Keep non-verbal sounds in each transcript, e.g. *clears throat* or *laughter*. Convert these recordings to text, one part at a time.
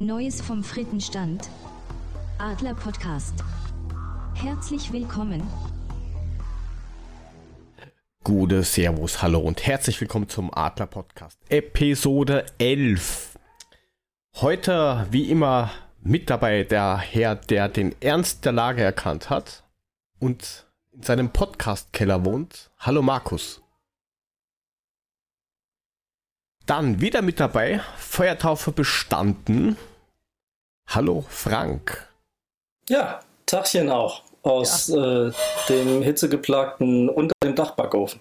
Neues vom Frittenstand. Adler Podcast. Herzlich willkommen. Gute Servus, hallo und herzlich willkommen zum Adler Podcast. Episode 11. Heute, wie immer, mit dabei der Herr, der den Ernst der Lage erkannt hat und in seinem Podcast-Keller wohnt. Hallo Markus. Dann wieder mit dabei, Feuertaufe bestanden. Hallo Frank. Ja, Tachchen auch aus ja. äh, dem hitzegeplagten unter dem Dachbackofen.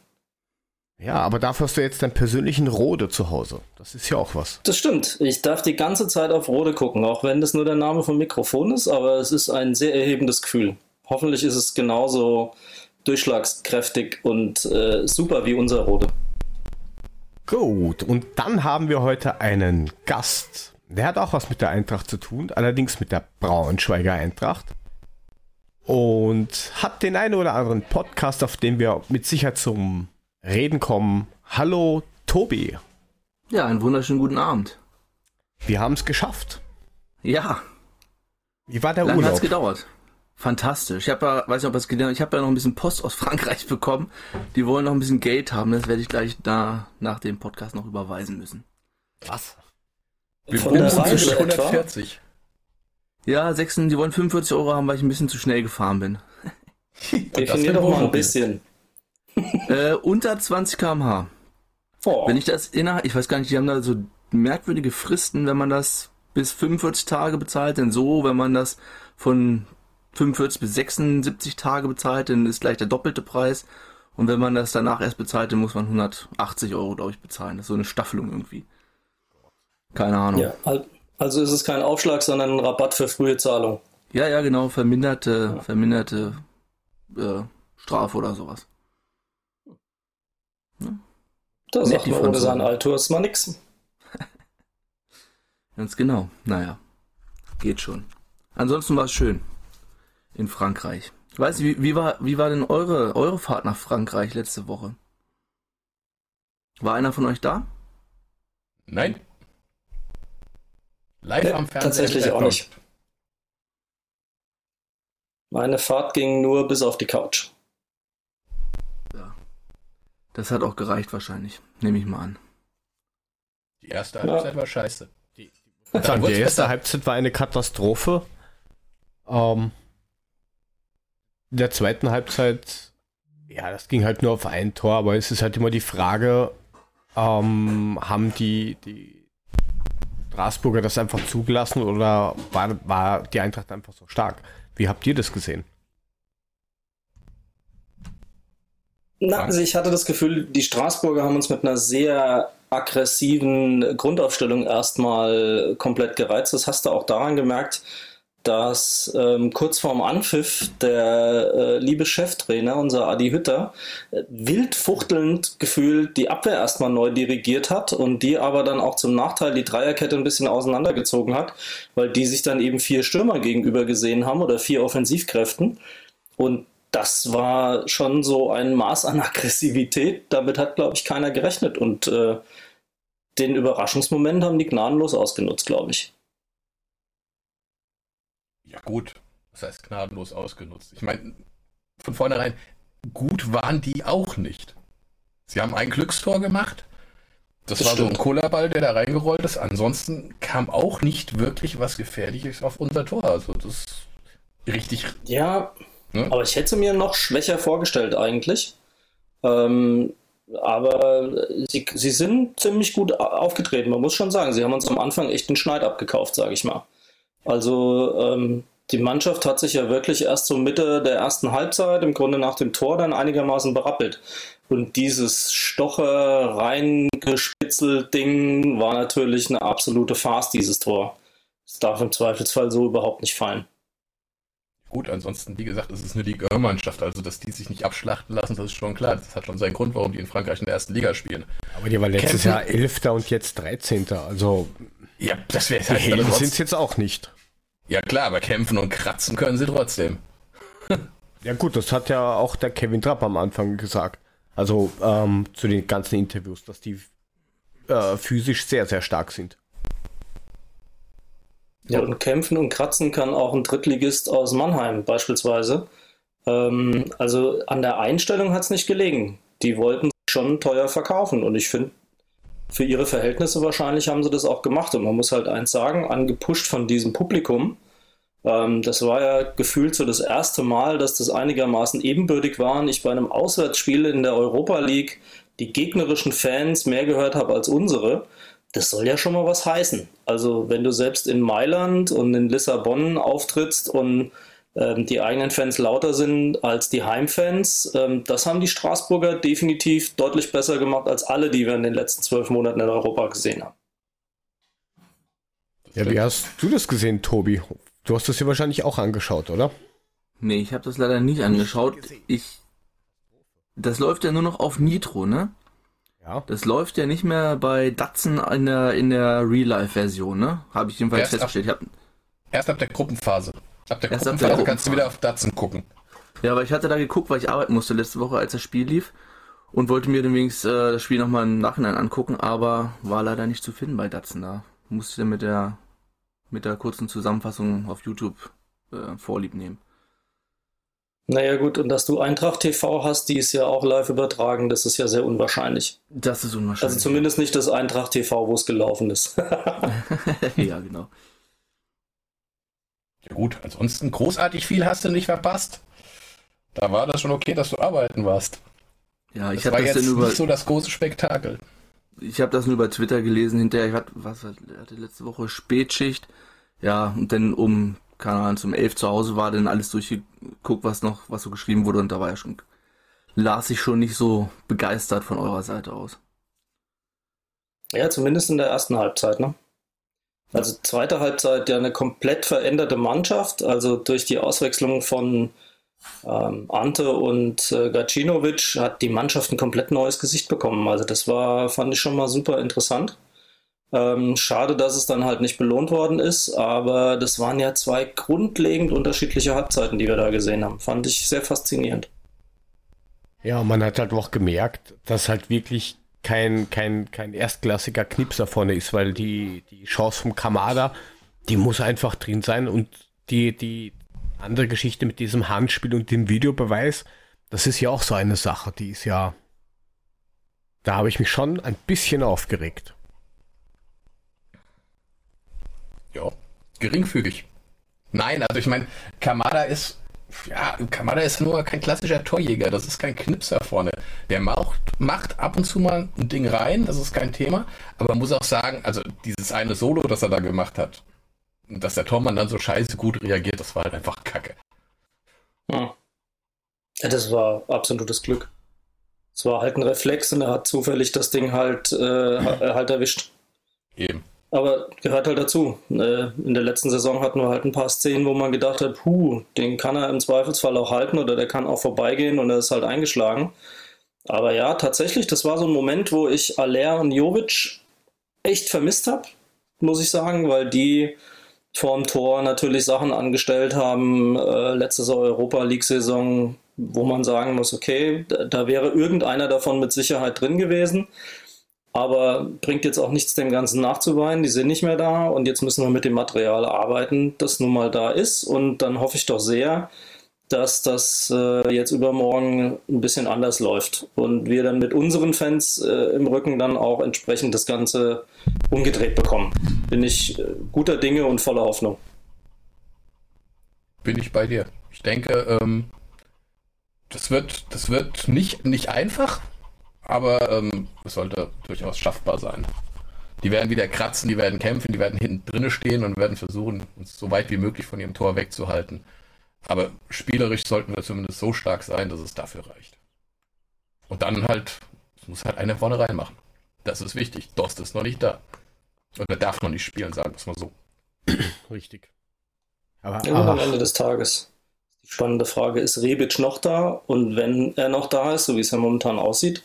Ja, aber dafür hast du jetzt deinen persönlichen Rode zu Hause. Das ist ja auch was. Das stimmt. Ich darf die ganze Zeit auf Rode gucken, auch wenn das nur der Name vom Mikrofon ist, aber es ist ein sehr erhebendes Gefühl. Hoffentlich ist es genauso durchschlagskräftig und äh, super wie unser Rode. Gut, und dann haben wir heute einen Gast. Der hat auch was mit der Eintracht zu tun, allerdings mit der Braunschweiger Eintracht. Und hat den einen oder anderen Podcast, auf dem wir mit Sicherheit zum Reden kommen. Hallo, Tobi. Ja, einen wunderschönen guten Abend. Wir haben es geschafft. Ja. Wie war der Lange Urlaub? hat's gedauert. Fantastisch. Ich habe ja, weiß nicht, ob es gelernt, ich habe ja noch ein bisschen Post aus *laughs* Frankreich bekommen. Die wollen noch ein bisschen Geld haben. Das werde ich gleich da nach dem Podcast noch überweisen müssen. Was? Wir Von der Reise 140. Ja, 6, die wollen 45 Euro haben, weil ich ein bisschen zu schnell gefahren bin. *laughs* Definier doch mal ein bisschen. *laughs* äh, unter 20 km/h. Oh. Wenn ich das innerhalb, ich weiß gar nicht, die haben da so merkwürdige Fristen, wenn man das bis 45 Tage bezahlt, denn so, wenn man das von 45 bis 76 Tage bezahlt, dann ist gleich der doppelte Preis. Und wenn man das danach erst bezahlt, dann muss man 180 Euro, glaube ich, bezahlen. Das ist so eine Staffelung irgendwie. Keine Ahnung. Ja, also ist es kein Aufschlag, sondern ein Rabatt für frühe Zahlung. Ja, ja, genau. Verminderte, ja. verminderte äh, Strafe oder sowas. Ja. Da sagt man ohne sein Alter ist mal nix. *laughs* Ganz genau. Naja, geht schon. Ansonsten war es schön in Frankreich. Ich weiß nicht, wie, wie, war, wie war denn eure, eure Fahrt nach Frankreich letzte Woche? War einer von euch da? Nein. Live nee, am Fernseher. Tatsächlich auch nicht. Meine Fahrt ging nur bis auf die Couch. Ja. Das hat auch gereicht wahrscheinlich, nehme ich mal an. Die erste Halbzeit ja. war scheiße. Die, die, die erste Halbzeit war eine Katastrophe. Ähm, in der zweiten Halbzeit, ja, das ging halt nur auf ein Tor, aber es ist halt immer die Frage, ähm, haben die, die Straßburger das einfach zugelassen oder war, war die Eintracht einfach so stark? Wie habt ihr das gesehen? Na, also ich hatte das Gefühl, die Straßburger haben uns mit einer sehr aggressiven Grundaufstellung erstmal komplett gereizt. Das hast du auch daran gemerkt, dass ähm, kurz vorm Anpfiff der äh, liebe Cheftrainer, unser Adi Hütter, äh, wild fuchtelnd gefühlt die Abwehr erstmal neu dirigiert hat und die aber dann auch zum Nachteil die Dreierkette ein bisschen auseinandergezogen hat, weil die sich dann eben vier Stürmer gegenüber gesehen haben oder vier Offensivkräften. Und das war schon so ein Maß an Aggressivität. Damit hat, glaube ich, keiner gerechnet. Und äh, den Überraschungsmoment haben die gnadenlos ausgenutzt, glaube ich. Gut. Das heißt gnadenlos ausgenutzt. Ich meine, von vornherein, gut waren die auch nicht. Sie haben ein Glückstor gemacht. Das, das war stimmt. so ein Cola-Ball, der da reingerollt ist. Ansonsten kam auch nicht wirklich was Gefährliches auf unser Tor. Also das ist richtig. Ja, ne? aber ich hätte mir noch schwächer vorgestellt eigentlich. Ähm, aber sie, sie sind ziemlich gut aufgetreten, man muss schon sagen. Sie haben uns am Anfang echt den Schneid abgekauft, sage ich mal. Also ähm, die Mannschaft hat sich ja wirklich erst so Mitte der ersten Halbzeit, im Grunde nach dem Tor, dann einigermaßen berappelt. Und dieses Stoche reingespitzelt Ding war natürlich eine absolute Farce, dieses Tor. Das darf im Zweifelsfall so überhaupt nicht fallen. Gut, ansonsten, wie gesagt, es ist eine Liga-Mannschaft, also dass die sich nicht abschlachten lassen, das ist schon klar. Das hat schon seinen Grund, warum die in Frankreich in der ersten Liga spielen. Aber die war letztes Kämpfen. Jahr Elfter und jetzt Dreizehnter, also ja, das wäre halt Helden sind es jetzt auch nicht. Ja klar, aber kämpfen und kratzen können sie trotzdem. ja gut, das hat ja auch der Kevin Trapp am Anfang gesagt. Also ähm, zu den ganzen Interviews, dass die äh, physisch sehr, sehr stark sind. Ja, und kämpfen und kratzen kann auch ein Drittligist aus Mannheim beispielsweise. Ähm, also an der Einstellung hat es nicht gelegen. Die wollten schon teuer verkaufen und ich finde, für ihre Verhältnisse wahrscheinlich haben sie das auch gemacht. Und man muss halt eins sagen, angepusht von diesem Publikum. Ähm, das war ja gefühlt so das erste Mal, dass das einigermaßen ebenbürtig war. Und ich bei einem Auswärtsspiel in der Europa League die gegnerischen Fans mehr gehört habe als unsere. Das soll ja schon mal was heißen. Also wenn du selbst in Mailand und in Lissabon auftrittst und ähm, die eigenen Fans lauter sind als die Heimfans. Ähm, das haben die Straßburger definitiv deutlich besser gemacht als alle, die wir in den letzten zwölf Monaten in Europa gesehen haben. Ja, wie hast du das gesehen, Tobi? Du hast das ja wahrscheinlich auch angeschaut, oder? Nee, ich habe das leider nicht angeschaut. Ich. Das läuft ja nur noch auf Nitro, ne? Ja. Das läuft ja nicht mehr bei Datsen in der, in der Real-Life-Version, ne? Habe ich jedenfalls erst festgestellt. Ab, erst ab der Gruppenphase. Ab der Erst Gruppenphase ab der kannst du wieder auf Datsen gucken. Ja, aber ich hatte da geguckt, weil ich arbeiten musste letzte Woche, als das Spiel lief. Und wollte mir demnächst äh, das Spiel nochmal im Nachhinein angucken, aber war leider nicht zu finden bei Datsen da. Musste mit der, mit der kurzen Zusammenfassung auf YouTube äh, Vorlieb nehmen. Naja gut, und dass du Eintracht TV hast, die ist ja auch live übertragen, das ist ja sehr unwahrscheinlich. Das ist unwahrscheinlich. Also zumindest nicht das Eintracht TV, wo es gelaufen ist. *laughs* *laughs* ja, genau. Ja gut, ansonsten großartig viel hast du nicht verpasst. Da war das schon okay, dass du arbeiten warst. Ja, ich habe das jetzt über, nicht so das große Spektakel. Ich habe das nur über Twitter gelesen hinterher. Ich hatte, was hatte letzte Woche Spätschicht. Ja, und dann um, keine Ahnung, zum elf zu Hause war dann alles durchgeguckt, was noch, was so geschrieben wurde und da war ja schon, las ich schon nicht so begeistert von eurer Seite aus. Ja, zumindest in der ersten Halbzeit, ne? Also zweite Halbzeit ja eine komplett veränderte Mannschaft, also durch die Auswechslung von ähm, Ante und äh, Gacinovic hat die Mannschaft ein komplett neues Gesicht bekommen. Also das war, fand ich schon mal super interessant. Ähm, schade, dass es dann halt nicht belohnt worden ist, aber das waren ja zwei grundlegend unterschiedliche Halbzeiten, die wir da gesehen haben. Fand ich sehr faszinierend. Ja, man hat halt auch gemerkt, dass halt wirklich kein, kein, kein erstklassiger Knipser vorne ist, weil die, die Chance vom Kamada, die muss einfach drin sein und die, die andere Geschichte mit diesem Handspiel und dem Videobeweis, das ist ja auch so eine Sache, die ist ja, da habe ich mich schon ein bisschen aufgeregt. Ja, geringfügig. Nein, also ich meine, Kamada ist ja, Kamada ist nur kein klassischer Torjäger, das ist kein Knipser vorne. Der macht, macht ab und zu mal ein Ding rein, das ist kein Thema, aber man muss auch sagen, also dieses eine Solo, das er da gemacht hat, dass der Tormann dann so scheiße gut reagiert, das war halt einfach Kacke. Hm. Das war absolutes Glück. Es war halt ein Reflex und er hat zufällig das Ding halt, äh, *laughs* halt erwischt. Eben. Aber gehört halt dazu. Äh, in der letzten Saison hatten wir halt ein paar Szenen, wo man gedacht hat, puh, den kann er im Zweifelsfall auch halten oder der kann auch vorbeigehen und er ist halt eingeschlagen. Aber ja, tatsächlich, das war so ein Moment, wo ich Aller und Jovic echt vermisst habe, muss ich sagen, weil die vorm Tor natürlich Sachen angestellt haben, äh, letzte Europa League-Saison, wo man sagen muss, okay, da, da wäre irgendeiner davon mit Sicherheit drin gewesen. Aber bringt jetzt auch nichts, dem Ganzen nachzuweinen. Die sind nicht mehr da und jetzt müssen wir mit dem Material arbeiten, das nun mal da ist. Und dann hoffe ich doch sehr, dass das äh, jetzt übermorgen ein bisschen anders läuft und wir dann mit unseren Fans äh, im Rücken dann auch entsprechend das Ganze umgedreht bekommen. Bin ich äh, guter Dinge und voller Hoffnung. Bin ich bei dir. Ich denke, ähm, das wird, das wird nicht, nicht einfach, aber ähm, es sollte durchaus schaffbar sein. Die werden wieder kratzen, die werden kämpfen, die werden hinten drinne stehen und werden versuchen, uns so weit wie möglich von ihrem Tor wegzuhalten. Aber spielerisch sollten wir zumindest so stark sein, dass es dafür reicht. Und dann halt, es muss halt einer vorne reinmachen. Das ist wichtig. Dost ist noch nicht da. Und er darf noch nicht spielen, sagen wir es mal so. Richtig. Aber, ja, am Ende des Tages. Die spannende Frage, ist Rebic noch da? Und wenn er noch da ist, so wie es ja momentan aussieht,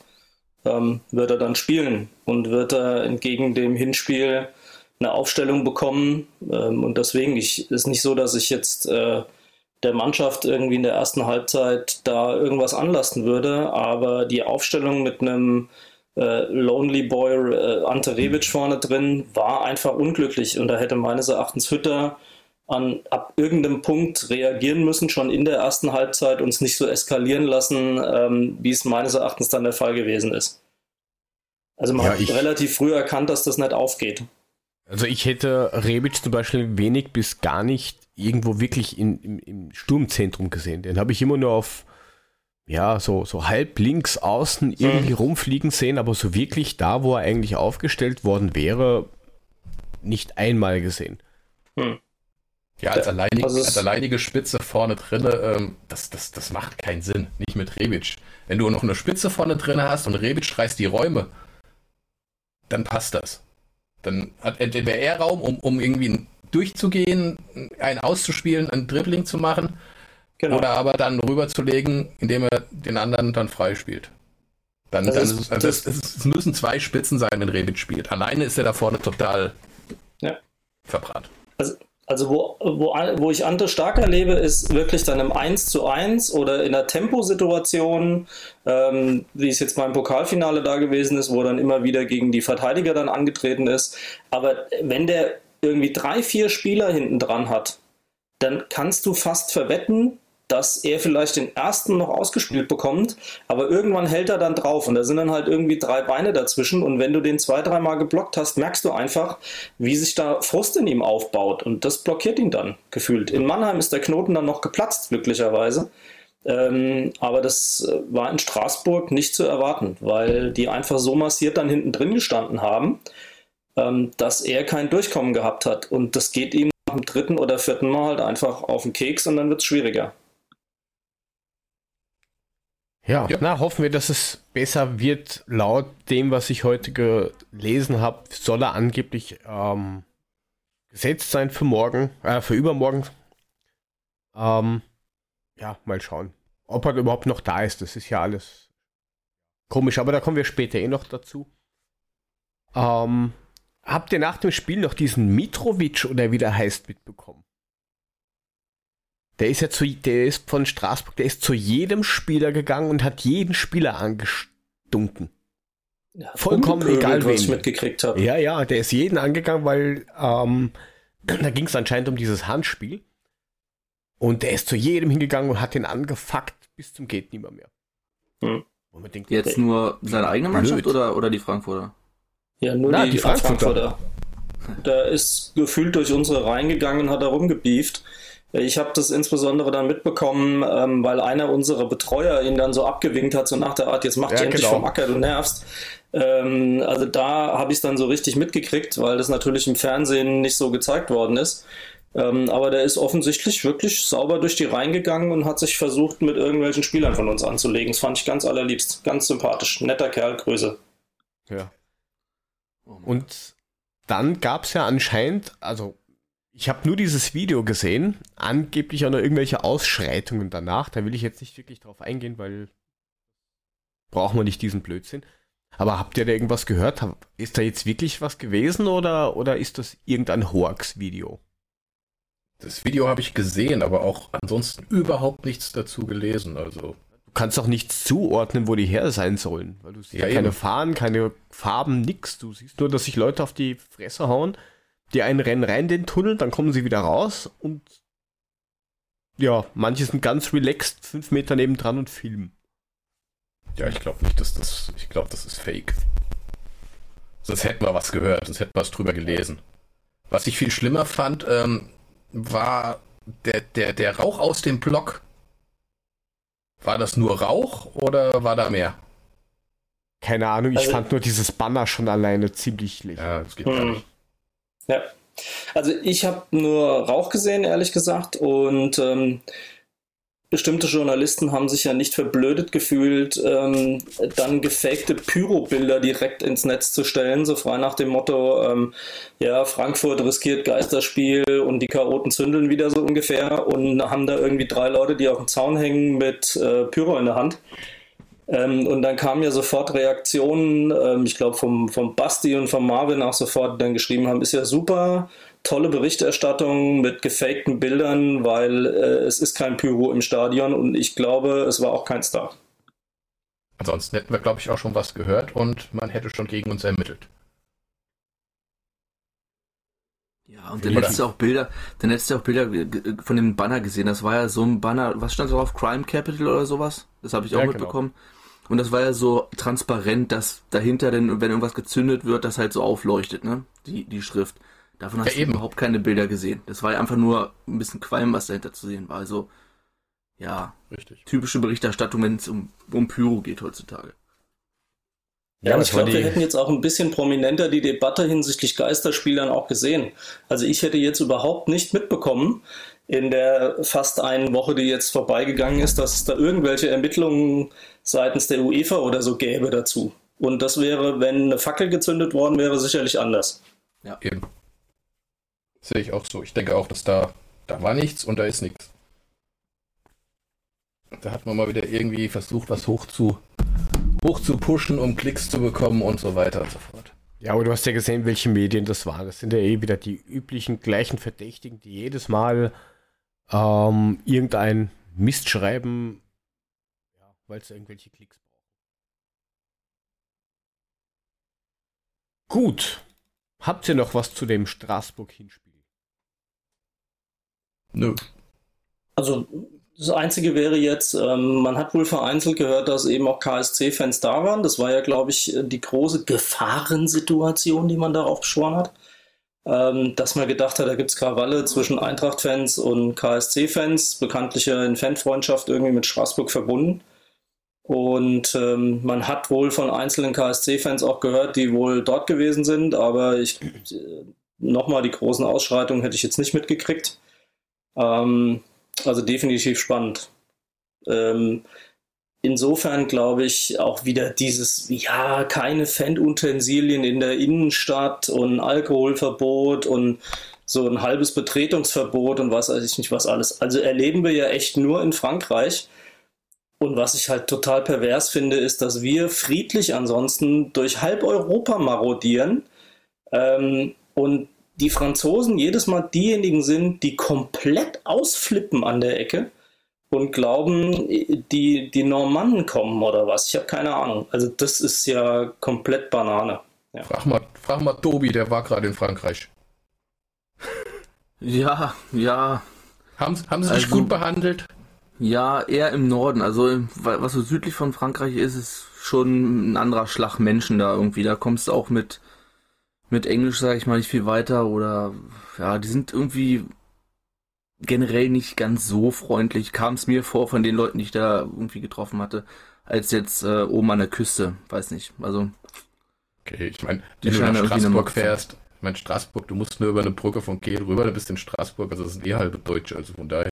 ähm, wird er dann spielen und wird er entgegen dem Hinspiel eine Aufstellung bekommen. Ähm, und deswegen ich, ist nicht so, dass ich jetzt äh, der Mannschaft irgendwie in der ersten Halbzeit da irgendwas anlasten würde, aber die Aufstellung mit einem äh, Lonely Boy äh, Ante Rebic vorne drin, war einfach unglücklich und da hätte meines Erachtens Hütter an ab irgendeinem Punkt reagieren müssen, schon in der ersten Halbzeit uns nicht so eskalieren lassen, ähm, wie es meines Erachtens dann der Fall gewesen ist. Also man ja, hat relativ früh erkannt, dass das nicht aufgeht. Also ich hätte Rebic zum Beispiel wenig bis gar nicht irgendwo wirklich in, im, im Sturmzentrum gesehen. Den habe ich immer nur auf ja, so, so halb links außen irgendwie mhm. rumfliegen sehen, aber so wirklich da, wo er eigentlich aufgestellt worden wäre, nicht einmal gesehen. Mhm. Ja, als, alleinig, also als alleinige Spitze vorne drinne, ähm, das, das, das macht keinen Sinn. Nicht mit Rebic. Wenn du noch eine Spitze vorne drinne hast und Rebic reißt die Räume, dann passt das. Dann hat entweder er Raum, um, um irgendwie durchzugehen, einen auszuspielen, ein Dribbling zu machen, genau. oder aber dann rüberzulegen, indem er den anderen dann freispielt. Dann, dann ist, ist, also es, es, müssen zwei Spitzen sein, wenn Rebic spielt. Alleine ist er da vorne total ja. verbrannt. Also also wo, wo, wo ich Ante stark erlebe, ist wirklich dann im 1 zu 1 oder in der Temposituation, ähm, wie es jetzt beim Pokalfinale da gewesen ist, wo dann immer wieder gegen die Verteidiger dann angetreten ist. Aber wenn der irgendwie drei, vier Spieler hinten dran hat, dann kannst du fast verwetten, dass er vielleicht den ersten noch ausgespielt bekommt, aber irgendwann hält er dann drauf und da sind dann halt irgendwie drei Beine dazwischen und wenn du den zwei, dreimal geblockt hast, merkst du einfach, wie sich da Frust in ihm aufbaut und das blockiert ihn dann gefühlt. In Mannheim ist der Knoten dann noch geplatzt, glücklicherweise. Ähm, aber das äh, war in Straßburg nicht zu erwarten, weil die einfach so massiert dann hinten drin gestanden haben, ähm, dass er kein Durchkommen gehabt hat. Und das geht ihm nach dem dritten oder vierten Mal halt einfach auf den Keks und dann wird es schwieriger. Ja, ja, na, hoffen wir, dass es besser wird. Laut dem, was ich heute gelesen habe, soll er angeblich ähm, gesetzt sein für morgen, äh, für übermorgen. Ähm, ja, mal schauen. Ob er überhaupt noch da ist, das ist ja alles komisch, aber da kommen wir später eh noch dazu. Ähm, habt ihr nach dem Spiel noch diesen Mitrovic oder wie der heißt mitbekommen? Der ist ja zu, der ist von Straßburg, der ist zu jedem Spieler gegangen und hat jeden Spieler angestunken. Ja, Vollkommen egal, wen ich mitgekriegt habe. Ja, ja, der ist jeden angegangen, weil ähm, *clears throat* da ging es anscheinend um dieses Handspiel. Und der ist zu jedem hingegangen und hat den angefuckt bis zum geht nimmer mehr. Hm. Denkt, Jetzt nur seine eigene Mannschaft oder, oder die Frankfurter? Ja, nur Na, die, die Frankfurter. Frankfurter. Der ist gefühlt durch unsere Reihen gegangen und hat da rumgebieft. Ich habe das insbesondere dann mitbekommen, ähm, weil einer unserer Betreuer ihn dann so abgewinkt hat, so nach der Art, jetzt mach dich ja, endlich genau. vom Acker, du nervst. Ähm, also da habe ich es dann so richtig mitgekriegt, weil das natürlich im Fernsehen nicht so gezeigt worden ist. Ähm, aber der ist offensichtlich wirklich sauber durch die Reihen gegangen und hat sich versucht, mit irgendwelchen Spielern von uns anzulegen. Das fand ich ganz allerliebst. Ganz sympathisch. Netter Kerl, Grüße. Ja. Und dann gab es ja anscheinend, also ich habe nur dieses Video gesehen, angeblich auch noch irgendwelche Ausschreitungen danach. Da will ich jetzt nicht wirklich drauf eingehen, weil brauchen wir nicht diesen Blödsinn. Aber habt ihr da irgendwas gehört? Ist da jetzt wirklich was gewesen oder, oder ist das irgendein Hoax-Video? Das Video habe ich gesehen, aber auch ansonsten überhaupt nichts dazu gelesen. Also du kannst auch nichts zuordnen, wo die her sein sollen, weil du siehst ja, keine Fahnen, keine Farben, nix. Du siehst nur, dass sich Leute auf die Fresse hauen die einen rennen rein in den Tunnel, dann kommen sie wieder raus und ja, manche sind ganz relaxed, fünf Meter nebendran und filmen. Ja, ich glaube nicht, dass das. Ich glaube, das ist fake. Sonst hätten wir was gehört, sonst hätten wir was drüber gelesen. Was ich viel schlimmer fand, ähm, war der, der, der Rauch aus dem Block. War das nur Rauch oder war da mehr? Keine Ahnung, ich also, fand nur dieses Banner schon alleine ziemlich schlecht. Ja, das geht gar hm. nicht. Ja. Also ich habe nur Rauch gesehen, ehrlich gesagt, und ähm, bestimmte Journalisten haben sich ja nicht verblödet gefühlt, ähm, dann gefakte Pyro-Bilder direkt ins Netz zu stellen, so frei nach dem Motto, ähm, ja, Frankfurt riskiert Geisterspiel und die Chaoten zündeln wieder so ungefähr und haben da irgendwie drei Leute, die auf dem Zaun hängen mit äh, Pyro in der Hand. Ähm, und dann kamen ja sofort Reaktionen, ähm, ich glaube vom, vom Basti und vom Marvin auch sofort, die dann geschrieben haben, ist ja super, tolle Berichterstattung mit gefakten Bildern, weil äh, es ist kein Pyro im Stadion und ich glaube, es war auch kein Star. Ansonsten hätten wir, glaube ich, auch schon was gehört und man hätte schon gegen uns ermittelt. Ja, und dann hättest du auch Bilder, dann hättest du auch Bilder von dem Banner gesehen. Das war ja so ein Banner, was stand da drauf? Crime Capital oder sowas? Das habe ich auch ja, genau. mitbekommen. Genau. Und das war ja so transparent, dass dahinter, denn, wenn irgendwas gezündet wird, das halt so aufleuchtet, ne? Die, die Schrift. Davon hast ja, du eben. überhaupt keine Bilder gesehen. Das war ja einfach nur ein bisschen Qualm, was dahinter zu sehen war. Also, ja, Richtig. typische Berichterstattung, wenn es um, um Pyro geht heutzutage. Ja, ja ich glaube, wir hätten jetzt auch ein bisschen prominenter die Debatte hinsichtlich Geisterspielern auch gesehen. Also ich hätte jetzt überhaupt nicht mitbekommen in der fast einen Woche, die jetzt vorbeigegangen ist, dass es da irgendwelche Ermittlungen seitens der UEFA oder so gäbe dazu. Und das wäre, wenn eine Fackel gezündet worden wäre, sicherlich anders. Ja, eben. Sehe ich auch so. Ich denke auch, dass da, da war nichts und da ist nichts. Da hat man mal wieder irgendwie versucht, was hoch zu, hoch zu pushen, um Klicks zu bekommen und so weiter und so fort. Ja, aber du hast ja gesehen, welche Medien das waren. Das sind ja eh wieder die üblichen gleichen Verdächtigen, die jedes Mal ähm, irgendein Mist schreiben, weil sie irgendwelche Klicks brauchen. Gut. Habt ihr noch was zu dem Straßburg-Hinspiel? Nö. Also das Einzige wäre jetzt, ähm, man hat wohl vereinzelt gehört, dass eben auch KSC-Fans da waren. Das war ja, glaube ich, die große Gefahrensituation, die man darauf beschworen hat. Ähm, dass man gedacht hat, da gibt es Krawalle zwischen Eintracht-Fans und KSC-Fans, bekanntlich in Fanfreundschaft irgendwie mit Straßburg verbunden. Und ähm, man hat wohl von einzelnen KSC-Fans auch gehört, die wohl dort gewesen sind, aber ich äh, nochmal die großen Ausschreitungen hätte ich jetzt nicht mitgekriegt. Ähm, also definitiv spannend. Ähm, insofern glaube ich auch wieder dieses, ja, keine Fan-Utensilien in der Innenstadt und Alkoholverbot und so ein halbes Betretungsverbot und was weiß ich nicht was alles. Also erleben wir ja echt nur in Frankreich. Und was ich halt total pervers finde, ist, dass wir friedlich ansonsten durch halb Europa marodieren ähm, und die Franzosen jedes Mal diejenigen sind, die komplett ausflippen an der Ecke und glauben, die, die Normannen kommen oder was. Ich habe keine Ahnung. Also das ist ja komplett Banane. Ja. Frag, mal, frag mal Tobi, der war gerade in Frankreich. Ja, ja. Haben, haben sie also, dich gut behandelt? Ja, eher im Norden. Also was so südlich von Frankreich ist, ist schon ein anderer Schlag Menschen da irgendwie. Da kommst du auch mit mit Englisch, sage ich mal, nicht viel weiter oder ja, die sind irgendwie generell nicht ganz so freundlich, kam es mir vor von den Leuten, die ich da irgendwie getroffen hatte, als jetzt äh, oben an der Küste, weiß nicht. Also Okay, ich meine, wenn du nach Straßburg fährst, ich meine Straßburg, du musst nur über eine Brücke von Kiel rüber, du bist in Straßburg, also das sind eh halbe Deutsche, also von daher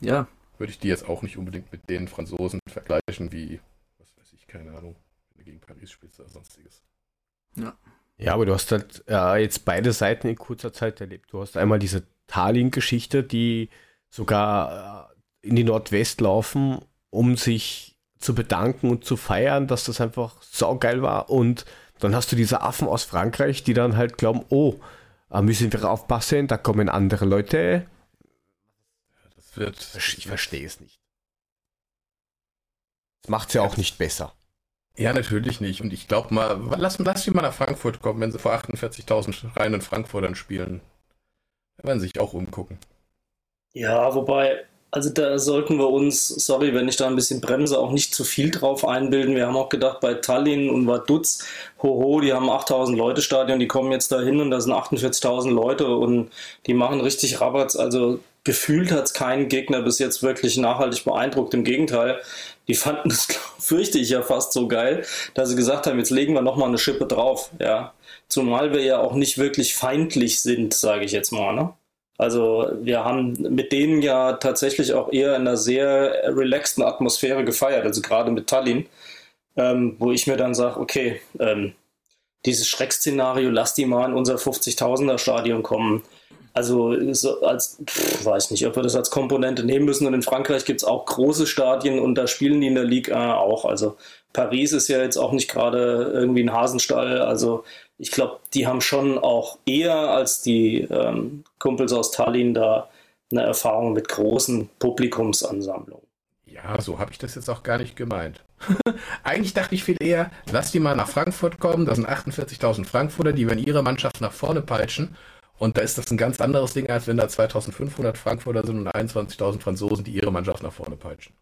ja. Würde ich die jetzt auch nicht unbedingt mit den Franzosen vergleichen, wie, was weiß ich, keine Ahnung, wenn du gegen Paris spielst oder sonstiges. Ja. Ja, aber du hast halt äh, jetzt beide Seiten in kurzer Zeit erlebt. Du hast einmal diese Tallinn-Geschichte, die sogar äh, in die Nordwest laufen, um sich zu bedanken und zu feiern, dass das einfach saugeil war. Und dann hast du diese Affen aus Frankreich, die dann halt glauben, oh, äh, müssen wir aufpassen, da kommen andere Leute. Wird. Ich verstehe es nicht. Das macht es ja auch nicht besser. Ja, natürlich nicht. Und ich glaube mal, lass, lass die mal nach Frankfurt kommen, wenn sie vor 48.000 reinen Frankfurtern spielen. Da werden sie sich auch umgucken. Ja, wobei, also da sollten wir uns, sorry, wenn ich da ein bisschen bremse, auch nicht zu viel drauf einbilden. Wir haben auch gedacht, bei Tallinn und Vaduz, hoho, die haben 8000 Leute Stadion, die kommen jetzt da hin und da sind 48.000 Leute und die machen richtig Rabatz. Also gefühlt hat es keinen Gegner bis jetzt wirklich nachhaltig beeindruckt. Im Gegenteil, die fanden *laughs* das, fürchte ich ja fast so geil, dass sie gesagt haben, jetzt legen wir nochmal eine Schippe drauf. Ja. Zumal wir ja auch nicht wirklich feindlich sind, sage ich jetzt mal. Ne? Also wir haben mit denen ja tatsächlich auch eher in einer sehr relaxten Atmosphäre gefeiert, also gerade mit Tallinn, ähm, wo ich mir dann sage, okay, ähm, dieses Schreckszenario, lass die mal in unser 50.000er Stadion kommen. Also so als, pff, weiß nicht, ob wir das als Komponente nehmen müssen. Und in Frankreich gibt es auch große Stadien und da spielen die in der Liga auch. Also Paris ist ja jetzt auch nicht gerade irgendwie ein Hasenstall. Also ich glaube, die haben schon auch eher als die ähm, Kumpels aus Tallinn da eine Erfahrung mit großen Publikumsansammlungen. Ja, so habe ich das jetzt auch gar nicht gemeint. *laughs* Eigentlich dachte ich viel eher, lass die mal nach Frankfurt kommen. Das sind 48.000 Frankfurter, die werden ihre Mannschaft nach vorne peitschen. Und da ist das ein ganz anderes Ding, als wenn da 2500 Frankfurter sind und 21.000 Franzosen, die ihre Mannschaft nach vorne peitschen.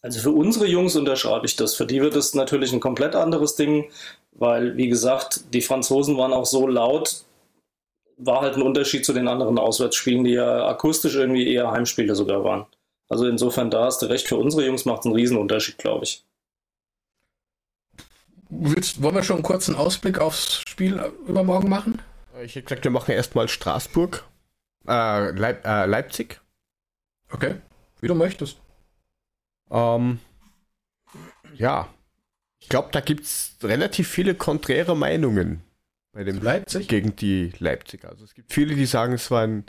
Also für unsere Jungs unterschreibe ich das. Für die wird es natürlich ein komplett anderes Ding, weil, wie gesagt, die Franzosen waren auch so laut, war halt ein Unterschied zu den anderen Auswärtsspielen, die ja akustisch irgendwie eher Heimspiele sogar waren. Also insofern, da hast du recht, für unsere Jungs macht es einen Riesenunterschied, glaube ich. Willst, wollen wir schon einen kurzen Ausblick aufs Spiel übermorgen machen? Ich hätte gesagt, wir machen erstmal Straßburg, äh, Leip äh, Leipzig. Okay, wie du möchtest. Ähm, ja, ich glaube, da gibt es relativ viele konträre Meinungen bei dem Leipzig gegen die Leipziger. Also es gibt viele, die sagen, es war ein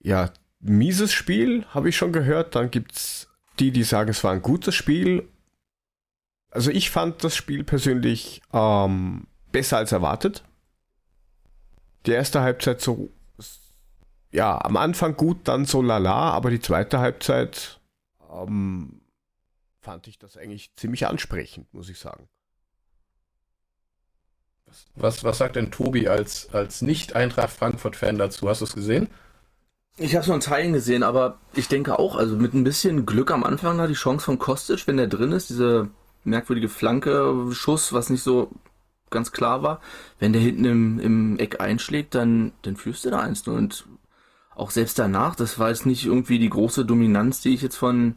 ja, mieses Spiel, habe ich schon gehört. Dann gibt es die, die sagen, es war ein gutes Spiel. Also ich fand das Spiel persönlich ähm, besser als erwartet. Die erste Halbzeit so, ja, am Anfang gut, dann so lala, aber die zweite Halbzeit ähm, fand ich das eigentlich ziemlich ansprechend, muss ich sagen. Was, was sagt denn Tobi als, als Nicht-Eintracht Frankfurt-Fan dazu? Hast du es gesehen? Ich habe es nur in Teilen gesehen, aber ich denke auch, also mit ein bisschen Glück am Anfang da die Chance von Kostic, wenn der drin ist, diese merkwürdige Flanke, Schuss, was nicht so ganz klar war. Wenn der hinten im, im Eck einschlägt, dann, dann führst du da eins. Und auch selbst danach, das war jetzt nicht irgendwie die große Dominanz, die ich jetzt von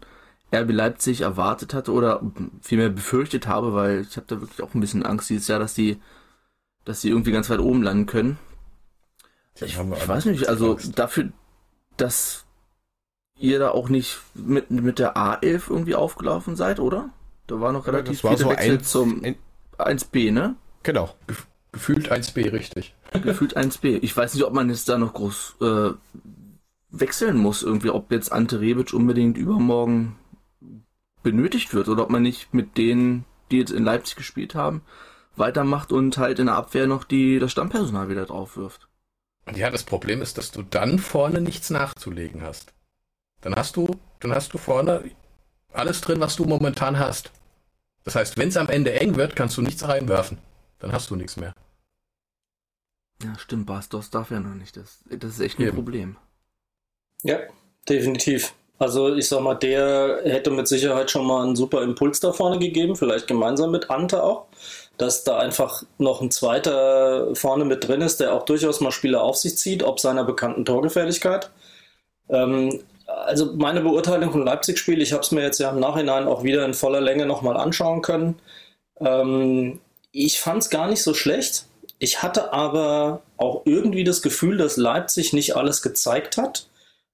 RB Leipzig erwartet hatte oder vielmehr befürchtet habe, weil ich habe da wirklich auch ein bisschen Angst dieses Jahr, dass die, dass die irgendwie ganz weit oben landen können. Ich, ich weiß nicht, also Angst. dafür, dass ihr da auch nicht mit, mit der A11 irgendwie aufgelaufen seid, oder? Da war noch relativ ja, war viele so Wechsel ein, zum ein, 1B, ne? Genau. Gefühlt 1B, richtig. Gefühlt 1B. Ich weiß nicht, ob man jetzt da noch groß äh, wechseln muss, irgendwie, ob jetzt Ante Rebic unbedingt übermorgen benötigt wird oder ob man nicht mit denen, die jetzt in Leipzig gespielt haben, weitermacht und halt in der Abwehr noch die, das Stammpersonal wieder drauf wirft. Ja, das Problem ist, dass du dann vorne nichts nachzulegen hast. Dann hast du, dann hast du vorne alles drin, was du momentan hast. Das heißt, wenn es am Ende eng wird, kannst du nichts reinwerfen. Dann hast du nichts mehr. Ja, stimmt, Bastos darf ja noch nicht. Das, das ist echt ein Eben. Problem. Ja, definitiv. Also ich sag mal, der hätte mit Sicherheit schon mal einen super Impuls da vorne gegeben, vielleicht gemeinsam mit Ante auch, dass da einfach noch ein zweiter vorne mit drin ist, der auch durchaus mal Spieler auf sich zieht, ob seiner bekannten Torgefährlichkeit. Ähm, also meine Beurteilung vom Leipzig-Spiel, ich habe es mir jetzt ja im Nachhinein auch wieder in voller Länge nochmal anschauen können. Ähm, ich fand es gar nicht so schlecht. Ich hatte aber auch irgendwie das Gefühl, dass Leipzig nicht alles gezeigt hat.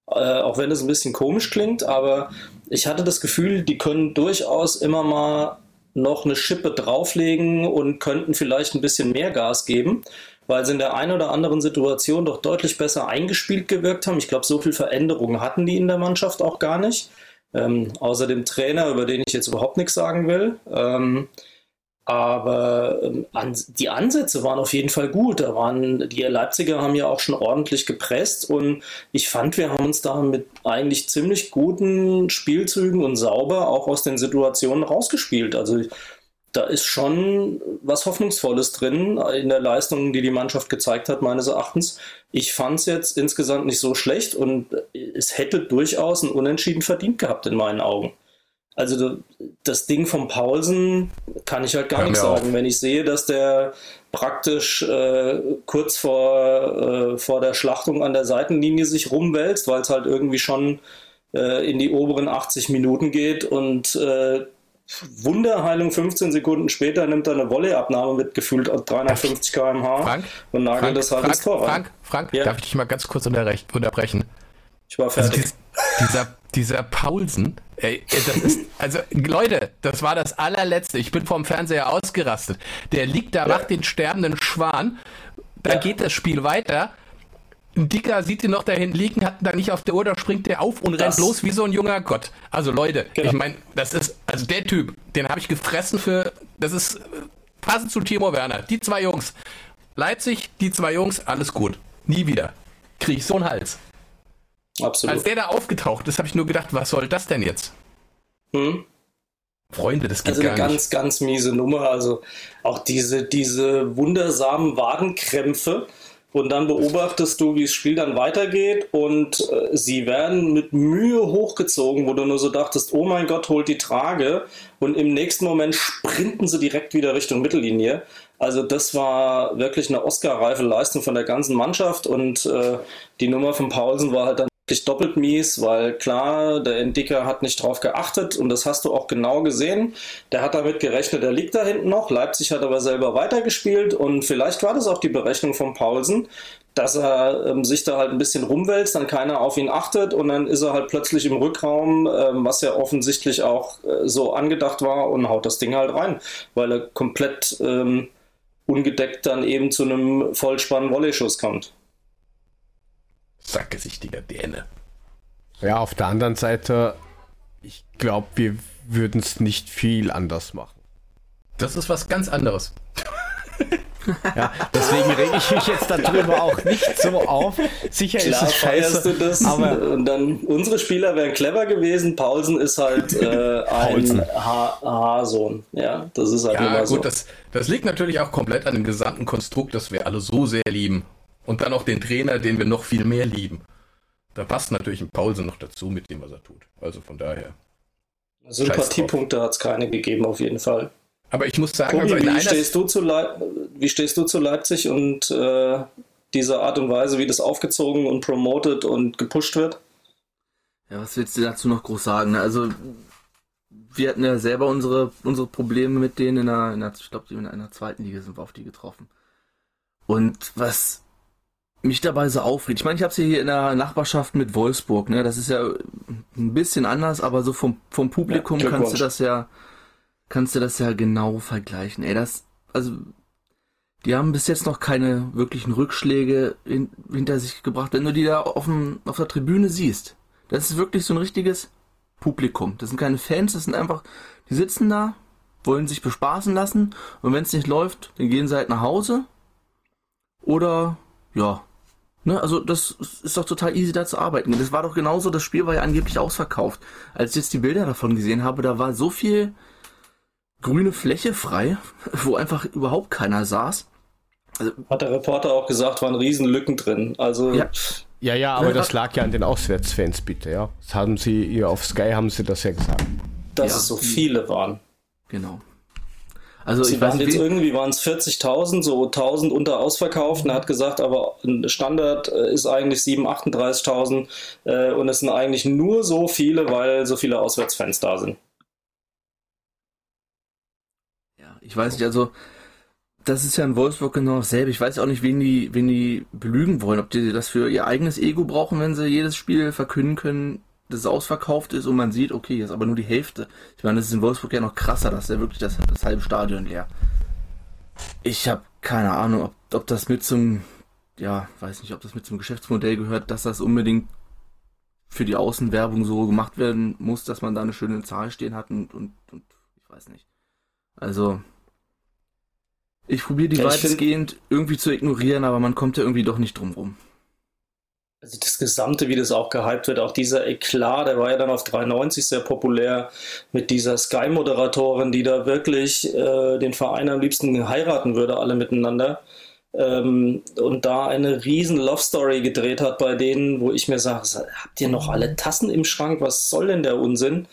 Äh, auch wenn es ein bisschen komisch klingt, aber ich hatte das Gefühl, die können durchaus immer mal noch eine Schippe drauflegen und könnten vielleicht ein bisschen mehr Gas geben, weil sie in der einen oder anderen Situation doch deutlich besser eingespielt gewirkt haben. Ich glaube, so viel Veränderungen hatten die in der Mannschaft auch gar nicht. Ähm, außer dem Trainer, über den ich jetzt überhaupt nichts sagen will. Ähm, aber ähm, an, die Ansätze waren auf jeden Fall gut. Da waren, die Leipziger haben ja auch schon ordentlich gepresst und ich fand, wir haben uns da mit eigentlich ziemlich guten Spielzügen und sauber auch aus den Situationen rausgespielt. Also da ist schon was Hoffnungsvolles drin in der Leistung, die die Mannschaft gezeigt hat, meines Erachtens. Ich fand es jetzt insgesamt nicht so schlecht und es hätte durchaus ein Unentschieden verdient gehabt in meinen Augen. Also das Ding von Paulsen kann ich halt gar nicht sagen. Auf. Wenn ich sehe, dass der praktisch äh, kurz vor, äh, vor der Schlachtung an der Seitenlinie sich rumwälzt, weil es halt irgendwie schon äh, in die oberen 80 Minuten geht und äh, Wunderheilung 15 Sekunden später nimmt er eine Volleyabnahme mit gefühlt 350 km/h Frank, und nagelt Frank, das halt Frank, ins Tor. Frank, Frank, ja. darf ich dich mal ganz kurz unterbrechen? Ich war fertig. Also dieser, dieser Paulsen, ey, das ist, also Leute, das war das allerletzte. Ich bin vom Fernseher ausgerastet. Der liegt da, macht den sterbenden Schwan. Da ja. geht das Spiel weiter. Ein Dicker sieht ihn noch dahin liegen, hat ihn da nicht auf der Uhr, da springt der auf und das. rennt los wie so ein junger Gott. Also Leute, genau. ich meine, das ist, also der Typ, den habe ich gefressen für, das ist passend zu Timo Werner. Die zwei Jungs. Leipzig, die zwei Jungs, alles gut. Nie wieder. Krieg ich so einen Hals. Absolut. Als der da aufgetaucht ist, habe ich nur gedacht, was soll das denn jetzt? Hm? Freunde, das geht also gar eine ganz, ganz miese Nummer. Also auch diese, diese wundersamen Wadenkrämpfe. Und dann beobachtest du, wie das Spiel dann weitergeht und äh, sie werden mit Mühe hochgezogen, wo du nur so dachtest, oh mein Gott, holt die Trage. Und im nächsten Moment sprinten sie direkt wieder Richtung Mittellinie. Also das war wirklich eine Oscar-reife Leistung von der ganzen Mannschaft und äh, die Nummer von Paulsen war halt dann wirklich doppelt mies, weil klar, der Entdecker hat nicht drauf geachtet und das hast du auch genau gesehen. Der hat damit gerechnet, der liegt da hinten noch. Leipzig hat aber selber weitergespielt und vielleicht war das auch die Berechnung von Paulsen, dass er ähm, sich da halt ein bisschen rumwälzt, dann keiner auf ihn achtet und dann ist er halt plötzlich im Rückraum, ähm, was ja offensichtlich auch äh, so angedacht war und haut das Ding halt rein, weil er komplett ähm, ungedeckt dann eben zu einem Vollspann-Volley-Schuss kommt. Sackgesichtiger Däne. Ja, auf der anderen Seite, ich glaube, wir würden es nicht viel anders machen. Das ist was ganz anderes. ja, deswegen rege ich mich jetzt darüber auch nicht so auf. Sicher Klar, ist es scheiße, du das, aber und dann unsere Spieler wären clever gewesen. Paulsen ist halt äh, ein H-Sohn. Ja, das ist halt ja, gut, so. Das, das liegt natürlich auch komplett an dem gesamten Konstrukt, das wir alle so sehr lieben. Und dann auch den Trainer, den wir noch viel mehr lieben. Da passt natürlich ein Paulsen noch dazu mit dem, was er tut. Also von daher. Sympathiepunkte hat es keine gegeben, auf jeden Fall. Aber ich muss sagen, Tobi, also wie, stehst du zu wie stehst du zu Leipzig und äh, dieser Art und Weise, wie das aufgezogen und promoted und gepusht wird? Ja, was willst du dazu noch groß sagen? Also, wir hatten ja selber unsere, unsere Probleme mit denen in der, in der ich glaube, in einer zweiten Liga sind wir auf die getroffen. Und was mich dabei so aufregt. Ich meine, ich habe sie hier in der Nachbarschaft mit Wolfsburg, ne? Das ist ja ein bisschen anders, aber so vom, vom Publikum ja, kannst du das ja, kannst du das ja genau vergleichen. Ey, das, also, die haben bis jetzt noch keine wirklichen Rückschläge in, hinter sich gebracht. Wenn du die da auf, dem, auf der Tribüne siehst, das ist wirklich so ein richtiges Publikum. Das sind keine Fans, das sind einfach, die sitzen da, wollen sich bespaßen lassen und wenn es nicht läuft, dann gehen sie halt nach Hause oder ja, Ne, also das ist doch total easy da zu arbeiten. Das war doch genauso, das Spiel war ja angeblich ausverkauft. Als ich jetzt die Bilder davon gesehen habe, da war so viel grüne Fläche frei, *laughs* wo einfach überhaupt keiner saß. Also, Hat der Reporter auch gesagt, waren Riesenlücken drin. Also ja. Ja, ja, aber das lag ja an den Auswärtsfans, bitte, ja. Das haben sie, ihr auf Sky haben sie das ja gesagt. Dass ja. es so viele waren. Genau. Also Sie ich waren jetzt irgendwie waren es 40.000, so 1000 unter ausverkauft. Und er hat gesagt, aber Standard äh, ist eigentlich 7.000, 38.000 äh, und es sind eigentlich nur so viele, weil so viele Auswärtsfans da sind. Ja, ich weiß nicht, also das ist ja in Wolfsburg genau dasselbe. Ich weiß auch nicht, wen die, wen die belügen wollen. Ob die das für ihr eigenes Ego brauchen, wenn sie jedes Spiel verkünden können, dass es ausverkauft ist und man sieht, okay, jetzt aber nur die Hälfte. Ich meine, das ist in Wolfsburg ja noch krasser, dass er wirklich das, das halbe Stadion leer. Ich habe keine Ahnung, ob, ob das mit zum, ja, weiß nicht, ob das mit zum Geschäftsmodell gehört, dass das unbedingt für die Außenwerbung so gemacht werden muss, dass man da eine schöne Zahl stehen hat und, und, und ich weiß nicht. Also, ich probiere die ja, weitestgehend irgendwie zu ignorieren, aber man kommt ja irgendwie doch nicht drum rum. Also das Gesamte, wie das auch gehypt wird, auch dieser Eklat, der war ja dann auf 93 sehr populär mit dieser Sky-Moderatorin, die da wirklich äh, den Verein am liebsten heiraten würde, alle miteinander. Ähm, und da eine riesen Love Story gedreht hat bei denen, wo ich mir sage, habt ihr noch alle Tassen im Schrank? Was soll denn der Unsinn?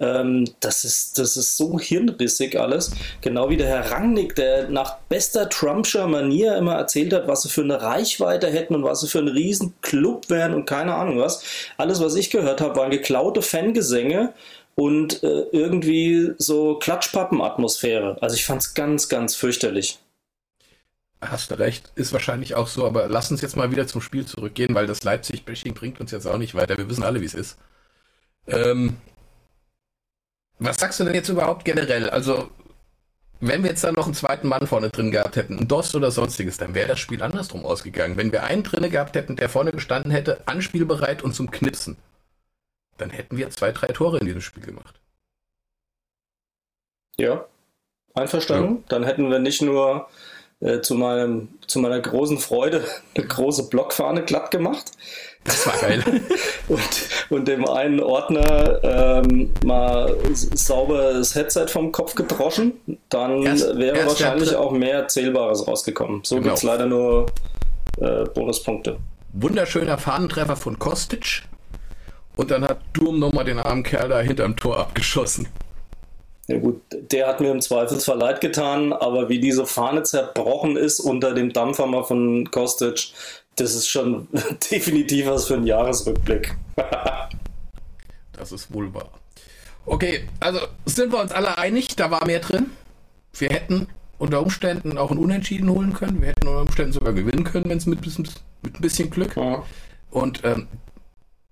Ähm, das, ist, das ist so hirnrissig alles. Genau wie der Herr Rangnick, der nach bester Trumpscher Manier immer erzählt hat, was sie für eine Reichweite hätten und was sie für einen riesen Club wären und keine Ahnung was. Alles, was ich gehört habe, waren geklaute Fangesänge und äh, irgendwie so Klatschpappen-Atmosphäre. Also ich fand es ganz, ganz fürchterlich. Hast du recht, ist wahrscheinlich auch so, aber lass uns jetzt mal wieder zum Spiel zurückgehen, weil das Leipzig-Bashing bringt uns jetzt auch nicht weiter. Wir wissen alle, wie es ist. Ähm, was sagst du denn jetzt überhaupt generell? Also, wenn wir jetzt da noch einen zweiten Mann vorne drin gehabt hätten, ein DOS oder sonstiges, dann wäre das Spiel andersrum ausgegangen. Wenn wir einen drinne gehabt hätten, der vorne gestanden hätte, anspielbereit und zum Knipsen, dann hätten wir zwei, drei Tore in diesem Spiel gemacht. Ja, einverstanden. Ja. Dann hätten wir nicht nur äh, zu, meinem, zu meiner großen Freude eine große Blockfahne glatt gemacht. Das war geil. *laughs* und, und dem einen Ordner ähm, mal sauber das Headset vom Kopf gedroschen. Dann erst, wäre erst wahrscheinlich auch mehr Zählbares rausgekommen. So genau. gibt es leider nur äh, Bonuspunkte. Wunderschöner Fahnentreffer von Kostic. Und dann hat Durm nochmal den armen Kerl da hinterm Tor abgeschossen. Ja gut, der hat mir im Zweifelsfall leid getan, aber wie diese Fahne zerbrochen ist unter dem Dampfhammer von Kostic, das ist schon *laughs* definitiv was für einen Jahresrückblick. *laughs* das ist wohl wahr. Okay, also sind wir uns alle einig, da war mehr drin. Wir hätten unter Umständen auch ein Unentschieden holen können. Wir hätten unter Umständen sogar gewinnen können, wenn es mit, mit, ein bisschen Glück. Ja. Und ähm,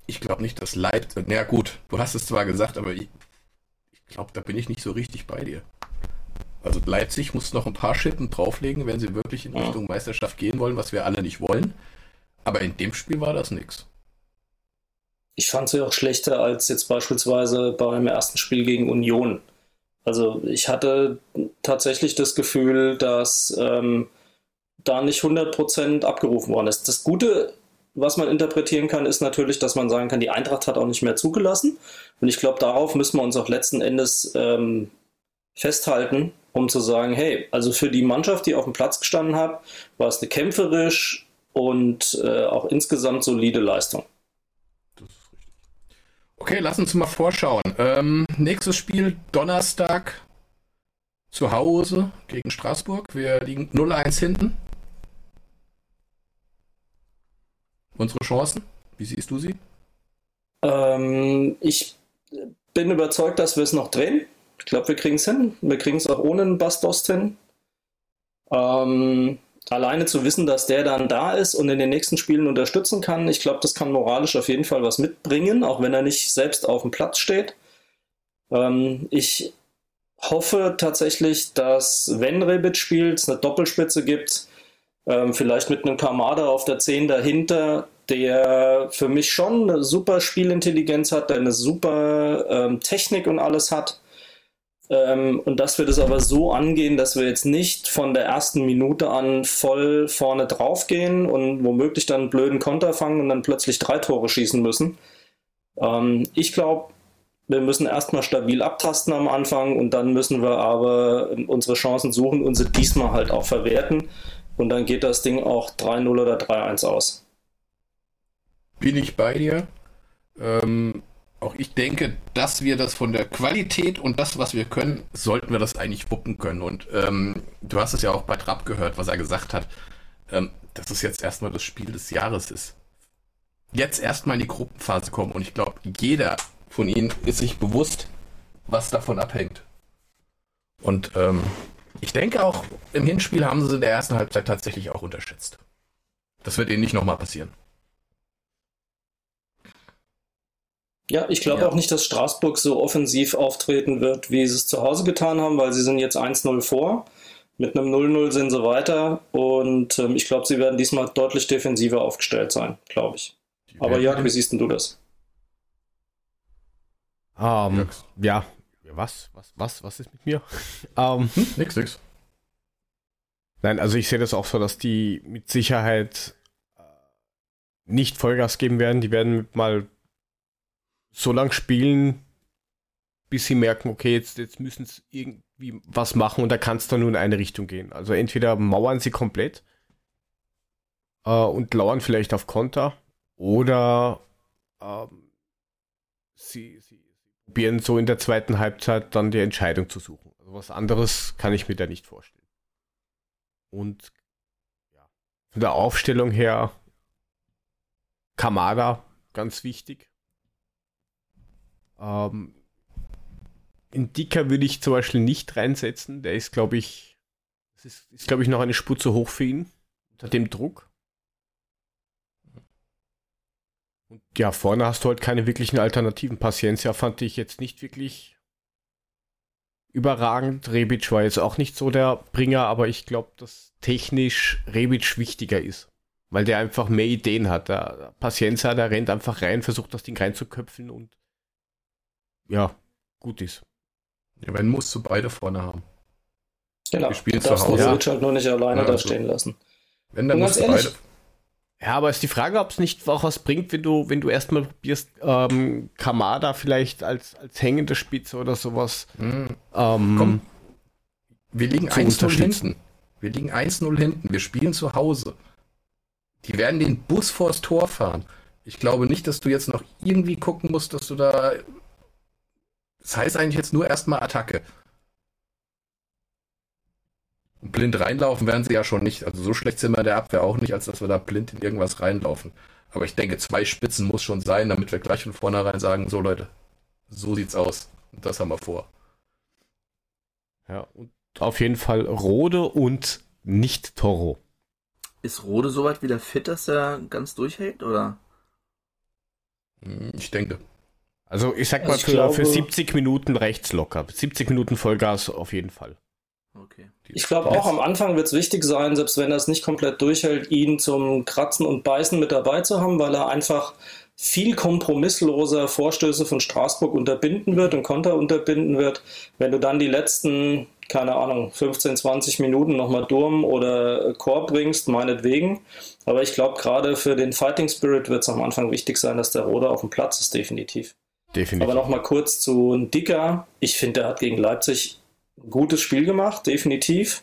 ich glaube nicht, dass Leipzig. Na gut, du hast es zwar gesagt, aber ich, ich glaube, da bin ich nicht so richtig bei dir. Also Leipzig muss noch ein paar Schippen drauflegen, wenn sie wirklich in Richtung Meisterschaft gehen wollen, was wir alle nicht wollen. Aber in dem Spiel war das nichts. Ich fand sie auch schlechter als jetzt beispielsweise beim ersten Spiel gegen Union. Also ich hatte tatsächlich das Gefühl, dass ähm, da nicht 100% abgerufen worden ist. Das Gute, was man interpretieren kann, ist natürlich, dass man sagen kann, die Eintracht hat auch nicht mehr zugelassen. Und ich glaube, darauf müssen wir uns auch letzten Endes ähm, festhalten, um zu sagen, hey, also für die Mannschaft, die auf dem Platz gestanden hat, war es eine kämpferisch und äh, auch insgesamt solide Leistung. Okay, lass uns mal vorschauen. Ähm, nächstes Spiel Donnerstag zu Hause gegen Straßburg. Wir liegen 0-1 hinten. Unsere Chancen, wie siehst du sie? Ähm, ich bin überzeugt, dass wir es noch drehen. Ich glaube, wir kriegen es hin. Wir kriegen es auch ohne einen Bastost hin. Ähm, alleine zu wissen, dass der dann da ist und in den nächsten Spielen unterstützen kann, ich glaube, das kann moralisch auf jeden Fall was mitbringen, auch wenn er nicht selbst auf dem Platz steht. Ähm, ich hoffe tatsächlich, dass wenn Rebic spielt, es eine Doppelspitze gibt, ähm, vielleicht mit einem Kamada auf der 10 dahinter, der für mich schon eine super Spielintelligenz hat, der eine super ähm, Technik und alles hat. Ähm, und dass wir das aber so angehen, dass wir jetzt nicht von der ersten Minute an voll vorne drauf gehen und womöglich dann einen blöden Konter fangen und dann plötzlich drei Tore schießen müssen. Ähm, ich glaube, wir müssen erstmal stabil abtasten am Anfang und dann müssen wir aber unsere Chancen suchen und sie diesmal halt auch verwerten. Und dann geht das Ding auch 3-0 oder 3-1 aus. Bin ich bei dir. Ähm, auch ich denke, dass wir das von der Qualität und das, was wir können, sollten wir das eigentlich wuppen können. Und ähm, du hast es ja auch bei Trapp gehört, was er gesagt hat, ähm, dass es jetzt erstmal das Spiel des Jahres ist. Jetzt erstmal in die Gruppenphase kommen und ich glaube, jeder von ihnen ist sich bewusst, was davon abhängt. Und ähm, ich denke auch, im Hinspiel haben sie in der ersten Halbzeit tatsächlich auch unterschätzt. Das wird ihnen nicht nochmal passieren. Ja, ich glaube ja. auch nicht, dass Straßburg so offensiv auftreten wird, wie sie es zu Hause getan haben, weil sie sind jetzt 1-0 vor. Mit einem 0-0 sind sie weiter und ähm, ich glaube, sie werden diesmal deutlich defensiver aufgestellt sein, glaube ich. Aber Jörg, wie siehst du das? Um, ähm, ja, was, was, was, was ist mit mir? um, *laughs* hm, nix, nix. Nein, also ich sehe das auch so, dass die mit Sicherheit äh, nicht Vollgas geben werden. Die werden mal so lange spielen, bis sie merken, okay, jetzt, jetzt müssen sie irgendwie was machen und da kann es dann nur in eine Richtung gehen. Also entweder mauern sie komplett äh, und lauern vielleicht auf Konter oder ähm, sie, sie, probieren so in der zweiten Halbzeit dann die Entscheidung zu suchen. Also was anderes kann ich mir da nicht vorstellen. Und ja, von der Aufstellung her Kamada, ganz wichtig. Ähm, in Dicker würde ich zum Beispiel nicht reinsetzen. Der ist, glaube ich, ist, ist glaube ich, noch eine Spur zu hoch für ihn unter dem Druck. Und ja, vorne hast du halt keine wirklichen Alternativen. Paciencia fand ich jetzt nicht wirklich überragend. Rebic war jetzt auch nicht so der Bringer, aber ich glaube, dass technisch Rebic wichtiger ist. Weil der einfach mehr Ideen hat. Der Paciencia, der rennt einfach rein, versucht das Ding reinzuköpfen und ja, gut ist. Ja, wenn musst du beide vorne haben. Genau. Wir spielen zu Hause. Du halt nur nicht alleine ja, da also. stehen lassen. Wenn dann musst ehrlich, beide. Ja, aber ist die Frage, ob es nicht auch was bringt, wenn du, wenn du erstmal probierst, ähm, Kamada vielleicht als, als hängende Spitze oder sowas. Mhm. Ähm, Komm. Wir liegen 1-0 hinten. Wir liegen 1-0 hinten. Wir spielen zu Hause. Die werden den Bus vors Tor fahren. Ich glaube nicht, dass du jetzt noch irgendwie gucken musst, dass du da. Das heißt eigentlich jetzt nur erstmal Attacke. Blind reinlaufen werden sie ja schon nicht. Also so schlecht sind wir der Abwehr auch nicht, als dass wir da blind in irgendwas reinlaufen. Aber ich denke, zwei Spitzen muss schon sein, damit wir gleich von vornherein sagen, so Leute, so sieht's aus. Und das haben wir vor. Ja, und auf jeden Fall Rode und nicht Toro. Ist Rode soweit wieder fit, dass er ganz durchhält, oder? Hm, ich denke. Also ich sag also mal, ich für, glaube, für 70 Minuten rechts locker. 70 Minuten Vollgas auf jeden Fall. Okay. Ich glaube auch am Anfang wird es wichtig sein, selbst wenn er es nicht komplett durchhält, ihn zum Kratzen und Beißen mit dabei zu haben, weil er einfach viel kompromissloser Vorstöße von Straßburg unterbinden wird und Konter unterbinden wird. Wenn du dann die letzten, keine Ahnung, 15, 20 Minuten nochmal Durm oder Chor bringst, meinetwegen. Aber ich glaube, gerade für den Fighting Spirit wird es am Anfang wichtig sein, dass der Roder auf dem Platz ist, definitiv. Definitiv. Aber nochmal kurz zu Dicker. Ich finde, der hat gegen Leipzig gutes Spiel gemacht, definitiv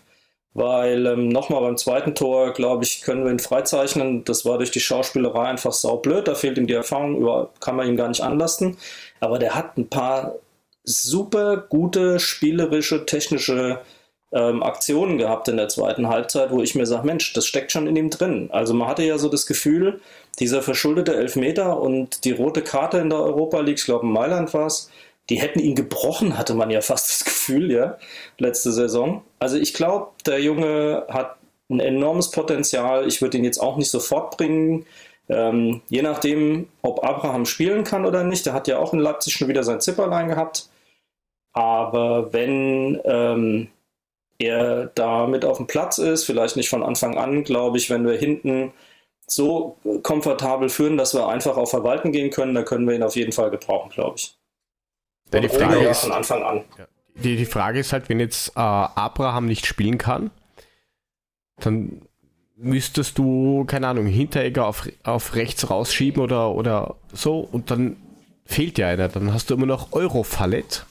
weil ähm, nochmal beim zweiten Tor, glaube ich, können wir ihn freizeichnen. Das war durch die Schauspielerei einfach saublöd. Da fehlt ihm die Erfahrung, kann man ihm gar nicht anlasten. Aber der hat ein paar super gute spielerische, technische ähm, Aktionen gehabt in der zweiten Halbzeit, wo ich mir sage, Mensch, das steckt schon in ihm drin. Also man hatte ja so das Gefühl, dieser verschuldete Elfmeter und die rote Karte in der Europa League, ich glaube in Mailand war es, die hätten ihn gebrochen, hatte man ja fast das Gefühl, ja, letzte Saison. Also ich glaube, der Junge hat ein enormes Potenzial. Ich würde ihn jetzt auch nicht sofort bringen. Ähm, je nachdem, ob Abraham spielen kann oder nicht. Der hat ja auch in Leipzig schon wieder sein Zipperlein gehabt. Aber wenn ähm, er da mit auf dem Platz ist, vielleicht nicht von Anfang an, glaube ich, wenn wir hinten so komfortabel führen, dass wir einfach auf Verwalten gehen können, dann können wir ihn auf jeden Fall gebrauchen, glaube ich. Ja, die Frage ist, von Anfang an. Die, die Frage ist halt, wenn jetzt äh, Abraham nicht spielen kann, dann müsstest du, keine Ahnung, Hinteregger auf, auf rechts rausschieben oder, oder so und dann fehlt ja einer. Dann hast du immer noch Eurofallet.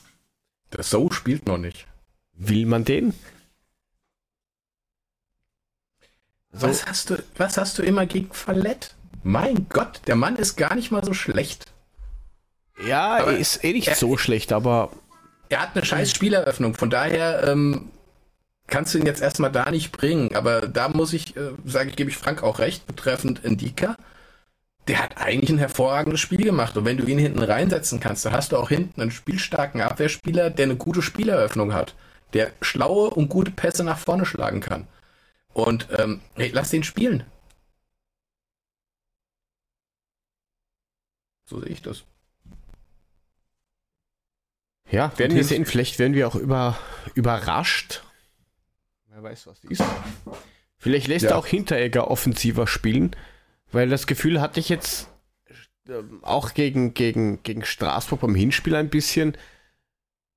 Der So spielt noch nicht. Will man den? So. Was, hast du, was hast du immer gegen Fallett? Mein Gott, der Mann ist gar nicht mal so schlecht. Ja, aber er ist eh nicht er, so schlecht, aber. Er hat eine scheiß Spieleröffnung, von daher ähm, kannst du ihn jetzt erstmal da nicht bringen. Aber da muss ich, äh, sage ich, gebe ich Frank auch recht, betreffend Indika. Der hat eigentlich ein hervorragendes Spiel gemacht. Und wenn du ihn hinten reinsetzen kannst, dann hast du auch hinten einen spielstarken Abwehrspieler, der eine gute Spieleröffnung hat. Der schlaue und gute Pässe nach vorne schlagen kann. Und ähm, hey, lass den spielen. So sehe ich das. Ja, werden wir sehen. Vielleicht werden wir auch über, überrascht. Wer weiß, was ist. Vielleicht lässt ja. er auch Hinteregger offensiver spielen, weil das Gefühl hatte ich jetzt äh, auch gegen, gegen, gegen Straßburg beim Hinspiel ein bisschen,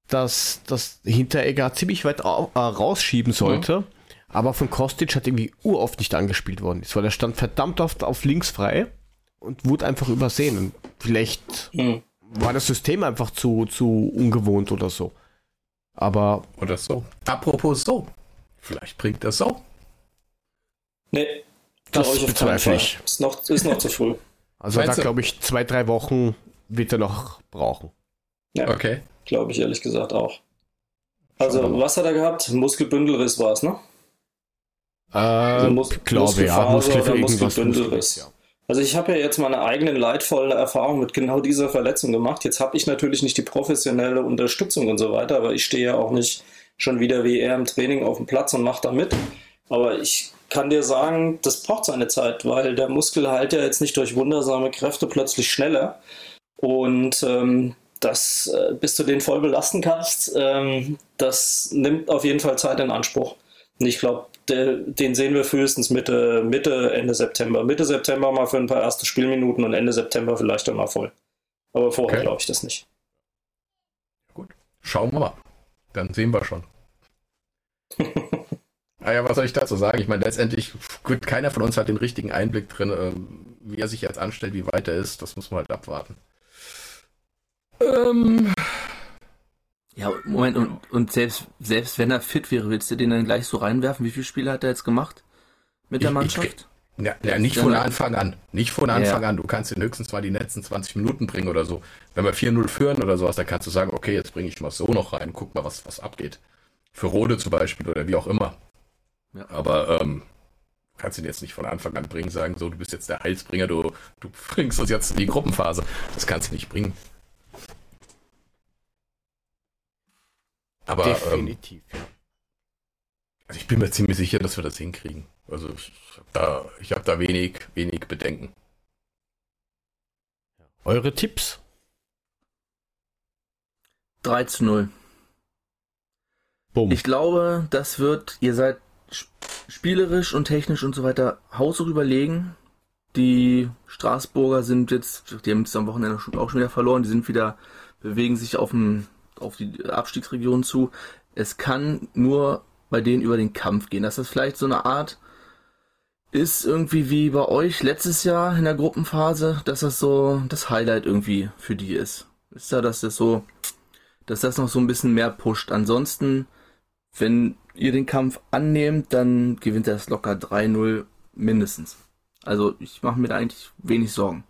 dass das Hinteregger ziemlich weit au, äh, rausschieben sollte. Mhm. Aber von Kostic hat irgendwie uroft nicht angespielt worden ist, weil er stand verdammt oft auf links frei und wurde einfach übersehen. Und vielleicht mhm war das System einfach zu, zu ungewohnt oder so. Aber. Oder so. Apropos so. Vielleicht bringt das so. Nee. Das bezweifle ich. Ist noch, ist noch zu früh. Also Meinst da glaube ich, zwei, drei Wochen wird er noch brauchen. Ja, okay. Glaube ich ehrlich gesagt auch. Also, was hat er gehabt? Muskelbündelriss war es, ne? Äh, also Mus glaube ja, Muskel für Muskelbündelriss. Ja. Also ich habe ja jetzt meine eigenen leidvolle Erfahrung mit genau dieser Verletzung gemacht. Jetzt habe ich natürlich nicht die professionelle Unterstützung und so weiter, aber ich stehe ja auch nicht schon wieder wie er im Training auf dem Platz und mache da mit. Aber ich kann dir sagen, das braucht seine Zeit, weil der Muskel halt ja jetzt nicht durch wundersame Kräfte plötzlich schneller. Und ähm, das, äh, bis du den voll belasten kannst, ähm, das nimmt auf jeden Fall Zeit in Anspruch. Und ich glaube, den sehen wir frühestens Mitte, Mitte, Ende September. Mitte September mal für ein paar erste Spielminuten und Ende September vielleicht dann mal voll. Aber vorher okay. glaube ich das nicht. Gut, schauen wir mal. Dann sehen wir schon. *laughs* naja, was soll ich dazu sagen? Ich meine, letztendlich, gut, keiner von uns hat den richtigen Einblick drin, ähm, wie er sich jetzt anstellt, wie weit er ist. Das muss man halt abwarten. Ähm. Ja, Moment, und, und selbst, selbst wenn er fit wäre, willst du den dann gleich so reinwerfen? Wie viele Spiele hat er jetzt gemacht mit der Mannschaft? Ich, ich, ja, ja, nicht von Anfang an. Nicht von Anfang ja. an. Du kannst ihn höchstens mal die letzten 20 Minuten bringen oder so. Wenn wir 4-0 führen oder sowas, dann kannst du sagen, okay, jetzt bringe ich mal so noch rein, guck mal, was, was abgeht. Für Rode zum Beispiel oder wie auch immer. Ja. Aber ähm, kannst ihn jetzt nicht von Anfang an bringen, sagen, so, du bist jetzt der Heilsbringer, du, du bringst uns jetzt in die Gruppenphase. Das kannst du nicht bringen. Aber definitiv. Ähm, also ich bin mir ziemlich sicher, dass wir das hinkriegen. Also ich habe da, ich hab da wenig, wenig Bedenken. Eure Tipps? 3 zu 0. Boom. Ich glaube, das wird, ihr seid spielerisch und technisch und so weiter haushoch überlegen. Die Straßburger sind jetzt, die haben jetzt am Wochenende auch schon wieder verloren, die sind wieder, bewegen sich auf, dem, auf die Abstiegsregion zu. Es kann nur bei denen über den Kampf gehen. Dass das vielleicht so eine Art ist irgendwie wie bei euch letztes Jahr in der Gruppenphase, dass das so das Highlight irgendwie für die ist. Ist ja, dass das so, dass das noch so ein bisschen mehr pusht. Ansonsten, wenn ihr den Kampf annehmt, dann gewinnt er das locker 3-0 mindestens. Also ich mache mir da eigentlich wenig Sorgen.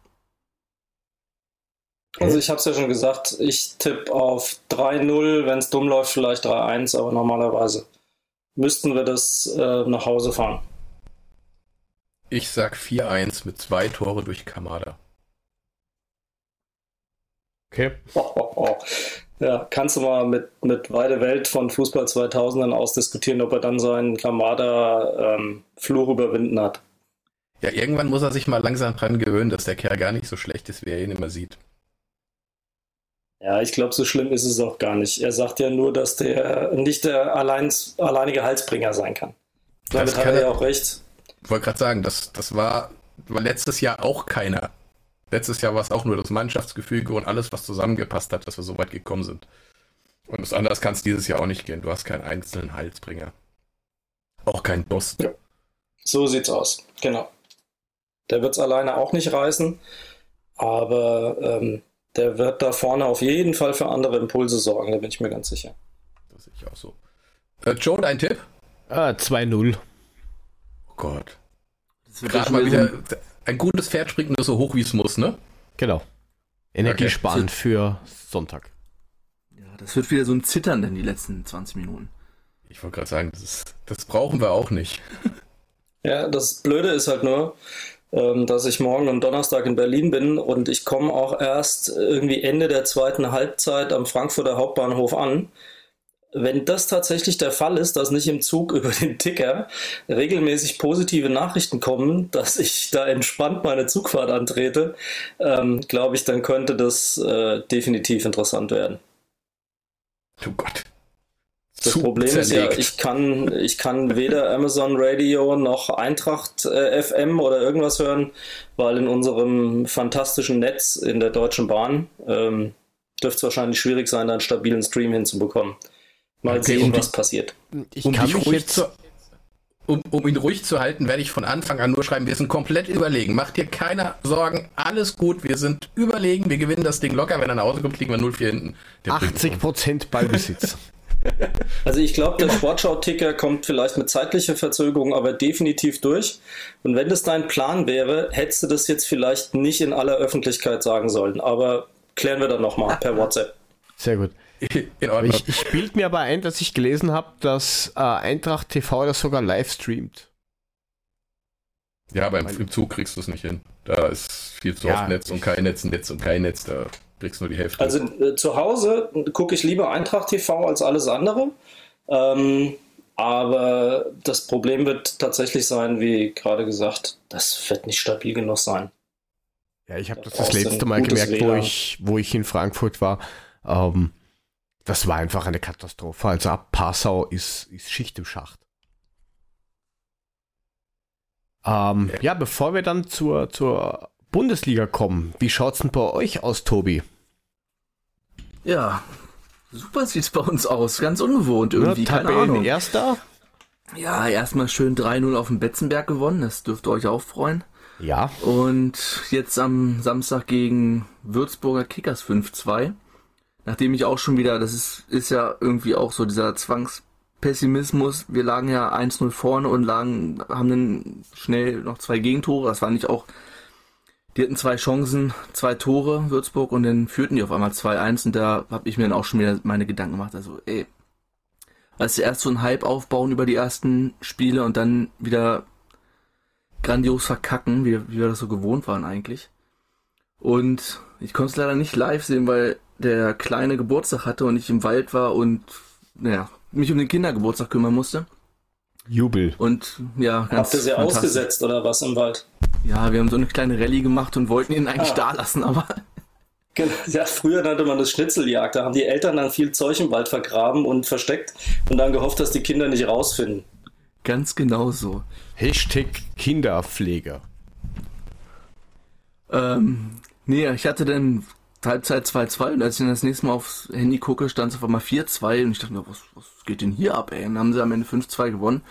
Also ich habe es ja schon gesagt, ich tippe auf 3-0, wenn es dumm läuft, vielleicht 3-1, aber normalerweise müssten wir das äh, nach Hause fahren. Ich sag 4-1 mit zwei Tore durch Kamada. Okay. Oh, oh, oh. Ja, kannst du mal mit, mit Weide Welt von Fußball 2000 dann ausdiskutieren, ob er dann seinen Kamada-Fluch ähm, überwinden hat. Ja, irgendwann muss er sich mal langsam dran gewöhnen, dass der Kerl gar nicht so schlecht ist, wie er ihn immer sieht. Ja, ich glaube, so schlimm ist es auch gar nicht. Er sagt ja nur, dass der nicht der allein, alleinige Halsbringer sein kann. Damit hat er ja auch recht. Ich wollte gerade sagen, das, das war, war letztes Jahr auch keiner. Letztes Jahr war es auch nur das Mannschaftsgefüge und alles, was zusammengepasst hat, dass wir so weit gekommen sind. Und das anders kann es dieses Jahr auch nicht gehen. Du hast keinen einzelnen Halsbringer. Auch keinen Boss. Ja. So sieht's aus, genau. Der wird es alleine auch nicht reißen, aber ähm, der wird da vorne auf jeden Fall für andere Impulse sorgen, da bin ich mir ganz sicher. Das sehe ich auch so. Äh, Joe, dein Tipp? Ah, 2-0. Oh Gott. Gerade mal wieder ein gutes Pferd springt nur so hoch, wie es muss, ne? Genau. Energie okay. sparen für Sonntag. Ja, das wird wieder so ein Zittern in die letzten 20 Minuten. Ich wollte gerade sagen, das, ist, das brauchen wir auch nicht. *laughs* Ja, das Blöde ist halt nur, dass ich morgen und Donnerstag in Berlin bin und ich komme auch erst irgendwie Ende der zweiten Halbzeit am Frankfurter Hauptbahnhof an. Wenn das tatsächlich der Fall ist, dass nicht im Zug *laughs* über den Ticker regelmäßig positive Nachrichten kommen, dass ich da entspannt meine Zugfahrt antrete, ähm, glaube ich, dann könnte das äh, definitiv interessant werden. Oh Gott. Das Problem ist ja, ich kann, ich kann weder Amazon Radio noch Eintracht äh, FM oder irgendwas hören, weil in unserem fantastischen Netz in der Deutschen Bahn ähm, dürfte es wahrscheinlich schwierig sein, da einen stabilen Stream hinzubekommen. Mal okay, sehen, um was passiert. Ich um kann mich jetzt zu, um, um ihn ruhig zu halten, werde ich von Anfang an nur schreiben, wir sind komplett überlegen. Macht dir keine Sorgen, alles gut, wir sind überlegen, wir gewinnen das Ding locker. Wenn er nach Hause kommt, liegen wir 0-4 hinten. Der 80% Ballbesitz. *laughs* Also ich glaube, der Sportschau-Ticker kommt vielleicht mit zeitlicher Verzögerung, aber definitiv durch. Und wenn das dein Plan wäre, hättest du das jetzt vielleicht nicht in aller Öffentlichkeit sagen sollen. Aber klären wir dann nochmal per WhatsApp. Sehr gut. Ich, ich bild mir aber ein, dass ich gelesen habe, dass äh, Eintracht TV das sogar live streamt. Ja, aber im, im Zug kriegst du es nicht hin. Da ist viel zu ja, oft Netz und kein Netz, Netz und kein Netz. Da kriegst nur die Hälfte. Also äh, zu Hause gucke ich lieber Eintracht TV als alles andere. Ähm, aber das Problem wird tatsächlich sein, wie gerade gesagt, das wird nicht stabil genug sein. Ja, ich habe das das letzte Mal gemerkt, wo ich, wo ich in Frankfurt war. Ähm, das war einfach eine Katastrophe. Also ab Passau ist, ist Schicht im Schacht. Ähm, ja, bevor wir dann zur, zur Bundesliga kommen, wie schaut es denn bei euch aus, Tobi? Ja, super sieht es bei uns aus. Ganz ungewohnt irgendwie. Ja, keine Ahnung. Erster, Ja, erstmal schön 3-0 auf dem Betzenberg gewonnen, das dürfte euch auch freuen. Ja. Und jetzt am Samstag gegen Würzburger Kickers 5-2. Nachdem ich auch schon wieder, das ist, ist ja irgendwie auch so dieser Zwangspessimismus. Wir lagen ja 1-0 vorne und lagen, haben dann schnell noch zwei Gegentore. Das war nicht auch, die hatten zwei Chancen, zwei Tore, Würzburg, und dann führten die auf einmal 2-1 und da habe ich mir dann auch schon wieder meine Gedanken gemacht. Also, ey, als erst so ein Hype aufbauen über die ersten Spiele und dann wieder grandios verkacken, wie, wie wir das so gewohnt waren eigentlich. Und ich konnte es leider nicht live sehen, weil der kleine Geburtstag hatte und ich im Wald war und naja, mich um den Kindergeburtstag kümmern musste. Jubel. Und ja, ganz Habt ihr sie ausgesetzt oder was im Wald? Ja, wir haben so eine kleine Rallye gemacht und wollten ihn eigentlich ah. da lassen, aber. *laughs* Genau, ja, früher nannte man das Schnitzeljagd. Da haben die Eltern dann viel Zeug im Wald vergraben und versteckt und dann gehofft, dass die Kinder nicht rausfinden. Ganz genau so. Hashtag Kinderpfleger. Ähm, nee, ich hatte dann Halbzeit 2-2 und als ich dann das nächste Mal aufs Handy gucke, stand es auf einmal 4-2 und ich dachte mir, was, was geht denn hier ab, ey? Und dann haben sie am Ende 5-2 gewonnen.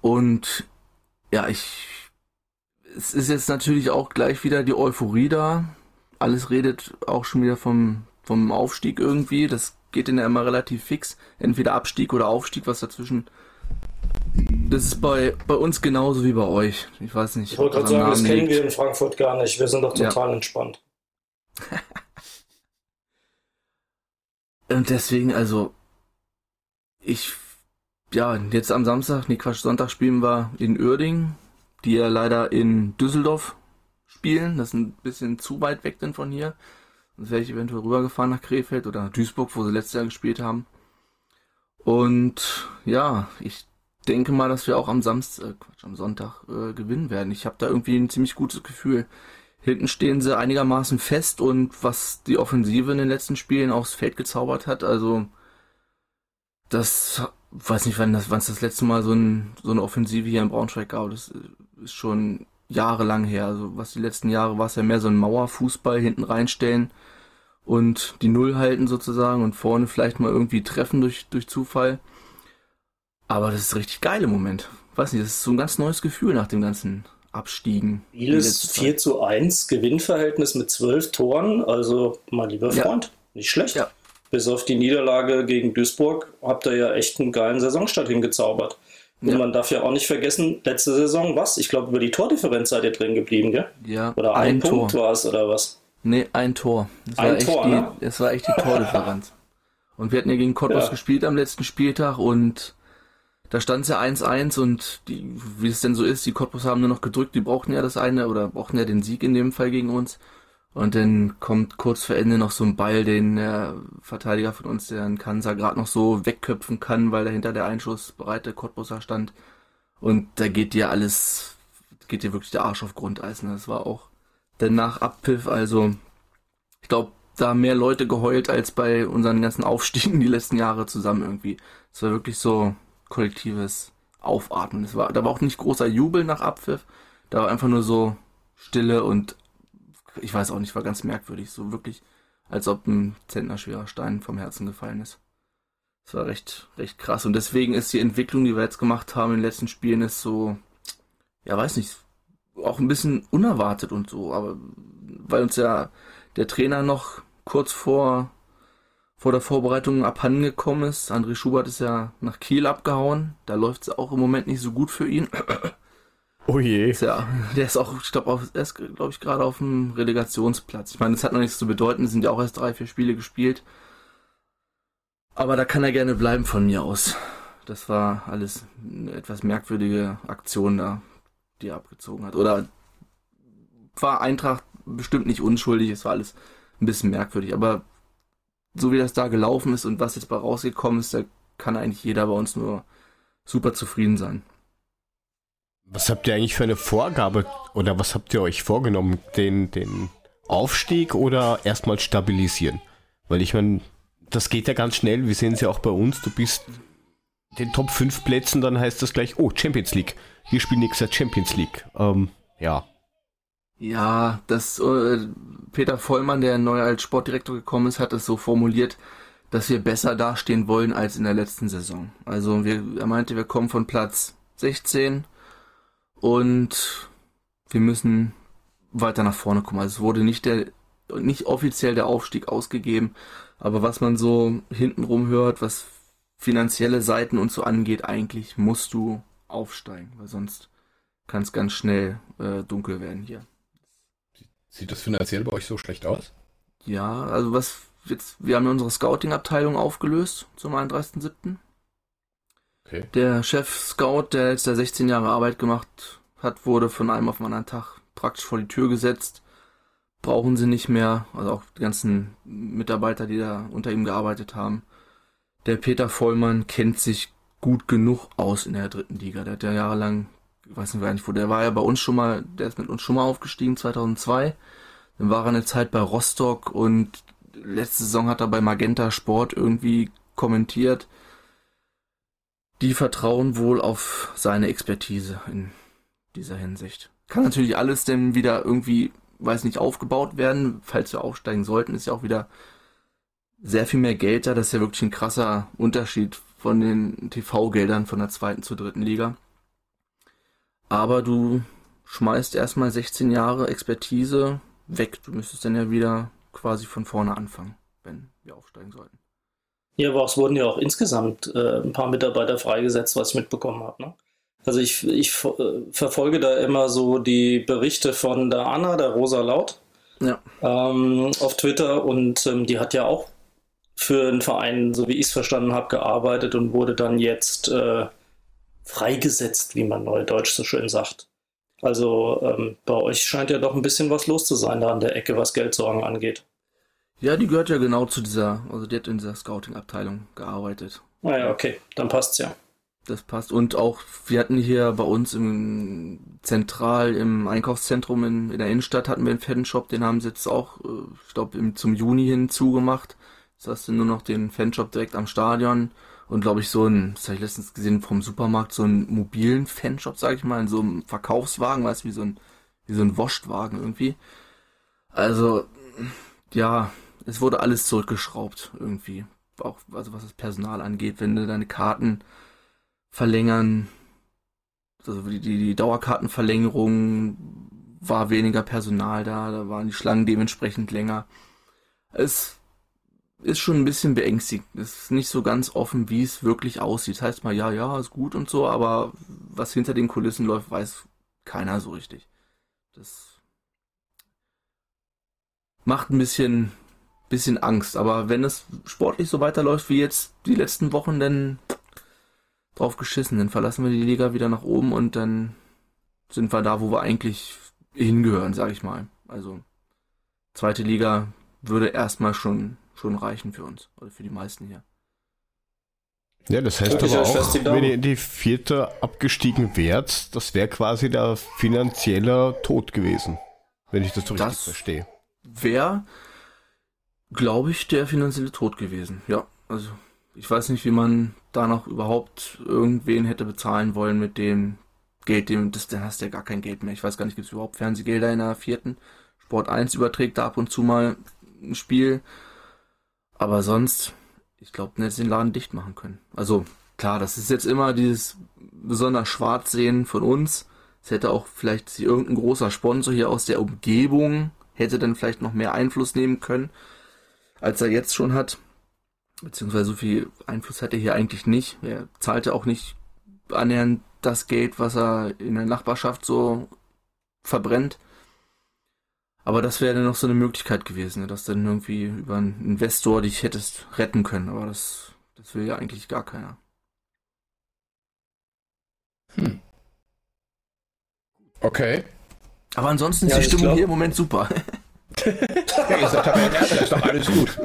Und ja, ich. Es ist jetzt natürlich auch gleich wieder die Euphorie da. Alles redet auch schon wieder vom, vom Aufstieg irgendwie. Das geht dann ja immer relativ fix. Entweder Abstieg oder Aufstieg, was dazwischen das ist bei, bei uns genauso wie bei euch. Ich weiß nicht. Ich wollte gerade sagen, das kennen wir in Frankfurt gar nicht. Wir sind doch total ja. entspannt. *laughs* Und deswegen, also, ich, ja, jetzt am Samstag, nee, Quatsch, Sonntag spielen wir in Uerding, die ja leider in Düsseldorf spielen. Das ist ein bisschen zu weit weg denn von hier. Sonst wäre ich eventuell rübergefahren nach Krefeld oder Duisburg, wo sie letztes Jahr gespielt haben. Und ja, ich denke mal, dass wir auch am Samstag, äh, Quatsch, am Sonntag äh, gewinnen werden. Ich habe da irgendwie ein ziemlich gutes Gefühl. Hinten stehen sie einigermaßen fest und was die Offensive in den letzten Spielen aufs Feld gezaubert hat, also das weiß nicht, wann das, wann es das letzte Mal so, ein, so eine Offensive hier in Braunschweig gab. Das ist schon jahrelang her. Also was die letzten Jahre war es ja mehr so ein Mauerfußball hinten reinstellen und die Null halten sozusagen und vorne vielleicht mal irgendwie treffen durch, durch Zufall. Aber das ist richtig geil im Moment. Weiß nicht, das ist so ein ganz neues Gefühl nach dem ganzen Abstiegen. Vieles 4 zu 1, Gewinnverhältnis mit 12 Toren. Also, mein lieber Freund, ja. nicht schlecht. Ja. Bis auf die Niederlage gegen Duisburg habt ihr ja echt einen geilen Saisonstart hingezaubert. Und ja. man darf ja auch nicht vergessen, letzte Saison was? Ich glaube, über die Tordifferenz seid ihr drin geblieben, gell? Ja. Oder ein, ein Punkt war es, oder was? Nee, ein Tor. Das ein Tor, die, ne? Das war echt die Tordifferenz. *laughs* und wir hatten ja gegen Cottbus ja. gespielt am letzten Spieltag und da stand es ja 1-1 und die, wie es denn so ist, die Cottbus haben nur noch gedrückt, die brauchten ja das eine oder brauchten ja den Sieg in dem Fall gegen uns. Und dann kommt kurz vor Ende noch so ein Ball, den der Verteidiger von uns, der Kansa, gerade noch so wegköpfen kann, weil da hinter der Einschuss bereite Cottbuser stand. Und da geht dir alles, geht dir wirklich der Arsch auf Grundeis. Ne? Das war auch danach Abpfiff, also ich glaube, da haben mehr Leute geheult als bei unseren ganzen Aufstiegen die letzten Jahre zusammen irgendwie. Es war wirklich so, kollektives Aufatmen. Es war, da war auch nicht großer Jubel nach Abpfiff. Da war einfach nur so Stille und ich weiß auch nicht, war ganz merkwürdig. So wirklich, als ob ein zentnerschwerer Stein vom Herzen gefallen ist. Das war recht, recht krass. Und deswegen ist die Entwicklung, die wir jetzt gemacht haben in den letzten Spielen, ist so, ja, weiß nicht, auch ein bisschen unerwartet und so. Aber weil uns ja der Trainer noch kurz vor vor der Vorbereitung abhandengekommen ist. André Schubert ist ja nach Kiel abgehauen. Da läuft es auch im Moment nicht so gut für ihn. Oh je. Ist ja, der ist auch, ich glaube, glaube ich, gerade auf dem Relegationsplatz. Ich meine, das hat noch nichts zu bedeuten, es sind ja auch erst drei, vier Spiele gespielt. Aber da kann er gerne bleiben von mir aus. Das war alles eine etwas merkwürdige Aktion da, die er abgezogen hat. Oder war Eintracht bestimmt nicht unschuldig, es war alles ein bisschen merkwürdig. Aber so wie das da gelaufen ist und was jetzt bei rausgekommen ist, da kann eigentlich jeder bei uns nur super zufrieden sein. Was habt ihr eigentlich für eine Vorgabe oder was habt ihr euch vorgenommen? Den, den Aufstieg oder erstmal stabilisieren? Weil ich meine, das geht ja ganz schnell. Wir sehen es ja auch bei uns. Du bist den Top 5 Plätzen, dann heißt das gleich, oh, Champions League. Wir spielen nächstes Champions League. Ähm, ja. Ja, das äh, Peter Vollmann, der neu als Sportdirektor gekommen ist, hat es so formuliert, dass wir besser dastehen wollen als in der letzten Saison. Also wir, er meinte, wir kommen von Platz 16 und wir müssen weiter nach vorne kommen. Also es wurde nicht der, nicht offiziell der Aufstieg ausgegeben, aber was man so hintenrum hört, was finanzielle Seiten und so angeht, eigentlich musst du aufsteigen, weil sonst kann es ganz schnell äh, dunkel werden hier. Sieht das finanziell bei euch so schlecht aus? Ja, also was jetzt, wir haben unsere Scouting-Abteilung aufgelöst zum 31.07. Okay. Der Chef-Scout, der jetzt da 16 Jahre Arbeit gemacht hat, wurde von einem auf den anderen Tag praktisch vor die Tür gesetzt. Brauchen sie nicht mehr, also auch die ganzen Mitarbeiter, die da unter ihm gearbeitet haben. Der Peter Vollmann kennt sich gut genug aus in der dritten Liga. Der hat ja jahrelang, ich weiß nicht gar nicht wo, der war ja bei uns schon mal, der ist mit uns schon mal aufgestiegen, 2002. Dann war er eine Zeit bei Rostock und letzte Saison hat er bei Magenta Sport irgendwie kommentiert. Die vertrauen wohl auf seine Expertise in dieser Hinsicht. Kann natürlich alles denn wieder irgendwie, weiß nicht, aufgebaut werden, falls wir aufsteigen sollten, ist ja auch wieder sehr viel mehr Geld da. Das ist ja wirklich ein krasser Unterschied von den TV-Geldern von der zweiten zur dritten Liga. Aber du schmeißt erstmal 16 Jahre Expertise weg. Du müsstest dann ja wieder quasi von vorne anfangen, wenn wir aufsteigen sollten. Ja, aber es wurden ja auch insgesamt äh, ein paar Mitarbeiter freigesetzt, was ich mitbekommen habe. Ne? Also ich, ich äh, verfolge da immer so die Berichte von der Anna, der Rosa Laut, ja. ähm, auf Twitter und ähm, die hat ja auch für einen Verein, so wie ich es verstanden habe, gearbeitet und wurde dann jetzt äh, freigesetzt, wie man neudeutsch so schön sagt. Also ähm, bei euch scheint ja doch ein bisschen was los zu sein da an der Ecke, was Geldsorgen angeht. Ja, die gehört ja genau zu dieser, also die hat in dieser Scouting-Abteilung gearbeitet. Ah ja, okay, dann passt's ja. Das passt. Und auch, wir hatten hier bei uns im Zentral, im Einkaufszentrum in, in der Innenstadt hatten wir einen Fanshop, den haben sie jetzt auch, äh, ich glaube, zum Juni hin zugemacht. Jetzt hast du nur noch den Fanshop direkt am Stadion und glaube ich so ein, das habe ich letztens gesehen vom Supermarkt, so einen mobilen Fanshop, sage ich mal, in so einem Verkaufswagen, weißt du, wie so ein, wie so ein Woschtwagen irgendwie. Also, ja, es wurde alles zurückgeschraubt irgendwie. Auch, also was das Personal angeht, wenn du deine Karten verlängern, also die, die, Dauerkartenverlängerung war weniger Personal da, da waren die Schlangen dementsprechend länger. Es ist schon ein bisschen beängstigend. Es ist nicht so ganz offen, wie es wirklich aussieht. Das heißt mal, ja, ja, ist gut und so, aber was hinter den Kulissen läuft, weiß keiner so richtig. Das macht ein bisschen, bisschen Angst. Aber wenn es sportlich so weiterläuft wie jetzt die letzten Wochen, dann drauf geschissen. Dann verlassen wir die Liga wieder nach oben und dann sind wir da, wo wir eigentlich hingehören, sag ich mal. Also zweite Liga würde erstmal schon schon reichen für uns oder für die meisten hier. Ja, das heißt aber auch, wenn ihr in die vierte abgestiegen wärt, das wäre quasi der finanzielle Tod gewesen, wenn ich das so richtig verstehe. Wäre, glaube ich, der finanzielle Tod gewesen. Ja, also ich weiß nicht, wie man da noch überhaupt irgendwen hätte bezahlen wollen mit dem Geld, dem, das, dann hast du ja gar kein Geld mehr. Ich weiß gar nicht, gibt es überhaupt Fernsehgelder in der vierten? Sport 1 überträgt da ab und zu mal ein Spiel. Aber sonst, ich glaube, nicht den Laden dicht machen können. Also klar, das ist jetzt immer dieses besonders schwarz sehen von uns. Es hätte auch vielleicht irgendein großer Sponsor hier aus der Umgebung, hätte dann vielleicht noch mehr Einfluss nehmen können, als er jetzt schon hat. Beziehungsweise so viel Einfluss hat er hier eigentlich nicht. Er zahlte auch nicht annähernd das Geld, was er in der Nachbarschaft so verbrennt. Aber das wäre dann noch so eine Möglichkeit gewesen, ne, dass dann irgendwie über einen Investor dich hättest retten können. Aber das, das will ja eigentlich gar keiner. Hm. Okay. Aber ansonsten ist ja, die Stimmung glaub... hier im Moment super. *laughs* ja, ist doch alles gut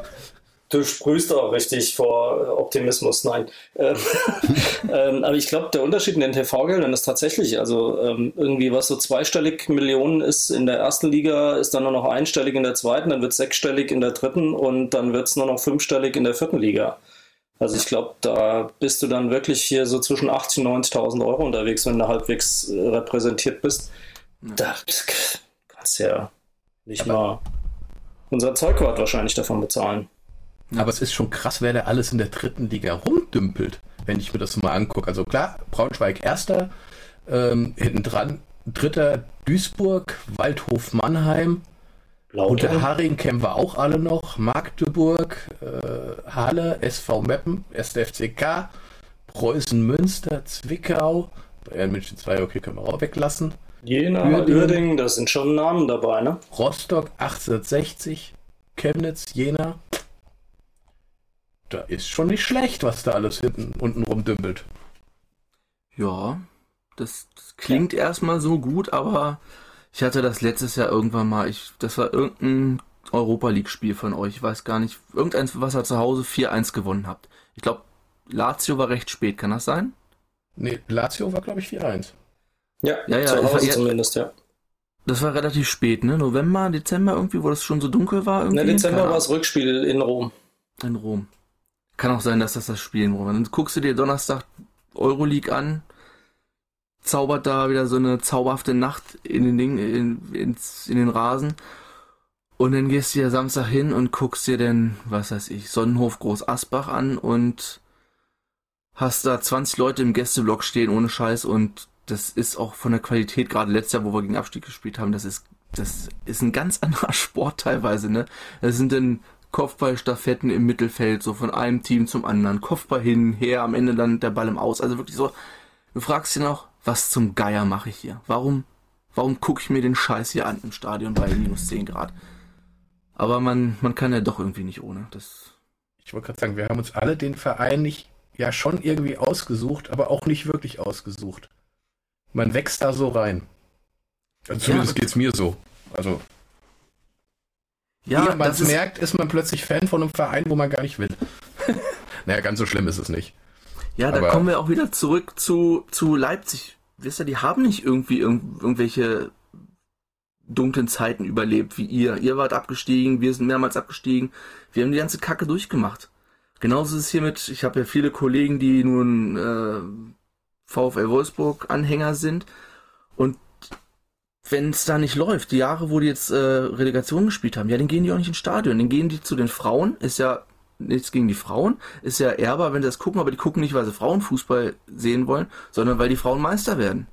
du sprühst auch richtig vor Optimismus. Nein. Ähm, *laughs* ähm, aber ich glaube, der Unterschied in den TV-Geldern ist tatsächlich, also ähm, irgendwie was so zweistellig Millionen ist in der ersten Liga, ist dann nur noch einstellig in der zweiten, dann wird es sechsstellig in der dritten und dann wird es nur noch fünfstellig in der vierten Liga. Also ich glaube, da bist du dann wirklich hier so zwischen 80.000 und 90.000 Euro unterwegs, wenn du halbwegs äh, repräsentiert bist. Da kannst du ja nicht aber mal unser Zeugwart wahrscheinlich davon bezahlen. Aber es ist schon krass, wer da alles in der dritten Liga rumdümpelt, wenn ich mir das mal angucke. Also klar, Braunschweig erster, ähm, hinten dran dritter Duisburg, Waldhof Mannheim, Lauter Haring kennen wir auch alle noch, Magdeburg, äh, Halle, SV Meppen, SDFCK, Preußen Münster, Zwickau, Bayern München 2, okay, können wir auch weglassen. Jena, Uerdingen, Uerdingen, das sind schon Namen dabei, ne? Rostock 1860, Chemnitz, Jena. Da ist schon nicht schlecht, was da alles hinten unten rumdümpelt. Ja, das, das klingt ja. erstmal so gut, aber ich hatte das letztes Jahr irgendwann mal. Ich, das war irgendein Europa League-Spiel von euch. Ich weiß gar nicht. Irgendeins, was ihr zu Hause 4-1 gewonnen habt. Ich glaube, Lazio war recht spät, kann das sein? Nee, Lazio war, glaube ich, 4-1. Ja, ja, ja, zu Hause zumindest, ja. Das war relativ spät, ne? November, Dezember irgendwie, wo das schon so dunkel war. Irgendwie? Ne, Dezember war das Rückspiel in Rom. In Rom. Kann auch sein, dass das das Spiel in Rom war. Dann guckst du dir Donnerstag Euroleague an, zaubert da wieder so eine zauberhafte Nacht in den Ding, in, ins, in den Rasen. Und dann gehst du ja Samstag hin und guckst dir den, was weiß ich, Sonnenhof Groß Asbach an und hast da 20 Leute im Gästeblock stehen ohne Scheiß und das ist auch von der Qualität, gerade letztes Jahr, wo wir gegen Abstieg gespielt haben, das ist, das ist ein ganz *laughs* anderer Sport teilweise, ne? Das sind dann Kopfballstaffetten im Mittelfeld, so von einem Team zum anderen, Kopfball hin, her, am Ende dann der Ball im Aus, also wirklich so, du fragst dich noch, was zum Geier mache ich hier? Warum, warum gucke ich mir den Scheiß hier an im Stadion bei minus 10 Grad? Aber man, man kann ja doch irgendwie nicht ohne. Das ich wollte gerade sagen, wir haben uns alle den Verein nicht, ja schon irgendwie ausgesucht, aber auch nicht wirklich ausgesucht. Man wächst da so rein. Also zumindest ja, es mir so. Also. Ja, man es merkt, ist man plötzlich Fan von einem Verein, wo man gar nicht will. *laughs* naja, ganz so schlimm ist es nicht. Ja, da aber kommen wir auch wieder zurück zu, zu Leipzig. Wisst ihr, die haben nicht irgendwie irg irgendwelche dunklen Zeiten überlebt wie ihr. Ihr wart abgestiegen, wir sind mehrmals abgestiegen. Wir haben die ganze Kacke durchgemacht. Genauso ist es hier mit, ich habe ja viele Kollegen, die nun äh, VfL Wolfsburg Anhänger sind. Und wenn es da nicht läuft, die Jahre, wo die jetzt äh, Relegation gespielt haben, ja, dann gehen die auch nicht ins Stadion. Dann gehen die zu den Frauen, ist ja nichts gegen die Frauen, ist ja ehrbar, wenn sie das gucken, aber die gucken nicht, weil sie Frauenfußball sehen wollen, sondern weil die Frauen Meister werden.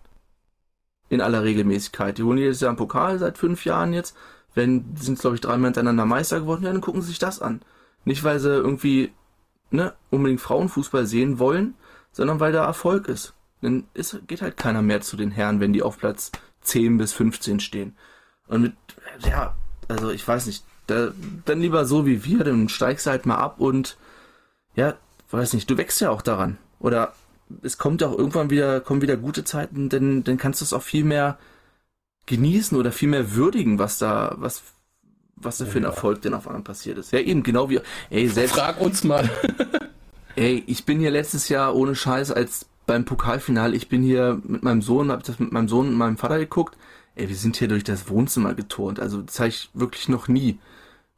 In aller Regelmäßigkeit. Die holen jedes Jahr einen Pokal seit fünf Jahren jetzt. Wenn, sind glaube ich dreimal hintereinander Meister geworden, ja, dann gucken sie sich das an. Nicht, weil sie irgendwie, ne, unbedingt Frauenfußball sehen wollen, sondern weil da Erfolg ist. Dann ist, geht halt keiner mehr zu den Herren, wenn die auf Platz 10 bis 15 stehen. Und mit, ja, also ich weiß nicht, da, dann lieber so wie wir, dann steigst du halt mal ab und ja, weiß nicht, du wächst ja auch daran. Oder es kommt auch irgendwann wieder, kommen wieder gute Zeiten, denn dann kannst du es auch viel mehr genießen oder viel mehr würdigen, was da, was, was da für ein Erfolg denn auf einmal passiert ist. Ja, eben, genau wie, ey, selbst. Frag uns mal. *laughs* ey, ich bin hier letztes Jahr ohne Scheiß als beim Pokalfinale, ich bin hier mit meinem Sohn, hab das mit meinem Sohn und meinem Vater geguckt, ey, wir sind hier durch das Wohnzimmer geturnt. Also das habe ich wirklich noch nie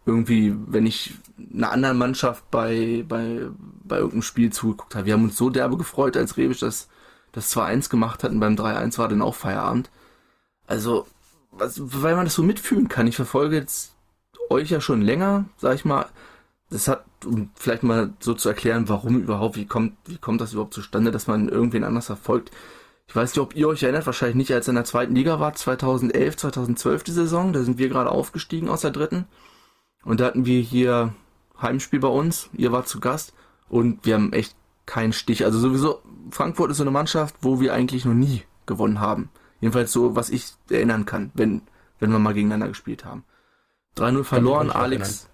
irgendwie, wenn ich einer anderen Mannschaft bei, bei, bei irgendeinem Spiel zugeguckt habe. Wir haben uns so derbe gefreut, als Rebisch das, das 2-1 gemacht hat und beim 3-1 war dann auch Feierabend. Also, was, weil man das so mitfühlen kann. Ich verfolge jetzt euch ja schon länger, sag ich mal. Das hat, um vielleicht mal so zu erklären, warum überhaupt, wie kommt, wie kommt das überhaupt zustande, dass man irgendwen anders verfolgt. Ich weiß nicht, ob ihr euch erinnert, wahrscheinlich nicht, als er in der zweiten Liga war, 2011, 2012 die Saison, da sind wir gerade aufgestiegen aus der dritten. Und da hatten wir hier Heimspiel bei uns, ihr wart zu Gast und wir haben echt keinen Stich. Also sowieso, Frankfurt ist so eine Mannschaft, wo wir eigentlich noch nie gewonnen haben. Jedenfalls so, was ich erinnern kann, wenn, wenn wir mal gegeneinander gespielt haben. 3-0 verloren, Alex.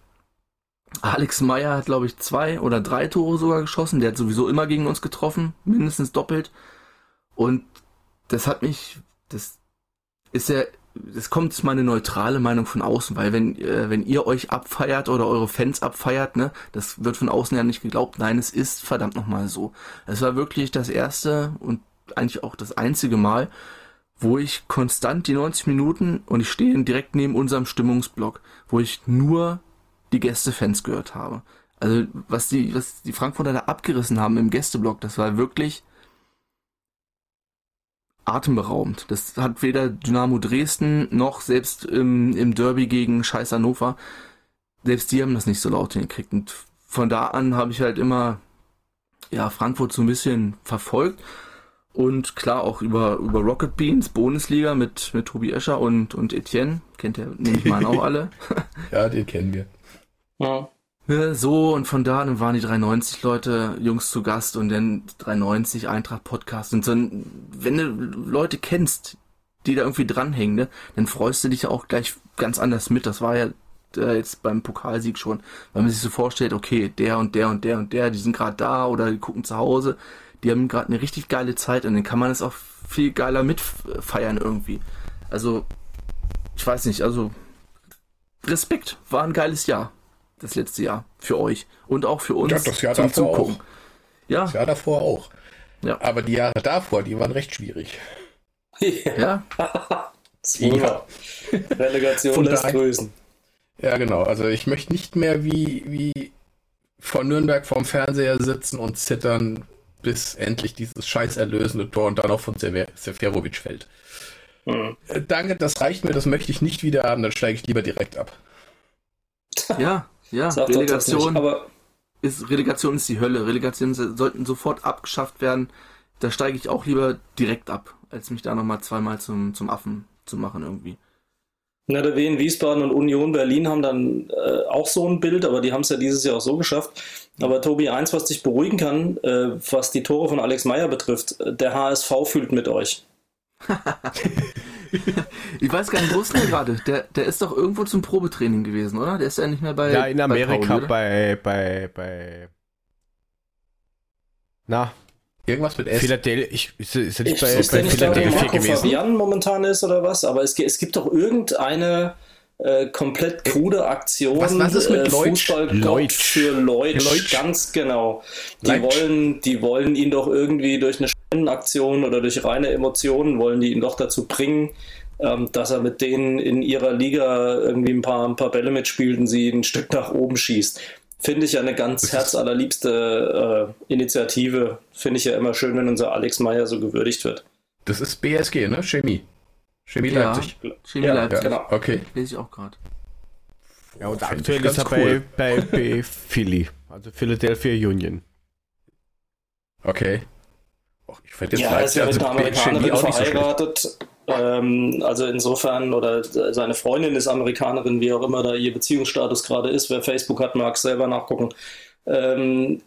Alex Meyer hat, glaube ich, zwei oder drei Tore sogar geschossen. Der hat sowieso immer gegen uns getroffen, mindestens doppelt. Und das hat mich, das ist ja es kommt meine neutrale Meinung von außen, weil wenn, äh, wenn ihr euch abfeiert oder eure Fans abfeiert, ne, das wird von außen ja nicht geglaubt. Nein, es ist verdammt nochmal so. Es war wirklich das erste und eigentlich auch das einzige Mal, wo ich konstant die 90 Minuten und ich stehe direkt neben unserem Stimmungsblock, wo ich nur die Gästefans gehört habe. Also was die, was die Frankfurter da abgerissen haben im Gästeblock, das war wirklich atemberaubend. Das hat weder Dynamo Dresden noch selbst im, im Derby gegen Scheiß Hannover, selbst die haben das nicht so laut hingekriegt. Und von da an habe ich halt immer ja, Frankfurt so ein bisschen verfolgt. Und klar auch über, über Rocket Beans, Bundesliga mit, mit Tobi Escher und, und Etienne. Kennt ihr, nehme ich mal auch alle. *laughs* ja, den kennen wir. Ja. So, und von da dann waren die 390 Leute, Jungs zu Gast und dann 390 Eintracht Podcast. Und so, wenn du Leute kennst, die da irgendwie dranhängen, ne, dann freust du dich ja auch gleich ganz anders mit. Das war ja äh, jetzt beim Pokalsieg schon, weil man sich so vorstellt, okay, der und der und der und der, die sind gerade da oder die gucken zu Hause, die haben gerade eine richtig geile Zeit und dann kann man es auch viel geiler mitfeiern irgendwie. Also, ich weiß nicht, also Respekt, war ein geiles Jahr, das letzte Jahr für euch und auch für uns ja, das Jahr zum Zugucken. Auch. Ja. Das Jahr davor auch. Ja. Aber die Jahre davor, die waren recht schwierig. Ja. ja. *laughs* Relegation des Größen. Ja, genau. Also ich möchte nicht mehr wie, wie vor Nürnberg vorm Fernseher sitzen und zittern, bis endlich dieses scheiß erlösende Tor und dann auch von Seferovic fällt. Mhm. Äh, danke, das reicht mir, das möchte ich nicht wieder haben, dann steige ich lieber direkt ab. Ja, ja, Relegation, aber ist, Relegation ist die Hölle. Relegation sollten sofort abgeschafft werden. Da steige ich auch lieber direkt ab, als mich da nochmal zweimal zum, zum Affen zu machen irgendwie. Na, der WN Wiesbaden und Union Berlin haben dann äh, auch so ein Bild, aber die haben es ja dieses Jahr auch so geschafft. Aber Tobi, eins, was dich beruhigen kann, äh, was die Tore von Alex Meyer betrifft, der HSV fühlt mit euch. *laughs* *laughs* ich weiß gar nicht, wo ist der gerade? Der, der ist doch irgendwo zum Probetraining gewesen, oder? Der ist ja nicht mehr bei. Ja, in Amerika bei, bei, bei, bei. Na, Irgendwas mit S. Philadelphia, ich, ist, ist er nicht ich bei, bei nicht Philadelphia da, gewesen? Fabian momentan ist oder was, aber es, es gibt doch irgendeine äh, komplett krude Aktion. Was, was ist mit äh, Fußball Leutsch. für Leutsch, Leutsch, ganz genau. Die wollen, die wollen ihn doch irgendwie durch eine Spendenaktion oder durch reine Emotionen wollen die ihn doch dazu bringen, ähm, dass er mit denen in ihrer Liga irgendwie ein paar, ein paar Bälle mitspielt und sie ein Stück nach oben schießt. Finde ich ja eine ganz herzallerliebste äh, Initiative. Finde ich ja immer schön, wenn unser Alex Meyer so gewürdigt wird. Das ist BSG, ne? Chemie. Chemie ja, Leipzig. Chemie ja, Leipzig. Genau. Okay. Lese ich auch gerade. Ja, und aktuell ist er cool. bei, bei, bei Philly, also Philadelphia Union. Okay. Ich fände jetzt ja, er ist ja mit einer Amerikanerin verheiratet. So ähm, also insofern, oder seine Freundin ist Amerikanerin, wie auch immer da ihr Beziehungsstatus gerade ist. Wer Facebook hat, mag selber nachgucken. Ähm,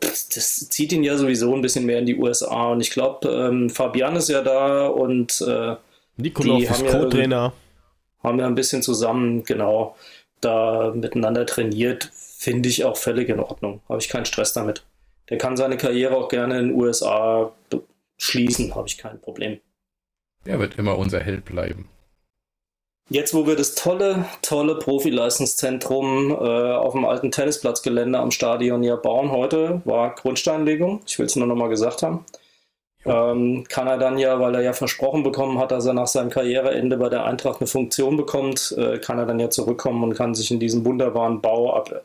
das, das, zieht ihn ja sowieso ein bisschen mehr in die USA. Und ich glaube, ähm, Fabian ist ja da und äh, Nikolov ist Co-Trainer. Ja, haben ja ein bisschen zusammen, genau, da miteinander trainiert. Finde ich auch völlig in Ordnung. Habe ich keinen Stress damit. Der kann seine Karriere auch gerne in den USA schließen, habe ich kein Problem. Der wird immer unser Held bleiben. Jetzt, wo wir das tolle, tolle Profileistungszentrum äh, auf dem alten Tennisplatzgelände am Stadion ja bauen heute, war Grundsteinlegung. Ich will es nur nochmal gesagt haben. Ähm, kann er dann ja, weil er ja versprochen bekommen hat, dass er nach seinem Karriereende bei der Eintracht eine Funktion bekommt, äh, kann er dann ja zurückkommen und kann sich in diesem wunderbaren Bau ab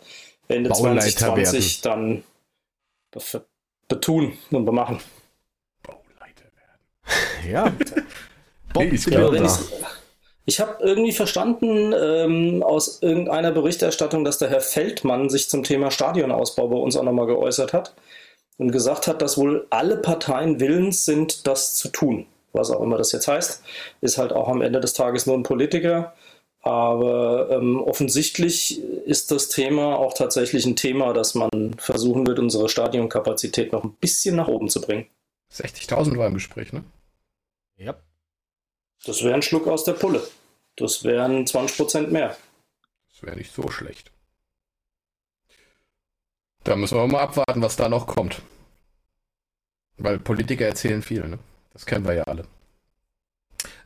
Ende Bauleiter 2020 werden. dann betun und bemachen. Bauleiter *laughs* werden. Ja. Bob ich ich habe irgendwie verstanden ähm, aus irgendeiner Berichterstattung, dass der Herr Feldmann sich zum Thema Stadionausbau bei uns auch nochmal geäußert hat und gesagt hat, dass wohl alle Parteien willens sind, das zu tun. Was auch immer das jetzt heißt, ist halt auch am Ende des Tages nur ein Politiker. Aber ähm, offensichtlich ist das Thema auch tatsächlich ein Thema, dass man versuchen wird, unsere Stadionkapazität noch ein bisschen nach oben zu bringen. 60.000 war im Gespräch, ne? Ja. Das wäre ein Schluck aus der Pulle. Das wären 20% mehr. Das wäre nicht so schlecht. Da müssen wir mal abwarten, was da noch kommt. Weil Politiker erzählen viel, ne? Das kennen wir ja alle.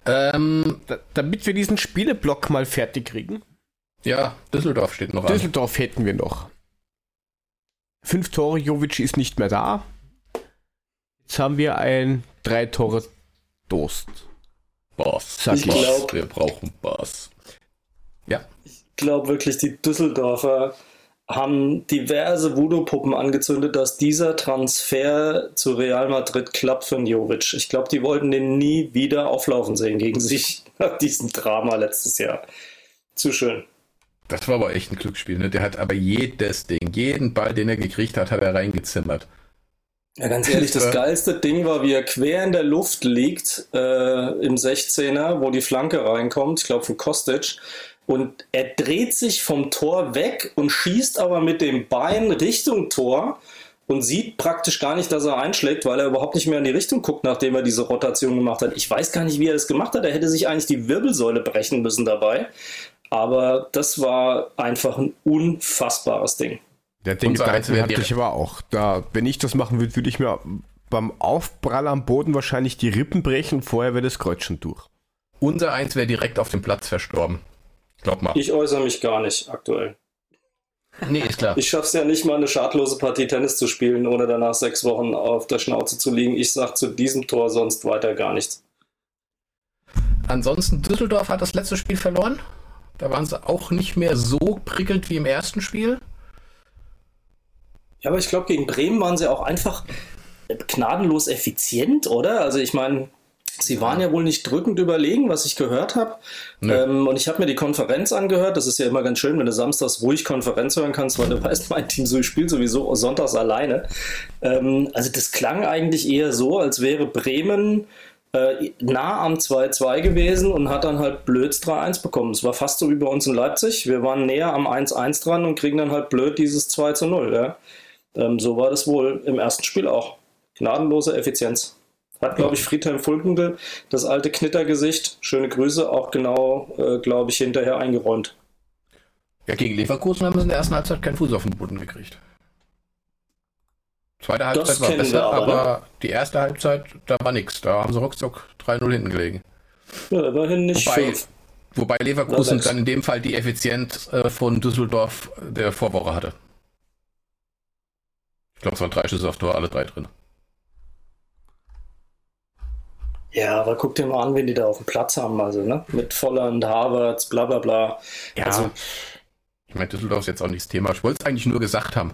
Ähm, da, damit wir diesen Spieleblock mal fertig kriegen. Ja, Düsseldorf steht noch Düsseldorf an. hätten wir noch. Fünf Tore, Jovic ist nicht mehr da. Jetzt haben wir ein drei Tore Dost. Boss. Sag ich glaube, wir brauchen Boss. Ja. Ich glaube wirklich, die Düsseldorfer haben diverse Voodoo-Puppen angezündet, dass dieser Transfer zu Real Madrid klappt für Jovic. Ich glaube, die wollten den nie wieder auflaufen sehen gegen *laughs* sich nach diesem Drama letztes Jahr. Zu schön. Das war aber echt ein Glücksspiel. Ne? Der hat aber jedes Ding, jeden Ball, den er gekriegt hat, hat er reingezimmert. Ja, ganz ehrlich, das geilste Ding war, wie er quer in der Luft liegt äh, im 16er, wo die Flanke reinkommt, ich glaube von Kostic. Und er dreht sich vom Tor weg und schießt aber mit dem Bein Richtung Tor und sieht praktisch gar nicht, dass er einschlägt, weil er überhaupt nicht mehr in die Richtung guckt, nachdem er diese Rotation gemacht hat. Ich weiß gar nicht, wie er das gemacht hat. Er hätte sich eigentlich die Wirbelsäule brechen müssen dabei. Aber das war einfach ein unfassbares Ding. Der Ding Gedanken hatte ich aber auch. Da, wenn ich das machen würde, würde ich mir beim Aufprall am Boden wahrscheinlich die Rippen brechen vorher wäre das Kreuz schon durch. Unser Eins wäre direkt auf dem Platz verstorben. Glaub mal. Ich äußere mich gar nicht aktuell. Nee, ist klar. Ich schaff's ja nicht mal eine schadlose Partie Tennis zu spielen, ohne danach sechs Wochen auf der Schnauze zu liegen. Ich sag zu diesem Tor sonst weiter gar nichts. Ansonsten, Düsseldorf hat das letzte Spiel verloren. Da waren sie auch nicht mehr so prickelnd wie im ersten Spiel. Ja, aber ich glaube, gegen Bremen waren sie auch einfach gnadenlos effizient, oder? Also ich meine, sie waren ja wohl nicht drückend überlegen, was ich gehört habe. Nee. Ähm, und ich habe mir die Konferenz angehört. Das ist ja immer ganz schön, wenn du samstags ruhig Konferenz hören kannst, weil du *laughs* weißt, mein Team so spielt sowieso sonntags alleine. Ähm, also das klang eigentlich eher so, als wäre Bremen äh, nah am 2-2 gewesen und hat dann halt blöd 3-1 bekommen. Es war fast so wie bei uns in Leipzig. Wir waren näher am 1-1 dran und kriegen dann halt blöd dieses 2-0. Ja? Ähm, so war das wohl im ersten Spiel auch. Gnadenlose Effizienz. Hat, glaube ich, Friedhelm Fulkendel, das alte Knittergesicht, schöne Grüße, auch genau, äh, glaube ich, hinterher eingeräumt. Ja, gegen Leverkusen haben sie in der ersten Halbzeit keinen Fuß auf den Boden gekriegt. Zweite Halbzeit das war besser, aber, aber ne? die erste Halbzeit, da war nichts. Da haben sie ruckzuck 3-0 hinten gelegen. Ja, immerhin nicht wobei, fünf. Wobei Leverkusen dann in dem Fall die Effizienz äh, von Düsseldorf der Vorwoche hatte. Ich glaube, es waren drei Schüsse auf Tor, alle drei drin. Ja, aber guck dir mal an, wen die da auf dem Platz haben, also, ne? Mit Volland, Havertz, bla bla bla. Ja. Also, ich meine, Düsseldorf ist jetzt auch nicht das Thema. Ich wollte es eigentlich nur gesagt haben.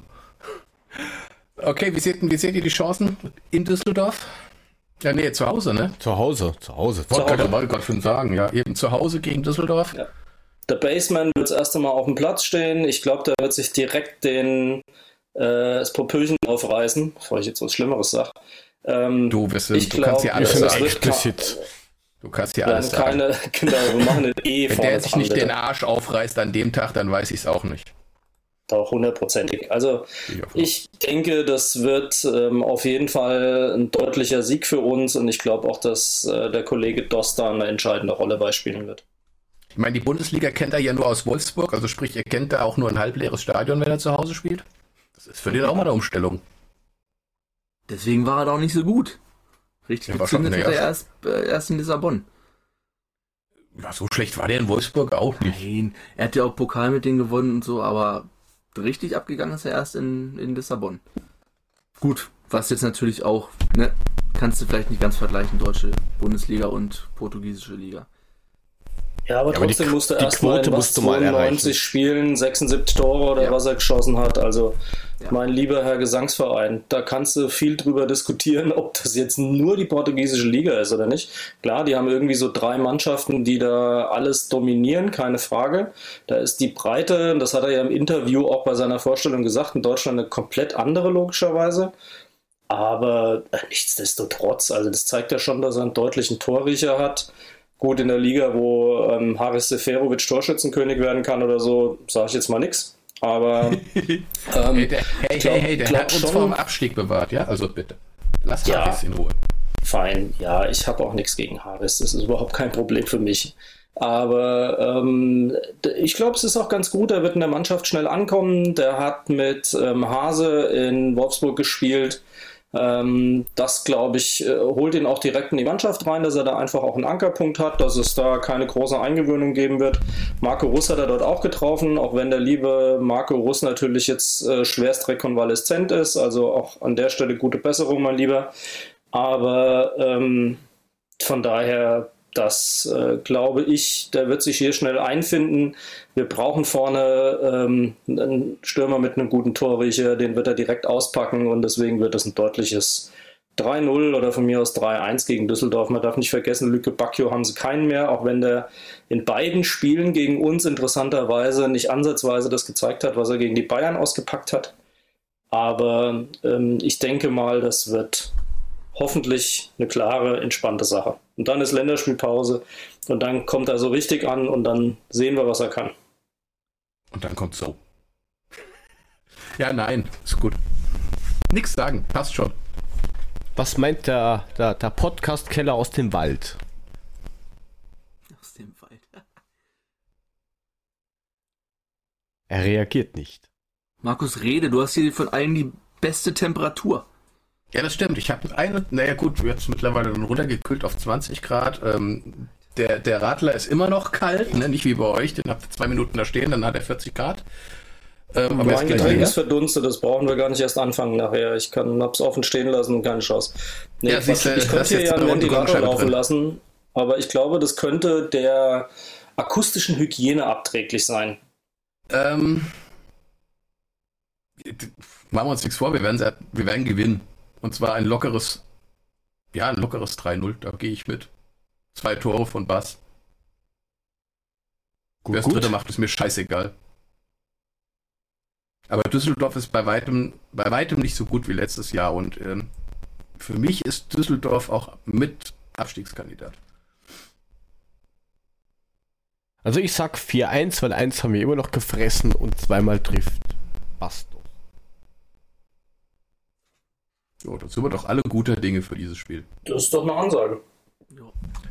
Okay, wie seht, wie seht ihr die Chancen in Düsseldorf? Ja, nee, zu Hause, ne? Zu Hause, zu Hause. Wollte gerade gerade schon sagen, ja. Eben zu Hause gegen Düsseldorf. Ja. Der Baseman wird das erste Mal auf dem Platz stehen. Ich glaube, der wird sich direkt den äh, das Popöchen aufreißen, bevor ich jetzt was Schlimmeres sage. Ähm, du, bist, ich du glaub, kannst hier alles sagen. Explizit. Du kannst hier alles keine, sagen. *laughs* Genau, wir machen ein E *laughs* Wenn der sich nicht bitte. den Arsch aufreißt an dem Tag, dann weiß ich es auch nicht. Doch, hundertprozentig. Also ich denke, das wird ähm, auf jeden Fall ein deutlicher Sieg für uns und ich glaube auch, dass äh, der Kollege Dosta eine entscheidende Rolle beispielen wird. Ich meine, die Bundesliga kennt er ja nur aus Wolfsburg, also sprich, er kennt da auch nur ein halbleeres Stadion, wenn er zu Hause spielt. Das ist für den auch mal eine Umstellung. Deswegen war er da auch nicht so gut. Richtig ja, gezündet hat er erst, äh, erst in Lissabon. Ja, so schlecht war der in Wolfsburg auch nicht. Nein, er hat ja auch Pokal mit denen gewonnen und so, aber richtig abgegangen ist er erst in, in Lissabon. Gut, was jetzt natürlich auch, ne, kannst du vielleicht nicht ganz vergleichen, deutsche Bundesliga und portugiesische Liga. Ja, aber ja, trotzdem aber die, musste er erst mal in was 92 spielen, 76 Tore oder ja. was er geschossen hat. Also, ja. mein lieber Herr Gesangsverein, da kannst du viel drüber diskutieren, *laughs* ob das jetzt nur die portugiesische Liga ist oder nicht. Klar, die haben irgendwie so drei Mannschaften, die da alles dominieren, keine Frage. Da ist die Breite, das hat er ja im Interview auch bei seiner Vorstellung gesagt, in Deutschland eine komplett andere logischerweise. Aber äh, nichtsdestotrotz, also das zeigt ja schon, dass er einen deutlichen Torriecher hat Gut, in der Liga, wo ähm, Haris Seferovic Torschützenkönig werden kann oder so, sage ich jetzt mal nichts. Aber *laughs* ähm, hey, der, hey, glaub, hey, hey, der hat uns schon, vor dem Abstieg bewahrt, ja? Also bitte, lass ja, Haris in Ruhe. Fein, ja, ich habe auch nichts gegen Haris, das ist überhaupt kein Problem für mich. Aber ähm, ich glaube, es ist auch ganz gut. Er wird in der Mannschaft schnell ankommen. Der hat mit ähm, Hase in Wolfsburg gespielt. Ähm, das, glaube ich, äh, holt ihn auch direkt in die Mannschaft rein, dass er da einfach auch einen Ankerpunkt hat, dass es da keine große Eingewöhnung geben wird. Marco Russ hat er dort auch getroffen, auch wenn der liebe Marco Russ natürlich jetzt äh, schwerst rekonvaleszent ist. Also auch an der Stelle gute Besserung, mein Lieber. Aber ähm, von daher das äh, glaube ich, der wird sich hier schnell einfinden. Wir brauchen vorne ähm, einen Stürmer mit einem guten Torriecher, den wird er direkt auspacken und deswegen wird das ein deutliches 3-0 oder von mir aus 3-1 gegen Düsseldorf. Man darf nicht vergessen, Lücke Bacchio haben sie keinen mehr, auch wenn der in beiden Spielen gegen uns interessanterweise nicht ansatzweise das gezeigt hat, was er gegen die Bayern ausgepackt hat. Aber ähm, ich denke mal, das wird hoffentlich eine klare, entspannte Sache. Und dann ist Länderspielpause und dann kommt er so richtig an und dann sehen wir, was er kann. Und dann kommt so. *laughs* Ja, nein, ist gut. Nix sagen, passt schon. Was meint der, der, der Podcast-Keller aus dem Wald? Aus dem Wald. er reagiert nicht. Markus, rede, du hast hier von allen die beste Temperatur. Ja, das stimmt. Ich habe eine, naja gut, jetzt mittlerweile dann runtergekühlt auf 20 Grad. Ähm, der, der Radler ist immer noch kalt, ne? nicht wie bei euch, den habt ihr zwei Minuten da stehen, dann hat er 40 Grad. Ähm, mein Getränk ist verdunstet, das brauchen wir gar nicht erst anfangen nachher. Ich kann es offen stehen lassen und keine Chance. Nee, ja, ich, ich könnte hier ja einen Ventilator laufen drin. lassen, aber ich glaube, das könnte der akustischen Hygiene abträglich sein. Ähm, machen wir uns nichts vor, wir werden, wir werden gewinnen. Und zwar ein lockeres, ja, ein lockeres 3-0, da gehe ich mit. Zwei Tore von Bass. Wer das dritte macht, ist mir scheißegal. Aber Düsseldorf ist bei weitem, bei weitem nicht so gut wie letztes Jahr und ähm, für mich ist Düsseldorf auch mit Abstiegskandidat. Also ich sag 4-1, weil 1 haben wir immer noch gefressen und zweimal trifft Bastos. Jo, das sind wir doch alle gute Dinge für dieses Spiel. Das ist doch eine Ansage.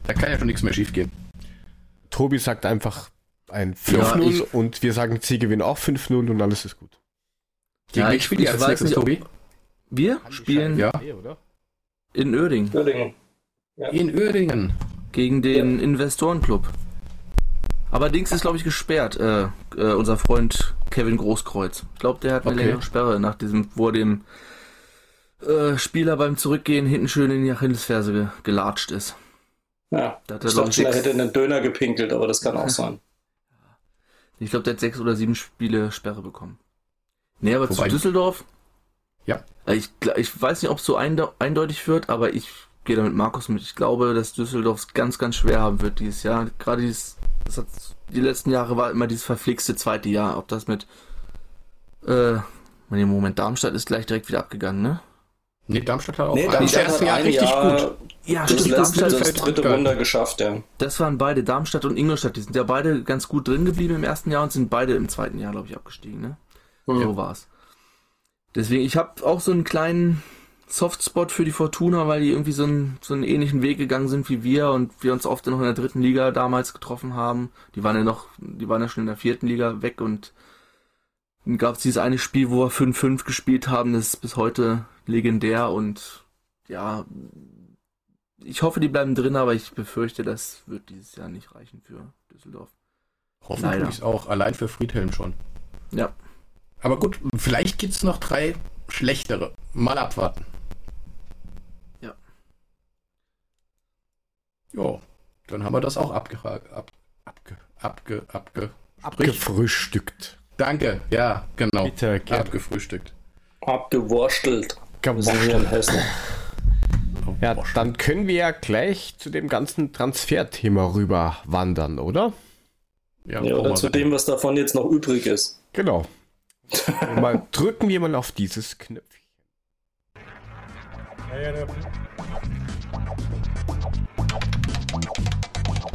Da kann ja schon nichts mehr schief gehen. Tobi sagt einfach ein 5-0 ja, und wir sagen, sie gewinnen auch 5-0 und alles ist gut. Ja, ich, spiele als nächstes, Tobi. Wir spielen ja. in Oerding. Oerdingen. Ja. In Oerdingen. Gegen den ja. Investorenclub. Aber Dings ist, glaube ich, gesperrt, äh, äh, unser Freund Kevin Großkreuz. Ich glaube, der hat eine okay. längere Sperre nach diesem, wo dem äh, Spieler beim Zurückgehen hinten schön in die Achillesferse ge gelatscht ist. Ja, da ich dachte, er hätte einen Döner gepinkelt, aber das kann auch sein. Ich glaube, der hat sechs oder sieben Spiele Sperre bekommen. Nee, aber Wobei, zu Düsseldorf? Ja. Äh, ich, ich weiß nicht, ob es so eindeutig wird, aber ich gehe da mit Markus mit. Ich glaube, dass Düsseldorf es ganz, ganz schwer haben wird dieses Jahr. Gerade dieses, das hat, die letzten Jahre war immer dieses verflixte zweite Jahr. Ob das mit, äh, im Moment Darmstadt ist gleich direkt wieder abgegangen, ne? Nee, Darmstadt hat auch nee, Darmstadt erstes Jahr richtig Jahr gut. Ja, das stimmt. Darmstadt das dritte Wunder geschafft, ja. Das waren beide, Darmstadt und Ingolstadt. Die sind ja beide ganz gut drin geblieben im ersten Jahr und sind beide im zweiten Jahr, glaube ich, abgestiegen, ne? Mhm. So war's. Deswegen, ich habe auch so einen kleinen Softspot für die Fortuna, weil die irgendwie so einen, so einen ähnlichen Weg gegangen sind wie wir und wir uns oft noch in der dritten Liga damals getroffen haben. Die waren ja noch, die waren ja schon in der vierten Liga weg und dann gab es dieses eine Spiel, wo wir 5-5 gespielt haben, das ist bis heute legendär und ja, ich hoffe, die bleiben drin, aber ich befürchte, das wird dieses Jahr nicht reichen für Düsseldorf. Hoffentlich auch, allein für Friedhelm schon. Ja. Aber gut, vielleicht gibt es noch drei schlechtere. Mal abwarten. Ja. Jo, dann haben wir das auch abgefragt. Ab, abge, abge, abge, abgefrühstückt. Danke, ja, genau. Bitte, gerne. Abgefrühstückt. Abgewurstelt. Gewurstelt. Ja, dann können wir ja gleich zu dem ganzen Transferthema rüber wandern, oder? Ja, ja oder zu dem, was davon jetzt noch übrig ist. Genau. *laughs* mal drücken wir mal auf dieses Knöpfchen.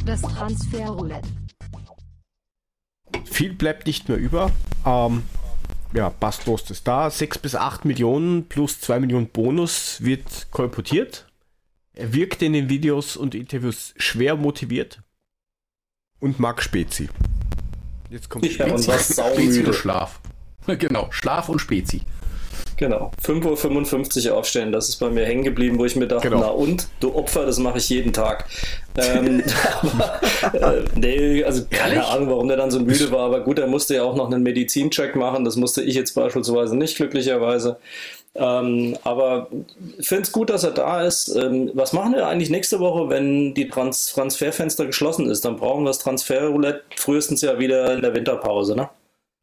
Das Transferroulette. Viel bleibt nicht mehr über. Ähm, ja, Bastos ist da. 6 bis 8 Millionen plus 2 Millionen Bonus wird kolportiert. Er wirkt in den Videos und Interviews schwer motiviert und mag Spezi. Jetzt kommt ja, Spezi. Und was Spezi und Schlaf. *laughs* Genau, Schlaf und Spezi. Genau, 5.55 Uhr aufstellen, das ist bei mir hängen geblieben, wo ich mir dachte, genau. na und, du Opfer, das mache ich jeden Tag. ähm, aber, *laughs* *laughs* äh, nee, also keine Ehrlich? Ahnung, warum der dann so müde war, aber gut, er musste ja auch noch einen Medizincheck machen, das musste ich jetzt beispielsweise nicht, glücklicherweise. Ähm, aber ich finde es gut, dass er da ist. Ähm, was machen wir eigentlich nächste Woche, wenn die Trans Transferfenster geschlossen ist? Dann brauchen wir das Transferroulette frühestens ja wieder in der Winterpause, ne?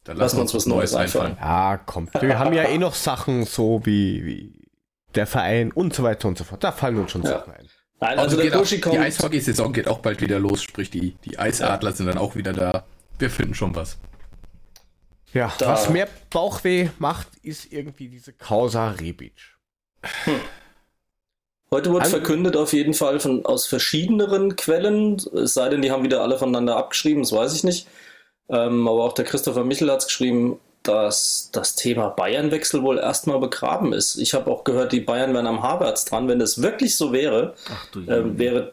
Dann lassen wir uns was Neues einfallen. Ja, kommt. Wir haben ja eh noch Sachen so wie, wie der Verein und so weiter und so fort. Da fallen uns schon ja. Sachen ein. Nein, also, also auch, die Eishockey-Saison geht auch bald wieder los, sprich die, die Eisadler ja. sind dann auch wieder da. Wir finden schon was. Ja, da. was mehr Bauchweh macht, ist irgendwie diese Causa Rebic. Hm. Heute wurde verkündet auf jeden Fall von, aus verschiedeneren Quellen, es sei denn, die haben wieder alle voneinander abgeschrieben, das weiß ich nicht. Ähm, aber auch der Christopher Michel hat es geschrieben, dass das Thema Bayernwechsel wohl erstmal begraben ist. Ich habe auch gehört, die Bayern wären am Havertz dran. Wenn das wirklich so wäre, äh, wäre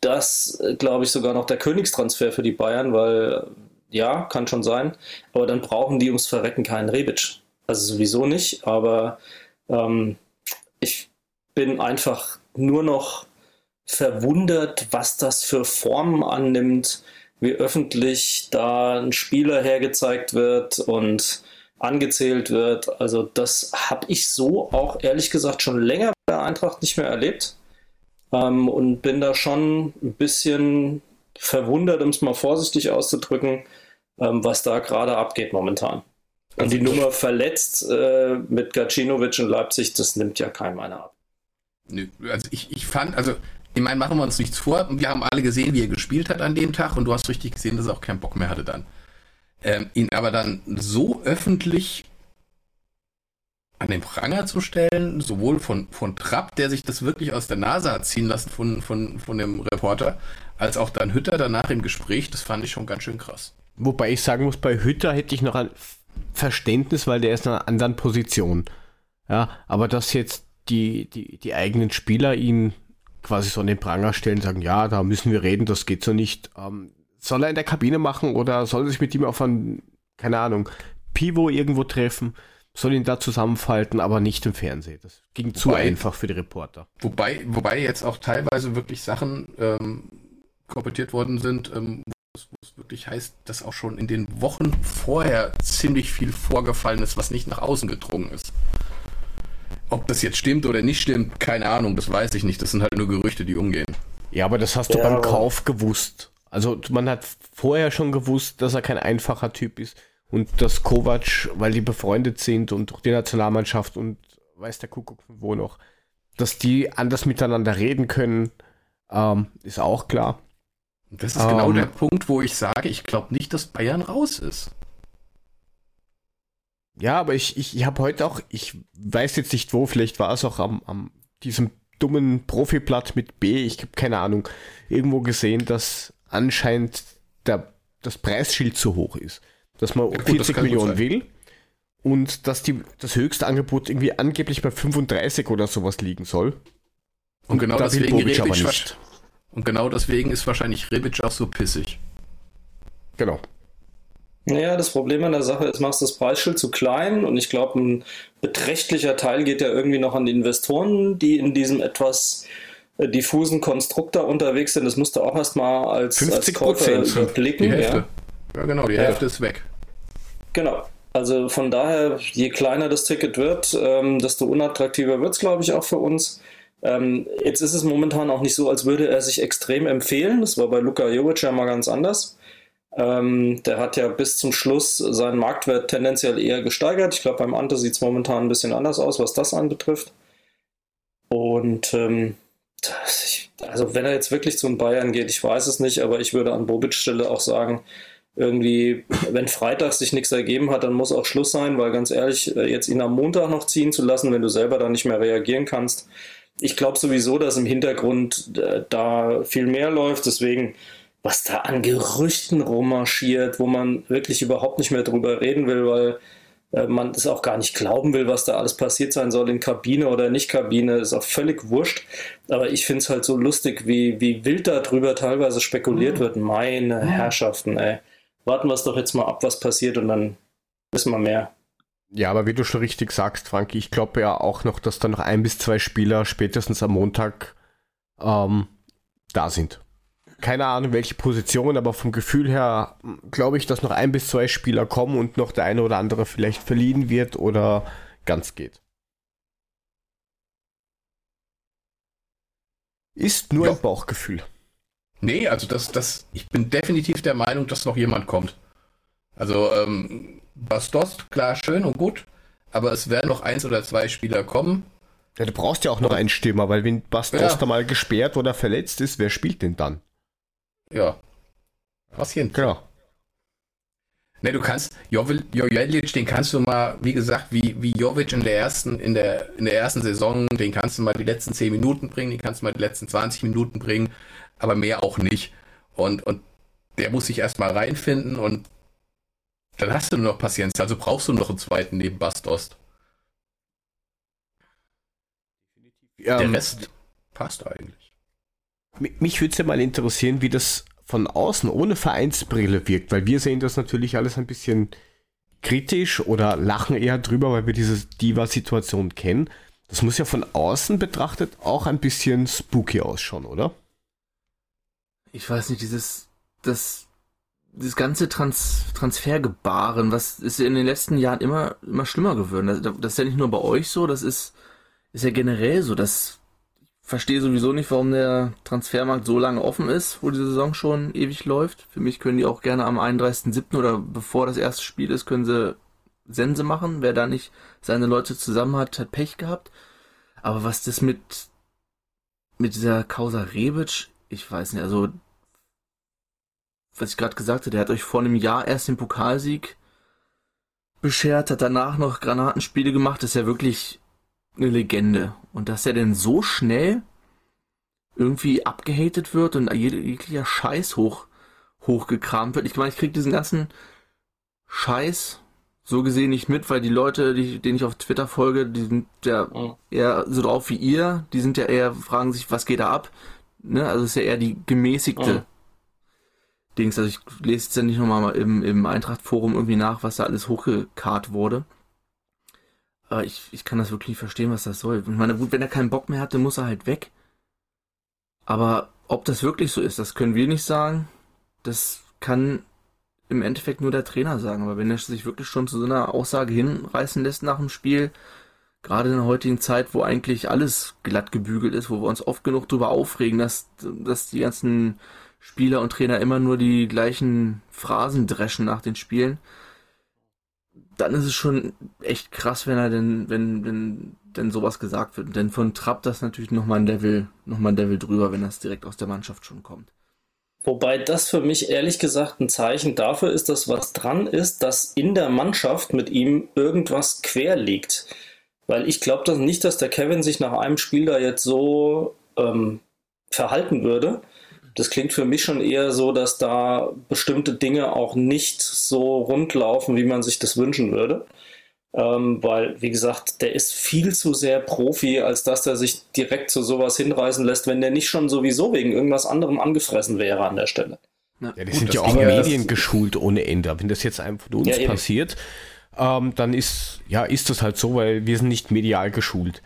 das, äh, glaube ich, sogar noch der Königstransfer für die Bayern, weil ja, kann schon sein. Aber dann brauchen die ums Verrecken keinen Rebic. Also sowieso nicht, aber ähm, ich bin einfach nur noch verwundert, was das für Formen annimmt, wie öffentlich da ein Spieler hergezeigt wird und angezählt wird. Also das habe ich so auch ehrlich gesagt schon länger bei der Eintracht nicht mehr erlebt ähm, und bin da schon ein bisschen verwundert, um es mal vorsichtig auszudrücken, ähm, was da gerade abgeht momentan. Und die Nummer verletzt äh, mit Gacinovic in Leipzig, das nimmt ja keinem einer ab. Nö, also ich, ich fand, also ich meine, machen wir uns nichts vor. Wir haben alle gesehen, wie er gespielt hat an dem Tag und du hast richtig gesehen, dass er auch keinen Bock mehr hatte dann. Ähm, ihn aber dann so öffentlich an den Pranger zu stellen, sowohl von, von Trapp, der sich das wirklich aus der Nase hat ziehen lassen von, von, von dem Reporter, als auch dann Hütter danach im Gespräch, das fand ich schon ganz schön krass. Wobei ich sagen muss, bei Hütter hätte ich noch ein Verständnis, weil der ist in einer anderen Position. Ja, aber dass jetzt die, die, die eigenen Spieler ihn quasi so an den Pranger stellen, sagen, ja, da müssen wir reden, das geht so nicht. Ähm, soll er in der Kabine machen oder soll er sich mit ihm auf ein, keine Ahnung, Pivo irgendwo treffen? Soll ihn da zusammenfalten, aber nicht im Fernsehen. Das ging wobei, zu einfach für die Reporter. Wobei, wobei jetzt auch teilweise wirklich Sachen ähm, korportiert worden sind, ähm, wo es wirklich heißt, dass auch schon in den Wochen vorher ziemlich viel vorgefallen ist, was nicht nach außen gedrungen ist. Ob das jetzt stimmt oder nicht stimmt, keine Ahnung, das weiß ich nicht. Das sind halt nur Gerüchte, die umgehen. Ja, aber das hast du ja, beim Kauf gewusst. Also man hat vorher schon gewusst, dass er kein einfacher Typ ist und dass Kovac, weil die befreundet sind und durch die Nationalmannschaft und weiß der Kuckuck wo noch, dass die anders miteinander reden können, ähm, ist auch klar. Das ist genau ähm, der Punkt, wo ich sage, ich glaube nicht, dass Bayern raus ist. Ja, aber ich, ich, ich habe heute auch, ich weiß jetzt nicht wo, vielleicht war es auch am, am diesem dummen Profiblatt mit B, ich habe keine Ahnung, irgendwo gesehen, dass anscheinend der, das Preisschild zu hoch ist. Dass man ja, gut, 40 Millionen will und dass die, das höchste Angebot irgendwie angeblich bei 35 oder sowas liegen soll. Und, und genau deswegen Rebic. Und genau deswegen ist wahrscheinlich Rebic auch so pissig. Genau. Naja, das Problem an der Sache ist, machst das Preisschild zu klein und ich glaube, ein beträchtlicher Teil geht ja irgendwie noch an die Investoren, die in diesem etwas äh, diffusen Konstrukt da unterwegs sind. Das musst du auch erstmal als, 50 als Käufer überblicken. Die Hälfte. Ja. ja, genau, die Hälfte ja. ist weg. Genau. Also von daher, je kleiner das Ticket wird, ähm, desto unattraktiver wird es, glaube ich, auch für uns. Ähm, jetzt ist es momentan auch nicht so, als würde er sich extrem empfehlen. Das war bei Luka Jovic ja mal ganz anders. Ähm, der hat ja bis zum Schluss seinen Marktwert tendenziell eher gesteigert. Ich glaube, beim Ante sieht es momentan ein bisschen anders aus, was das anbetrifft. Und ähm, ich, also wenn er jetzt wirklich zum Bayern geht, ich weiß es nicht, aber ich würde an Bobits Stelle auch sagen, irgendwie, wenn Freitag sich nichts ergeben hat, dann muss auch Schluss sein, weil ganz ehrlich, äh, jetzt ihn am Montag noch ziehen zu lassen, wenn du selber da nicht mehr reagieren kannst. Ich glaube sowieso, dass im Hintergrund äh, da viel mehr läuft, deswegen was da an Gerüchten rummarschiert, wo man wirklich überhaupt nicht mehr drüber reden will, weil äh, man es auch gar nicht glauben will, was da alles passiert sein soll in Kabine oder nicht Kabine, ist auch völlig wurscht. Aber ich finde es halt so lustig, wie, wie wild darüber teilweise spekuliert mhm. wird. Meine mhm. Herrschaften, ey. Warten wir es doch jetzt mal ab, was passiert und dann wissen wir mehr. Ja, aber wie du schon richtig sagst, Frankie, ich glaube ja auch noch, dass da noch ein bis zwei Spieler spätestens am Montag ähm, da sind keine Ahnung, welche Position, aber vom Gefühl her glaube ich, dass noch ein bis zwei Spieler kommen und noch der eine oder andere vielleicht verliehen wird oder ganz geht. Ist nur ja. ein Bauchgefühl. Nee, also das, das, ich bin definitiv der Meinung, dass noch jemand kommt. Also, ähm, Bastos, klar, schön und gut, aber es werden noch eins oder zwei Spieler kommen. Ja, du brauchst ja auch noch einen Stürmer, weil wenn Bastos ja. da mal gesperrt oder verletzt ist, wer spielt denn dann? Ja. Was hier? Genau. Ne, du kannst, Jovelic, den kannst du mal, wie gesagt, wie, wie Jovic in der ersten, in der, in der ersten Saison, den kannst du mal die letzten 10 Minuten bringen, den kannst du mal die letzten 20 Minuten bringen, aber mehr auch nicht. Und, und der muss sich erstmal reinfinden und dann hast du nur noch Patienz, also brauchst du noch einen zweiten neben Bastost. Der ähm, Rest passt eigentlich. Mich würde es ja mal interessieren, wie das von außen ohne Vereinsbrille wirkt, weil wir sehen das natürlich alles ein bisschen kritisch oder lachen eher drüber, weil wir diese Diva-Situation kennen. Das muss ja von außen betrachtet auch ein bisschen spooky ausschauen, oder? Ich weiß nicht, dieses, das, dieses ganze Trans Transfergebaren, was ist in den letzten Jahren immer, immer schlimmer geworden. Das, das ist ja nicht nur bei euch so, das ist, ist ja generell so, dass verstehe sowieso nicht, warum der Transfermarkt so lange offen ist, wo die Saison schon ewig läuft. Für mich können die auch gerne am 31.07. oder bevor das erste Spiel ist, können sie Sense machen. Wer da nicht seine Leute zusammen hat, hat Pech gehabt. Aber was das mit, mit dieser Causa Rebic, ich weiß nicht, also, was ich gerade gesagt habe, der hat euch vor einem Jahr erst den Pokalsieg beschert, hat danach noch Granatenspiele gemacht, ist ja wirklich eine Legende. Und dass er denn so schnell irgendwie abgehatet wird und jeglicher Scheiß hoch, hochgekramt wird. Ich meine, ich krieg diesen ganzen Scheiß so gesehen nicht mit, weil die Leute, die, denen ich auf Twitter folge, die sind ja oh. eher so drauf wie ihr. Die sind ja eher, fragen sich, was geht da ab? Ne? Also ist ja eher die gemäßigte oh. Dings. Also ich lese jetzt ja nicht nochmal im, im Eintracht-Forum irgendwie nach, was da alles hochgekarrt wurde. Aber ich, ich kann das wirklich nicht verstehen, was das soll. Ich meine, gut, wenn er keinen Bock mehr hat, dann muss er halt weg. Aber ob das wirklich so ist, das können wir nicht sagen. Das kann im Endeffekt nur der Trainer sagen. Aber wenn er sich wirklich schon zu so einer Aussage hinreißen lässt nach dem Spiel, gerade in der heutigen Zeit, wo eigentlich alles glatt gebügelt ist, wo wir uns oft genug darüber aufregen, dass, dass die ganzen Spieler und Trainer immer nur die gleichen Phrasen dreschen nach den Spielen, dann ist es schon echt krass, wenn er denn, wenn, wenn denn sowas gesagt wird. Denn von Trapp das natürlich nochmal ein Level, nochmal ein Level drüber, wenn das direkt aus der Mannschaft schon kommt. Wobei das für mich ehrlich gesagt ein Zeichen dafür ist, dass was dran ist, dass in der Mannschaft mit ihm irgendwas quer liegt. Weil ich glaube das nicht, dass der Kevin sich nach einem Spiel da jetzt so ähm, verhalten würde. Das klingt für mich schon eher so, dass da bestimmte Dinge auch nicht so rund laufen, wie man sich das wünschen würde. Ähm, weil, wie gesagt, der ist viel zu sehr Profi, als dass er sich direkt zu sowas hinreißen lässt, wenn der nicht schon sowieso wegen irgendwas anderem angefressen wäre an der Stelle. Ja, die Gut, sind ja auch Medien geschult ohne Ende. Wenn das jetzt einem von uns ja, passiert, ähm, dann ist, ja, ist das halt so, weil wir sind nicht medial geschult.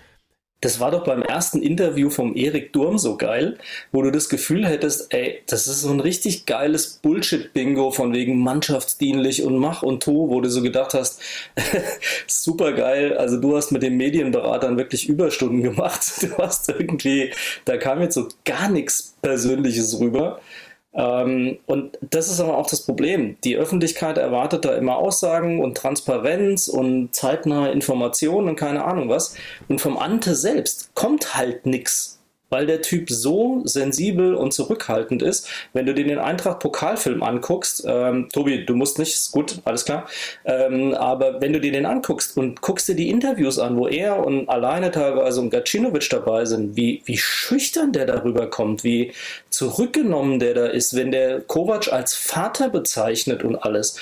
Das war doch beim ersten Interview vom Erik Durm so geil, wo du das Gefühl hättest, ey, das ist so ein richtig geiles Bullshit-Bingo von wegen mannschaftsdienlich und mach und tu, wo du so gedacht hast, *laughs* super geil, also du hast mit den Medienberatern wirklich Überstunden gemacht. *laughs* Du hast irgendwie, da kam jetzt so gar nichts Persönliches rüber. Ähm, und das ist aber auch das Problem. Die Öffentlichkeit erwartet da immer Aussagen und Transparenz und zeitnahe Informationen und keine Ahnung was. Und vom Ante selbst kommt halt nichts weil der Typ so sensibel und zurückhaltend ist. Wenn du dir den Eintracht-Pokalfilm anguckst, ähm, Tobi, du musst nicht, ist gut, alles klar, ähm, aber wenn du dir den anguckst und guckst dir die Interviews an, wo er und alleine teilweise und Gacinovic dabei sind, wie, wie schüchtern der darüber kommt, wie zurückgenommen der da ist, wenn der Kovac als Vater bezeichnet und alles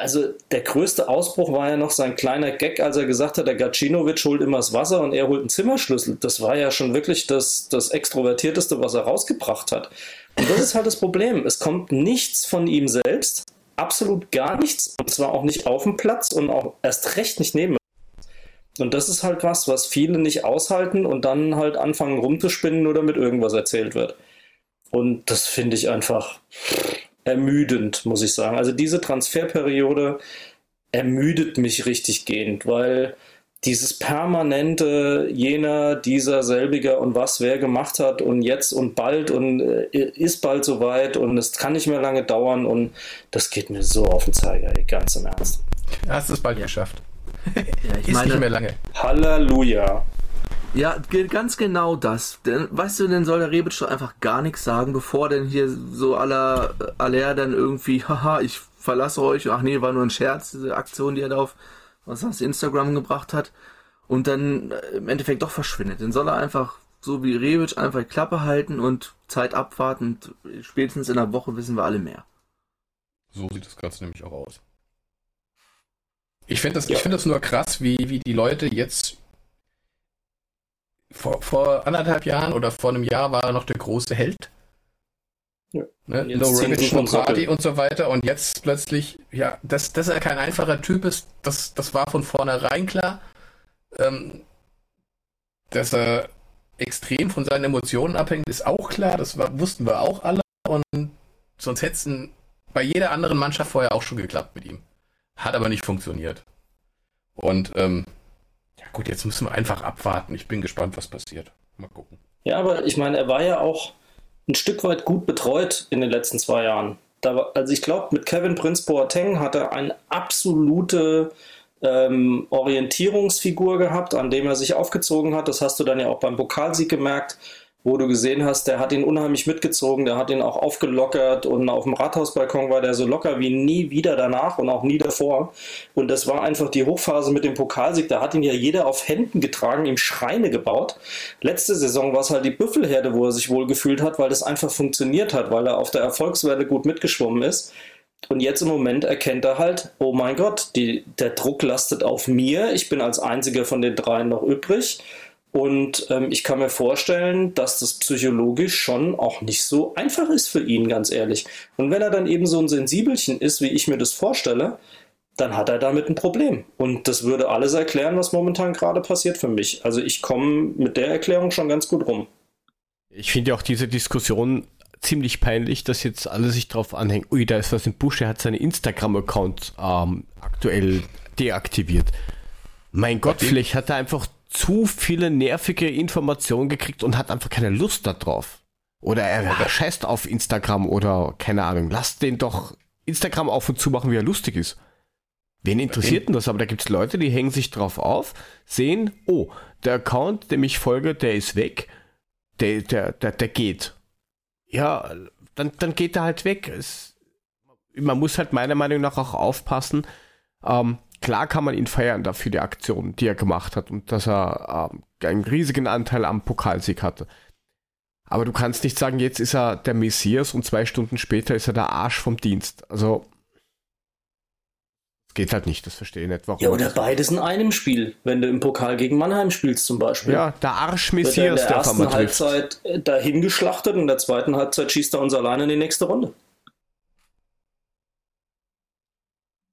also der größte Ausbruch war ja noch sein kleiner Gag, als er gesagt hat, der Gacinovic holt immer das Wasser und er holt einen Zimmerschlüssel. Das war ja schon wirklich das, das Extrovertierteste, was er rausgebracht hat. Und das ist halt das Problem. Es kommt nichts von ihm selbst, absolut gar nichts, und zwar auch nicht auf dem Platz und auch erst recht nicht neben. Und das ist halt was, was viele nicht aushalten und dann halt anfangen rumzuspinnen, nur damit irgendwas erzählt wird. Und das finde ich einfach ermüdend, muss ich sagen. Also diese Transferperiode ermüdet mich richtig gehend, weil dieses permanente jener, dieser, selbiger und was wer gemacht hat und jetzt und bald und äh, ist bald soweit und es kann nicht mehr lange dauern und das geht mir so auf den Zeiger, ganz im Ernst. Hast es bald geschafft. *laughs* Ja, ich ist meine, nicht mehr lange. Halleluja. Ja, ganz genau das. Denn, weißt du, dann soll der Rebic doch einfach gar nichts sagen, bevor denn hier so aller aller dann irgendwie, *laughs* haha, ich verlasse euch. Ach nee, war nur ein Scherz, diese Aktion, die er da auf was das Instagram gebracht hat. Und dann äh, im Endeffekt doch verschwindet. Dann soll er einfach, so wie Rebic, einfach die Klappe halten und Zeit abwarten. Und spätestens in einer Woche wissen wir alle mehr. So sieht das Ganze nämlich auch aus. Ich finde das, ja. find das nur krass, wie, wie die Leute jetzt vor, vor anderthalb Jahren oder vor einem Jahr war er noch der große Held. Ja. Ne? No Ravage, No Party und so weiter. Und jetzt plötzlich, ja, dass, dass er kein einfacher Typ ist, das, das war von vornherein klar. Ähm, dass er extrem von seinen Emotionen abhängt, ist auch klar. Das war, wussten wir auch alle. Und sonst hätte es bei jeder anderen Mannschaft vorher auch schon geklappt mit ihm. Hat aber nicht funktioniert. Und ähm, ja gut, jetzt müssen wir einfach abwarten. Ich bin gespannt, was passiert. Mal gucken. Ja, aber ich meine, er war ja auch ein Stück weit gut betreut in den letzten zwei Jahren. Da, also ich glaube, mit Kevin Prince Boateng hat er eine absolute ähm, Orientierungsfigur gehabt, an dem er sich aufgezogen hat. Das hast du dann ja auch beim Pokalsieg gemerkt wo du gesehen hast, der hat ihn unheimlich mitgezogen, der hat ihn auch aufgelockert und auf dem Rathausbalkon war der so locker wie nie wieder danach und auch nie davor. Und das war einfach die Hochphase mit dem Pokalsieg, da hat ihn ja jeder auf Händen getragen, ihm Schreine gebaut. Letzte Saison war es halt die Büffelherde, wo er sich wohl gefühlt hat, weil das einfach funktioniert hat, weil er auf der Erfolgswelle gut mitgeschwommen ist. Und jetzt im Moment erkennt er halt, oh mein Gott, die, der Druck lastet auf mir, ich bin als einziger von den dreien noch übrig und ähm, ich kann mir vorstellen, dass das psychologisch schon auch nicht so einfach ist für ihn, ganz ehrlich. Und wenn er dann eben so ein Sensibelchen ist, wie ich mir das vorstelle, dann hat er damit ein Problem. Und das würde alles erklären, was momentan gerade passiert für mich. Also ich komme mit der Erklärung schon ganz gut rum. Ich finde auch diese Diskussion ziemlich peinlich, dass jetzt alle sich drauf anhängen. Ui, da ist was im Busch, er hat seinen Instagram-Account ähm, aktuell deaktiviert. Mein Gott, vielleicht hat er einfach zu viele nervige Informationen gekriegt und hat einfach keine Lust darauf. Oder er okay. scheißt auf Instagram oder keine Ahnung. Lasst den doch Instagram auf und zu machen, wie er lustig ist. Wen interessiert denn das? Aber da gibt es Leute, die hängen sich drauf auf, sehen, oh, der Account, dem ich folge, der ist weg. Der, der, der, der geht. Ja, dann, dann geht er halt weg. Es, man muss halt meiner Meinung nach auch aufpassen, ähm, klar kann man ihn feiern dafür die Aktion, die er gemacht hat und dass er ähm, einen riesigen Anteil am Pokalsieg hatte. Aber du kannst nicht sagen, jetzt ist er der Messias und zwei Stunden später ist er der Arsch vom Dienst. Also, geht halt nicht, das verstehe ich nicht. Warum ja, oder beides in einem Spiel, wenn du im Pokal gegen Mannheim spielst zum Beispiel. Ja, der Arsch-Messias, der in der ersten Halbzeit äh, dahin geschlachtet und in der zweiten Halbzeit schießt er uns alleine in die nächste Runde.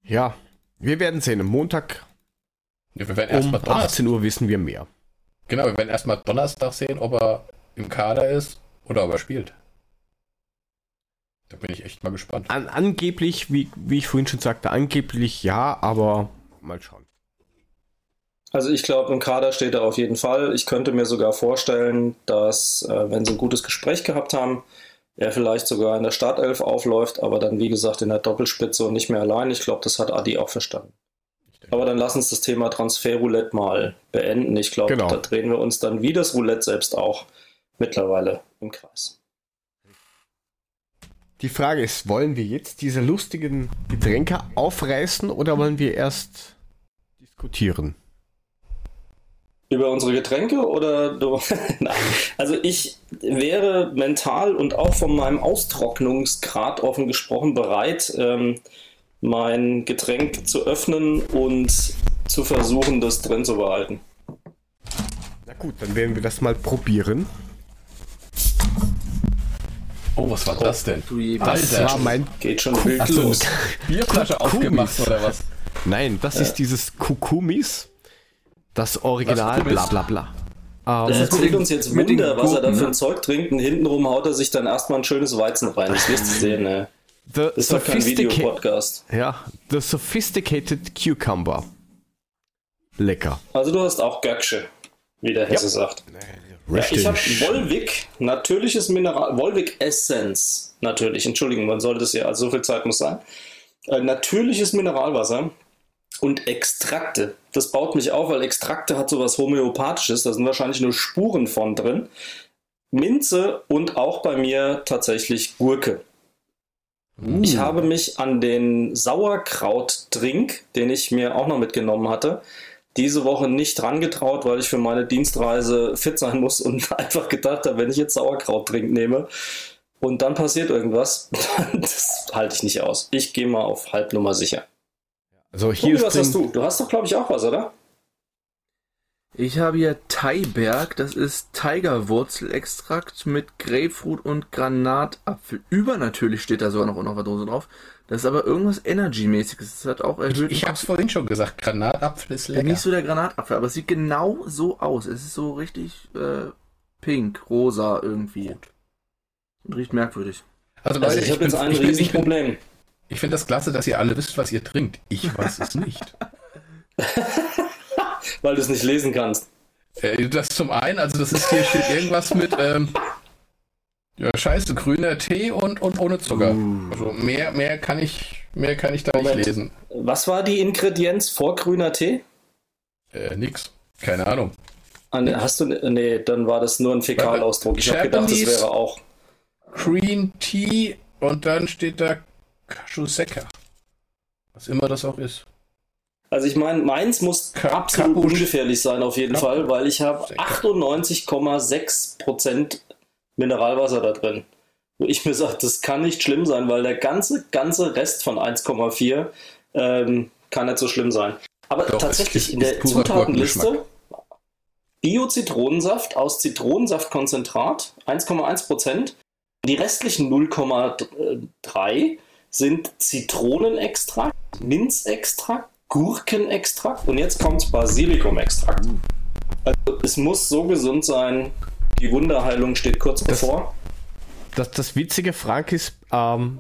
Ja, wir werden sehen. Am Montag ja, wir werden erst um 18 Uhr wissen wir mehr. Genau, wir werden erstmal Donnerstag sehen, ob er im Kader ist oder ob er spielt. Da bin ich echt mal gespannt. An, angeblich, wie, wie ich vorhin schon sagte, angeblich ja, aber mal schauen. Also ich glaube, im Kader steht er auf jeden Fall. Ich könnte mir sogar vorstellen, dass, äh, wenn sie ein gutes Gespräch gehabt haben, er vielleicht sogar in der Startelf aufläuft, aber dann wie gesagt in der Doppelspitze und nicht mehr allein. Ich glaube, das hat Adi auch verstanden. Aber dann lass uns das Thema Transferroulette mal beenden. Ich glaube, genau. da drehen wir uns dann wie das Roulette selbst auch mittlerweile im Kreis. Die Frage ist, wollen wir jetzt diese lustigen Getränke aufreißen oder wollen wir erst diskutieren? Über unsere Getränke oder du? *laughs* Nein. Also ich wäre mental und auch von meinem Austrocknungsgrad offen gesprochen bereit, ähm, mein Getränk zu öffnen und zu versuchen, das drin zu behalten. Na gut, dann werden wir das mal probieren. Oh, was war oh, das denn? Das Alter. war mein Geht schon wild los. Bierflasche aufgemacht oder was? Nein, das ja. ist dieses Kukumis. Das Original, bla bla bla. Um, das erzählt uns jetzt Wunder, was er da für ein Zeug trinkt und hintenrum haut er sich dann erstmal ein schönes Weizen rein. Das wirst du sehen, ne? The das ist doch kein Videopodcast. Ja, The Sophisticated Cucumber. Lecker. Also du hast auch Göcksche, wie der Hesse ja. sagt. Ja, ich habe Wolwig, natürliches Mineral, Wolwig Essence, natürlich, Entschuldigung, man sollte es ja, also so viel Zeit muss sein. Äh, natürliches Mineralwasser Und Extrakte. Das baut mich auf, weil Extrakte hat sowas Homöopathisches. Da sind wahrscheinlich nur Spuren von drin. Minze und auch bei mir tatsächlich Gurke. Uh. Ich habe mich an den Sauerkraut-Drink, den ich mir auch noch mitgenommen hatte, diese Woche nicht dran getraut, weil ich für meine Dienstreise fit sein muss und *laughs* einfach gedacht habe, wenn ich jetzt Sauerkraut-Drink nehme und dann passiert irgendwas, *laughs* das halte ich nicht aus. Ich gehe mal auf Halbnummer sicher. Also hier Tobi, was hast du? Du hast doch, glaube ich, auch was, oder? Ich habe hier Thaiberg, das ist Tigerwurzelextrakt mit Grapefruit und Granatapfel. Übernatürlich steht da sogar noch der Dose drauf. Das ist aber irgendwas Energy-mäßiges. Das hat auch erhöht. Ich, ich habe es vorhin schon gesagt, Granatapfel ist lecker. Nicht so der Granatapfel, aber es sieht genau so aus. Es ist so richtig äh, pink, rosa irgendwie. Und riecht merkwürdig. Also, Leute, also ich, ich habe jetzt ein Riesenproblem. Ich finde das klasse, dass ihr alle wisst, was ihr trinkt. Ich weiß es nicht. *laughs* Weil du es nicht lesen kannst. Äh, das zum einen, also das ist hier steht irgendwas mit ähm, ja, scheiße, grüner Tee und, und ohne Zucker. Uh. Also mehr, mehr kann ich, mehr kann ich da Moment. nicht lesen. Was war die Ingredienz vor grüner Tee? Äh, nix. Keine Ahnung. Ah, nee, hast du, nee, dann war das nur ein Fäkalausdruck. Ich habe gedacht, das wäre auch. Green Tea und dann steht da Kaschusecker. Was immer das auch ist. Also ich meine, meins muss Ka absolut Kapusch. ungefährlich sein auf jeden Kapusch. Fall, weil ich habe 98,6% Mineralwasser da drin. Wo ich mir sage, das kann nicht schlimm sein, weil der ganze, ganze Rest von 1,4 ähm, kann nicht so schlimm sein. Aber Doch, tatsächlich ist, in der Zutatenliste Bio-Zitronensaft aus Zitronensaftkonzentrat 1,1%. Die restlichen 0,3 sind Zitronenextrakt, Minzextrakt, Gurkenextrakt und jetzt kommt Basilikumextrakt. Also es muss so gesund sein, die Wunderheilung steht kurz das, bevor. Das, das witzige, Frank, ist, ähm,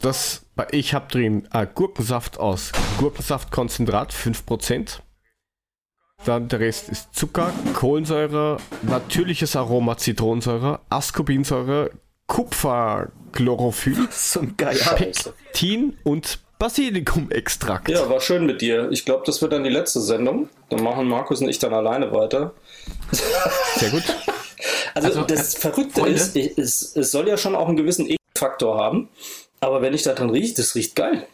dass ich habe drin äh, Gurkensaft aus Gurkensaftkonzentrat 5%. Dann der Rest ist Zucker, Kohlensäure, natürliches Aroma Zitronensäure, Ascorbinsäure, Kupferchlorophyll, *laughs* Pektin und Basilikumextrakt. Ja, war schön mit dir. Ich glaube, das wird dann die letzte Sendung. Dann machen Markus und ich dann alleine weiter. Sehr gut. *laughs* Also, also das Verrückte Freunde? ist, es, es soll ja schon auch einen gewissen E-Faktor haben. Aber wenn ich da dran rieche, das riecht geil.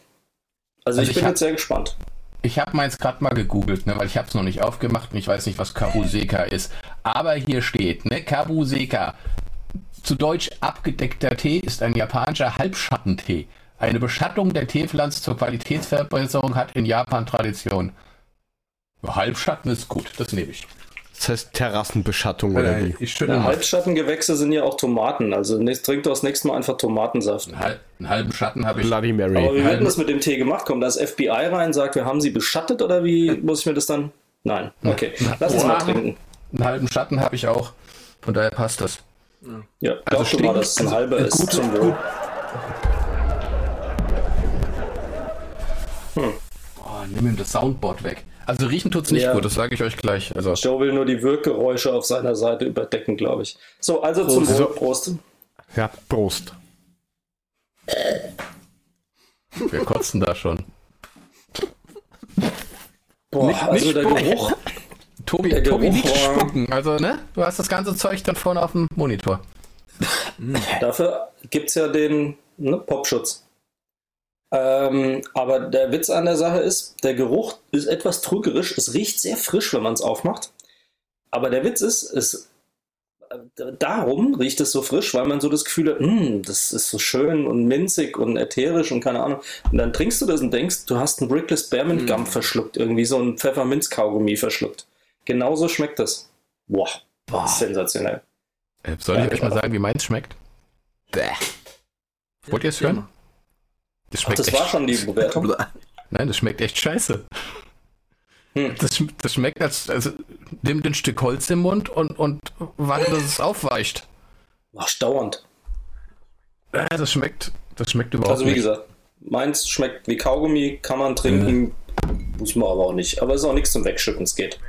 Also, also ich bin hab, jetzt sehr gespannt. Ich habe meins gerade mal gegoogelt, ne, weil ich habe es noch nicht aufgemacht und ich weiß nicht, was Karuseka ist. Aber hier steht, ne, Karuseka, zu Deutsch abgedeckter Tee ist ein japanischer Halbschattentee. Eine Beschattung der Teepflanze zur Qualitätsverbesserung hat in Japan Tradition. Halbschatten ist gut, das nehme ich. Das heißt Terrassenbeschattung oder wie? Ich ja, Halbschattengewächse sind ja auch Tomaten. Also trink doch das nächste Mal einfach Tomatensaft. Einen, halben Schatten habe ich. Bloody Mary. Aber wie wird das mit dem Tee gemacht? Kommt das FBI rein, sagt, wir haben sie beschattet oder wie muss ich mir das dann? Nein. Okay. Lass uns mal trinken. Einen halben Schatten habe ich auch. Von daher passt das. Ja, also stinkt, mal, dass es ein halber ist gut, zum Wohl. Hm. Oh, nimm ihm das Soundboard weg. Also riechen tut's nicht ja. gut, das sage ich euch gleich. Also. Joe will nur die Wirkgeräusche auf seiner Seite überdecken, glaube ich. So, also Prost. zum Wohl. Prost. Ja, Prost. Wir kotzen da schon. Boah, nicht, also nicht der Geruch. Tobi, der Tobi nicht spucken. Also, ne? Du hast das ganze Zeug dann vorne auf dem Monitor. Dafür gibt es ja den ne, Popschutz. Ähm, aber der Witz an der Sache ist, der Geruch ist etwas trügerisch. Es riecht sehr frisch, wenn man es aufmacht. Aber der Witz ist, es, äh, darum riecht es so frisch, weil man so das Gefühl hat, hm, das ist so schön und minzig und ätherisch und keine Ahnung. Und dann trinkst du das und denkst, du hast einen Brickless Spearmint Gum mm. verschluckt, irgendwie so ein Pfefferminz-Kaugummi verschluckt. Genauso schmeckt das. Boah, Boah. sensationell. Äh, soll ich ja, euch mal sagen, wie meins schmeckt? Bäh. Wollt ihr es hören? Das, schmeckt Ach, das war schon die Bewertung. *laughs* Nein, das schmeckt echt scheiße. Hm. Das, das, schmeckt als, also, nimmt ein Stück Holz im Mund und, und warte, dass es aufweicht. Ach, dauernd. Äh, das schmeckt, das schmeckt überhaupt nicht. Also wie nicht. gesagt, meins schmeckt wie Kaugummi, kann man trinken, ja. muss man aber auch nicht. Aber es ist auch nichts zum Wegschütten, es geht.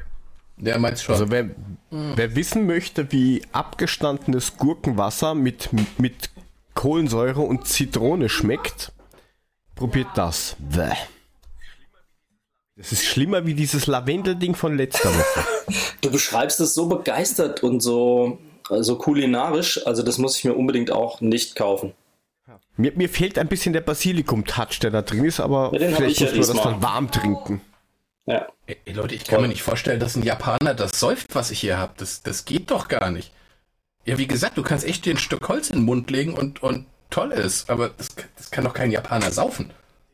Der meint schon. Also wer, mhm. wer wissen möchte, wie abgestandenes Gurkenwasser mit, mit Kohlensäure und Zitrone schmeckt, probiert das. Bäh. Das ist schlimmer wie dieses Lavendel-Ding von letzter Woche. *laughs* du beschreibst es so begeistert und so, so kulinarisch, also das muss ich mir unbedingt auch nicht kaufen. Mir, mir fehlt ein bisschen der Basilikum-Touch, der da drin ist, aber Ja, vielleicht ich ja muss man das dann warm trinken. Ja. Ey, Leute, ich kann mir nicht vorstellen, dass ein Japaner das säuft, was ich hier habe. Das, das geht doch gar nicht. Ja, wie gesagt, du kannst echt dir ein Stück Holz in den Mund legen und, und toll ist, aber das, das kann doch kein Japaner saufen.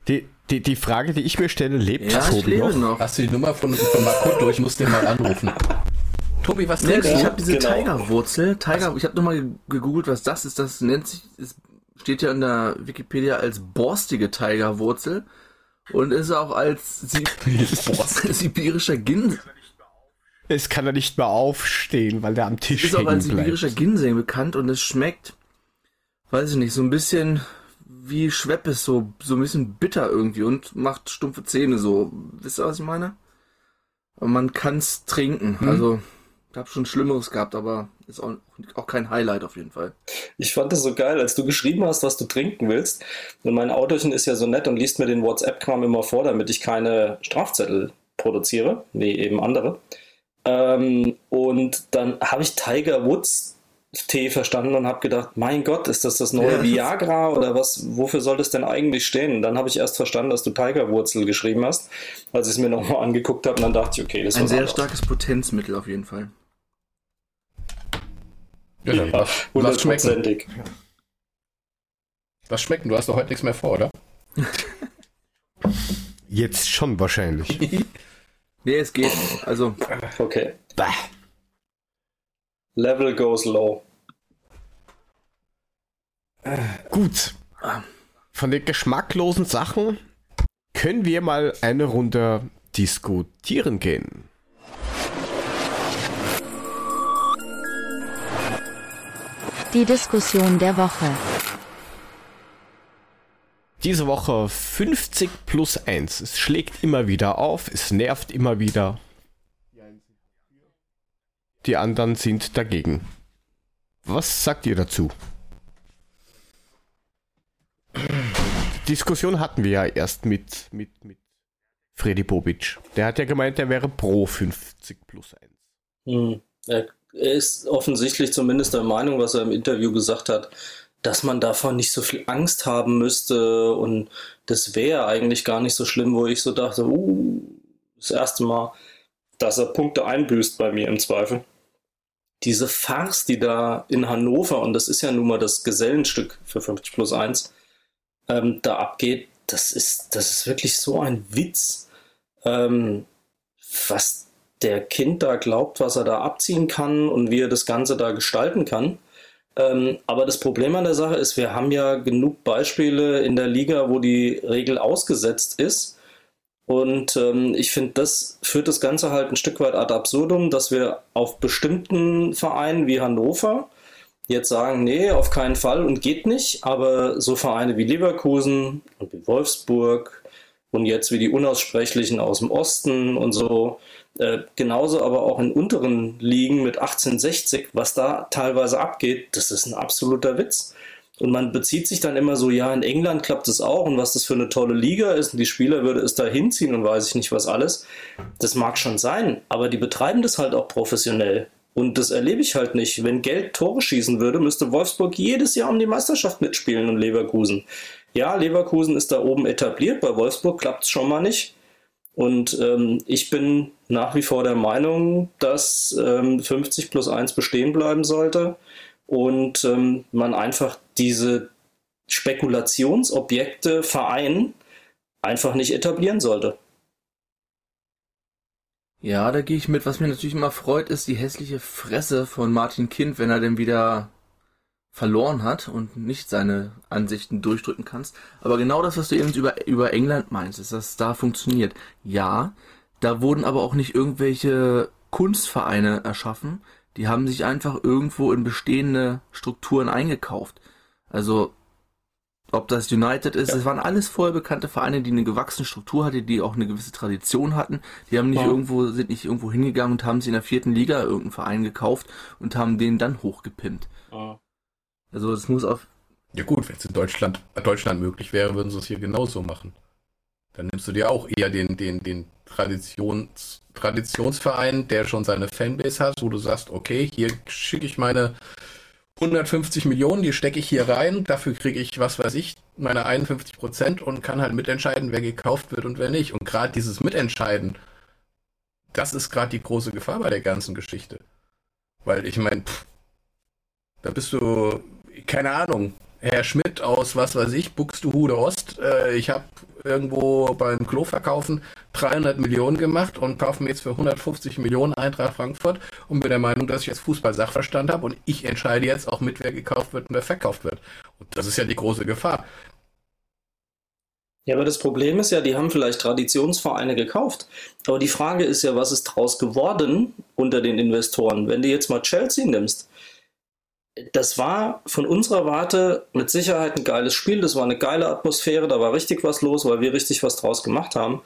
Die, die, die Frage, die ich mir stelle, lebt Ja, ich Tobi lebe noch? noch. Hast du die Nummer von, von Makoto? Ich muss den mal anrufen. *laughs* Tobi, was Nee, trinkst ich du? habe diese genau. Tigerwurzel. Tiger, ich habe nochmal gegoogelt, was das ist. Das nennt sich, es steht ja in der Wikipedia als borstige Tigerwurzel und ist auch als Sib sibirischer *laughs* Ginseng, Es kann er nicht mehr aufstehen, weil der am Tisch ist auch hängen als sibirischer. Ginseng bekannt und es schmeckt, weiß ich nicht, so ein bisschen wie Schweppes, so, so ein bisschen bitter irgendwie und macht stumpfe Zähne so. Wisst ihr, was ich meine? Und man kann's trinken. Also, ich habe schon Schlimmeres gehabt, aber ist auch, auch kein Highlight auf jeden Fall. Ich fand das so geil, als du geschrieben hast, was du trinken willst. Und mein Autochen ist ja so nett und liest mir den WhatsApp-Kram immer vor, damit ich keine Strafzettel produziere, wie eben andere. Ähm, und dann habe ich Tiger Woods Tee verstanden und habe gedacht, mein Gott, ist das das neue Ja, Viagra oder was? Wofür soll das denn eigentlich stehen? Und dann habe ich erst verstanden, dass du Tigerwurzel geschrieben hast, als ich es mir nochmal angeguckt habe. Und dann dachte ich, okay, das ist Ein sehr anderes. starkes Potenzmittel auf jeden Fall. Ja, hundertprozentig. Lass schmecken, du hast doch heute nichts mehr vor, oder? *laughs* Jetzt schon wahrscheinlich. *laughs* Nee, es geht. Also, Okay. Bah. Level goes low. Gut. Von den geschmacklosen Sachen können wir mal eine Runde diskutieren gehen. Die Diskussion der Woche. Diese Woche 50 plus 1. Es schlägt immer wieder auf, es nervt immer wieder. Die anderen sind dagegen. Was sagt ihr dazu? Die Diskussion hatten wir ja erst mit, mit, mit Freddy Bobic. Der hat ja gemeint, er wäre pro 50 plus 1. Hm. Er er ist offensichtlich zumindest der Meinung, was er im Interview gesagt hat, dass man davon nicht so viel Angst haben müsste und das wäre eigentlich gar nicht so schlimm, wo ich so dachte, uh, das erste Mal, dass er Punkte einbüßt bei mir im Zweifel. Diese Farce, die da in Hannover, und das ist ja nun mal das Gesellenstück für 50 plus 1, ähm, da abgeht, das ist, das ist wirklich so ein Witz, ähm, was der Kind da glaubt, was er da abziehen kann und wie er das Ganze da gestalten kann. Ähm, aber das Problem an der Sache ist, wir haben ja genug Beispiele in der Liga, wo die Regel ausgesetzt ist. Und ähm, ich finde, das führt das Ganze halt ein Stück weit ad absurdum, dass wir auf bestimmten Vereinen wie Hannover jetzt sagen, nee, auf keinen Fall und geht nicht. Aber so Vereine wie Leverkusen und wie Wolfsburg und jetzt wie die Unaussprechlichen aus dem Osten und so, äh, genauso aber auch in unteren Ligen mit 1860, was da teilweise abgeht, das ist ein absoluter Witz. Und man bezieht sich dann immer so, ja, in England klappt es auch und was das für eine tolle Liga ist und die Spieler würde es da hinziehen und weiß ich nicht was alles. Das mag schon sein, aber die betreiben das halt auch professionell. Und das erlebe ich halt nicht. Wenn Geld Tore schießen würde, müsste Wolfsburg jedes Jahr um die Meisterschaft mitspielen und Leverkusen. Ja, Leverkusen ist da oben etabliert, bei Wolfsburg klappt es schon mal nicht. Und ähm, ich bin nach wie vor der Meinung, dass ähm, 50 plus 1 bestehen bleiben sollte und ähm, man einfach diese Spekulationsobjekte Verein einfach nicht etablieren sollte. ja, da gehe ich mit. Was mir natürlich immer freut, ist die hässliche Fresse von Martin Kind, wenn er denn wieder verloren hat und nicht seine Ansichten durchdrücken kannst. Aber genau das, was du eben über, über England meinst, ist, dass da funktioniert. Ja, da wurden aber auch nicht irgendwelche Kunstvereine erschaffen. Die haben sich einfach irgendwo in bestehende Strukturen eingekauft. Also, ob das United ist, es waren alles vorher bekannte Vereine, die eine gewachsene Struktur hatten, die auch eine gewisse Tradition hatten. Die haben nicht Ja. irgendwo, sind nicht irgendwo hingegangen und haben sich in der vierten Liga irgendeinen Verein gekauft und haben den dann hochgepimpt. Also es muss auf Ja gut, wenn es in Deutschland, Deutschland möglich wäre, würden sie es hier genauso machen. Dann nimmst du dir auch eher den, den, den Traditions, Traditionsverein, der schon seine Fanbase hat, wo du sagst, okay, hier schicke ich meine 150 Millionen, die stecke ich hier rein, dafür kriege ich, was weiß ich, meine 51 Prozent und kann halt mitentscheiden, wer gekauft wird und wer nicht. Und gerade dieses Mitentscheiden, das ist gerade die große Gefahr bei der ganzen Geschichte. Weil ich meine, da bist du, keine Ahnung, Herr Schmidt aus, was weiß ich, Buxtehude Ost. Äh, ich habe irgendwo beim Kloverkaufen 300 Millionen gemacht und kaufe mir jetzt für 150 Millionen Eintracht Frankfurt und bin der Meinung, dass ich jetzt Fußball-Sachverstand habe und ich entscheide jetzt auch mit, wer gekauft wird und wer verkauft wird. Und das ist ja die große Gefahr. Ja, aber das Problem ist ja, die haben vielleicht Traditionsvereine gekauft. Aber die Frage ist ja, was ist draus geworden unter den Investoren? Wenn du jetzt mal Chelsea nimmst, das war von unserer Warte mit Sicherheit ein geiles Spiel. Das war eine geile Atmosphäre. Da war richtig was los, weil wir richtig was draus gemacht haben.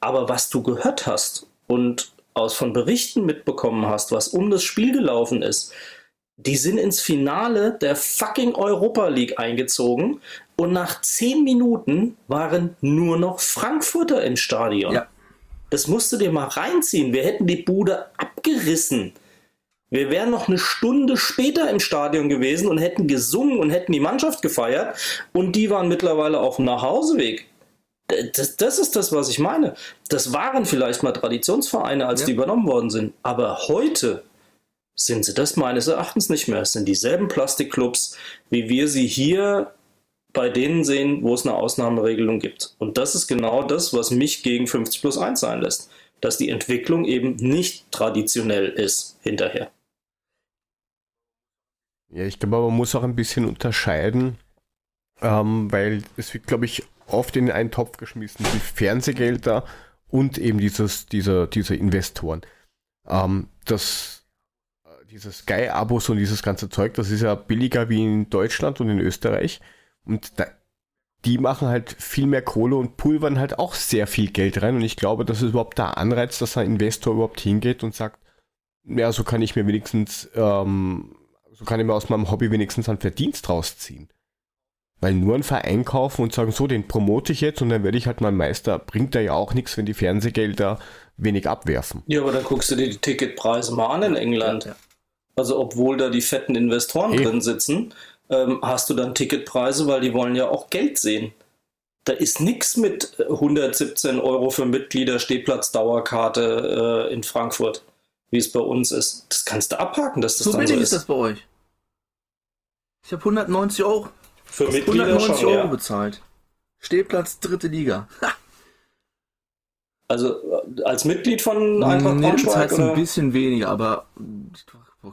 Aber was du gehört hast und aus von Berichten mitbekommen hast, was um das Spiel gelaufen ist, die sind ins Finale der fucking Europa League eingezogen und nach zehn Minuten waren nur noch Frankfurter im Stadion. Ja. Das musst du dir mal reinziehen. Wir hätten die Bude abgerissen. Wir wären noch eine Stunde später im Stadion gewesen und hätten gesungen und hätten die Mannschaft gefeiert und die waren mittlerweile auf dem Nachhauseweg. Das, das ist das, was ich meine. Das waren vielleicht mal Traditionsvereine, als ja. die übernommen worden sind. Aber heute sind sie das meines Erachtens nicht mehr. Es sind dieselben Plastikclubs, wie wir sie hier bei denen sehen, wo es eine Ausnahmeregelung gibt. Und das ist genau das, was mich gegen 50 plus 1 sein lässt. Dass die Entwicklung eben nicht traditionell ist hinterher. Ja, ich glaube, man muss auch ein bisschen unterscheiden, ähm, weil es wird, glaube ich, oft in einen Topf geschmissen, die Fernsehgelder und eben dieses, dieser, diese Investoren. Ähm, das, diese Sky-Abos und dieses ganze Zeug, das ist ja billiger wie in Deutschland und in Österreich. Und da, die machen halt viel mehr Kohle und pulvern halt auch sehr viel Geld rein. Und ich glaube, das ist überhaupt der Anreiz, dass ein Investor überhaupt hingeht und sagt, ja, so kann ich mir wenigstens ähm, so kann ich mir aus meinem Hobby wenigstens einen Verdienst rausziehen. Weil nur ein Verein kaufen und sagen, so, den promote ich jetzt und dann werde ich halt mein Meister, bringt da ja auch nichts, wenn die Fernsehgelder wenig abwerfen. Ja, aber dann guckst du dir die Ticketpreise mal an in England. Ja. Also obwohl da die fetten Investoren Eben. drin sitzen, ähm, hast du dann Ticketpreise, weil die wollen ja auch Geld sehen. Da ist nichts mit 117 Euro für Mitglieder Stehplatzdauerkarte äh, in Frankfurt, wie es bei uns ist. Das kannst du abhaken, dass das so dann so ist. ist das bei euch? Ich habe 190 Euro. Für Mitglieder 190 schon, Euro ja. bezahlt. Stehplatz dritte Liga. Also äh, als Mitglied von Eintracht nee, Braunschweig? Nee, ein bisschen weniger, aber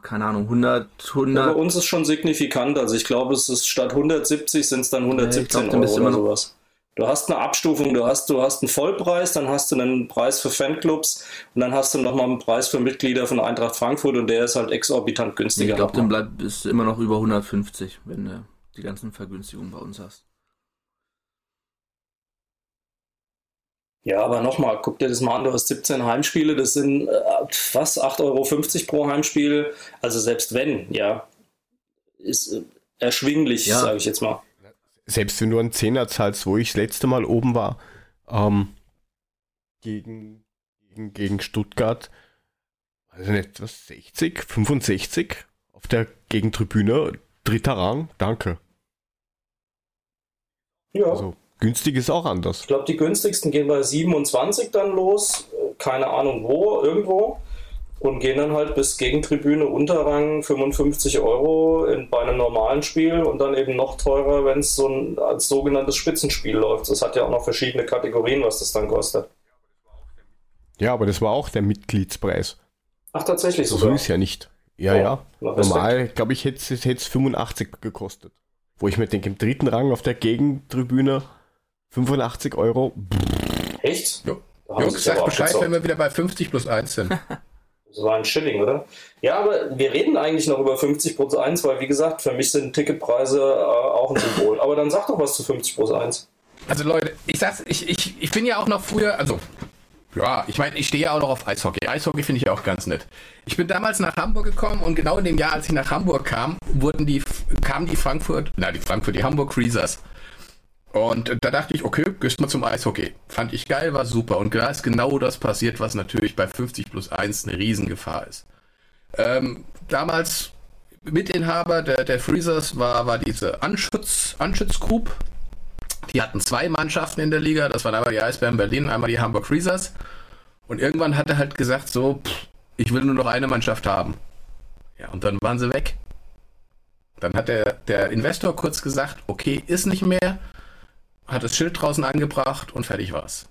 keine Ahnung, 100, 100. Ja, bei uns ist schon signifikant. Also ich glaube, es ist statt 170 sind es dann 117 nee, glaub, Euro oder sowas. Du hast eine Abstufung, du hast, du hast einen Vollpreis, dann hast du einen Preis für Fanclubs und dann hast du nochmal einen Preis für Mitglieder von Eintracht Frankfurt und der ist halt exorbitant günstiger. Ich glaube, dann bleibt es immer noch über 150, wenn du die ganzen Vergünstigungen bei uns hast. Ja, aber nochmal, guck dir das mal an, du hast 17 Heimspiele, das sind äh, was, 8,50 Euro pro Heimspiel. Also selbst wenn, ja, ist äh, erschwinglich, ja. sage ich jetzt mal selbst wenn du einen Zehner zahlst, wo ich das letzte Mal oben war, ähm, gegen, gegen, gegen Stuttgart, also nicht, was, 60, 65 auf der Gegentribüne, dritter Rang, danke. Ja. Also, günstig ist auch anders. Ich glaube, die günstigsten gehen bei 27 dann los, keine Ahnung wo, irgendwo und gehen dann halt bis Gegentribüne Unterrang 55 Euro in, bei einem normalen Spiel und dann eben noch teurer, wenn es so ein als sogenanntes Spitzenspiel läuft. Das hat ja auch noch verschiedene Kategorien, was das dann kostet. Ja, aber das war auch der Mitgliedspreis. Ach, tatsächlich so. So ist ja nicht. Ja, oh, ja. Normal, glaube ich, hätte es 85 gekostet. Wo ich mir denke, im dritten Rang auf der Gegentribüne 85 Euro. Echt? Ja. Jungs, sag Bescheid, wenn wir wieder bei 50 plus 1 sind. *laughs* Das war ein Schilling, oder? Ja, aber wir reden eigentlich noch über 50 plus 1, weil wie gesagt, für mich sind Ticketpreise äh, auch ein Symbol. Aber dann sag doch was zu 50 plus 1. Also Leute, ich sag's, ich, ich, ich bin ja auch noch früher, also ja, ich meine, ich stehe ja auch noch auf Eishockey. Eishockey finde ich auch ganz nett. Ich bin damals nach Hamburg gekommen und genau in dem Jahr, als ich nach Hamburg kam, wurden die, kamen die Frankfurt, na die Frankfurt, die Hamburg Freezers. Und da dachte ich, okay, gehst mal zum Eishockey. Fand ich geil, war super. Und da ist genau das passiert, was natürlich bei 50 plus 1 eine Riesengefahr ist. Ähm, damals Mitinhaber der, der Freezers war, war diese Anschütz, Anschütz Group. Die hatten zwei Mannschaften in der Liga. Das waren einmal die Eisbären Berlin, einmal die Hamburg Freezers. Und irgendwann hat er halt gesagt, so, pff, ich will nur noch eine Mannschaft haben. Ja, und dann waren sie weg. Dann hat der, der Investor kurz gesagt, okay, ist nicht mehr hat das Schild draußen angebracht und fertig war's.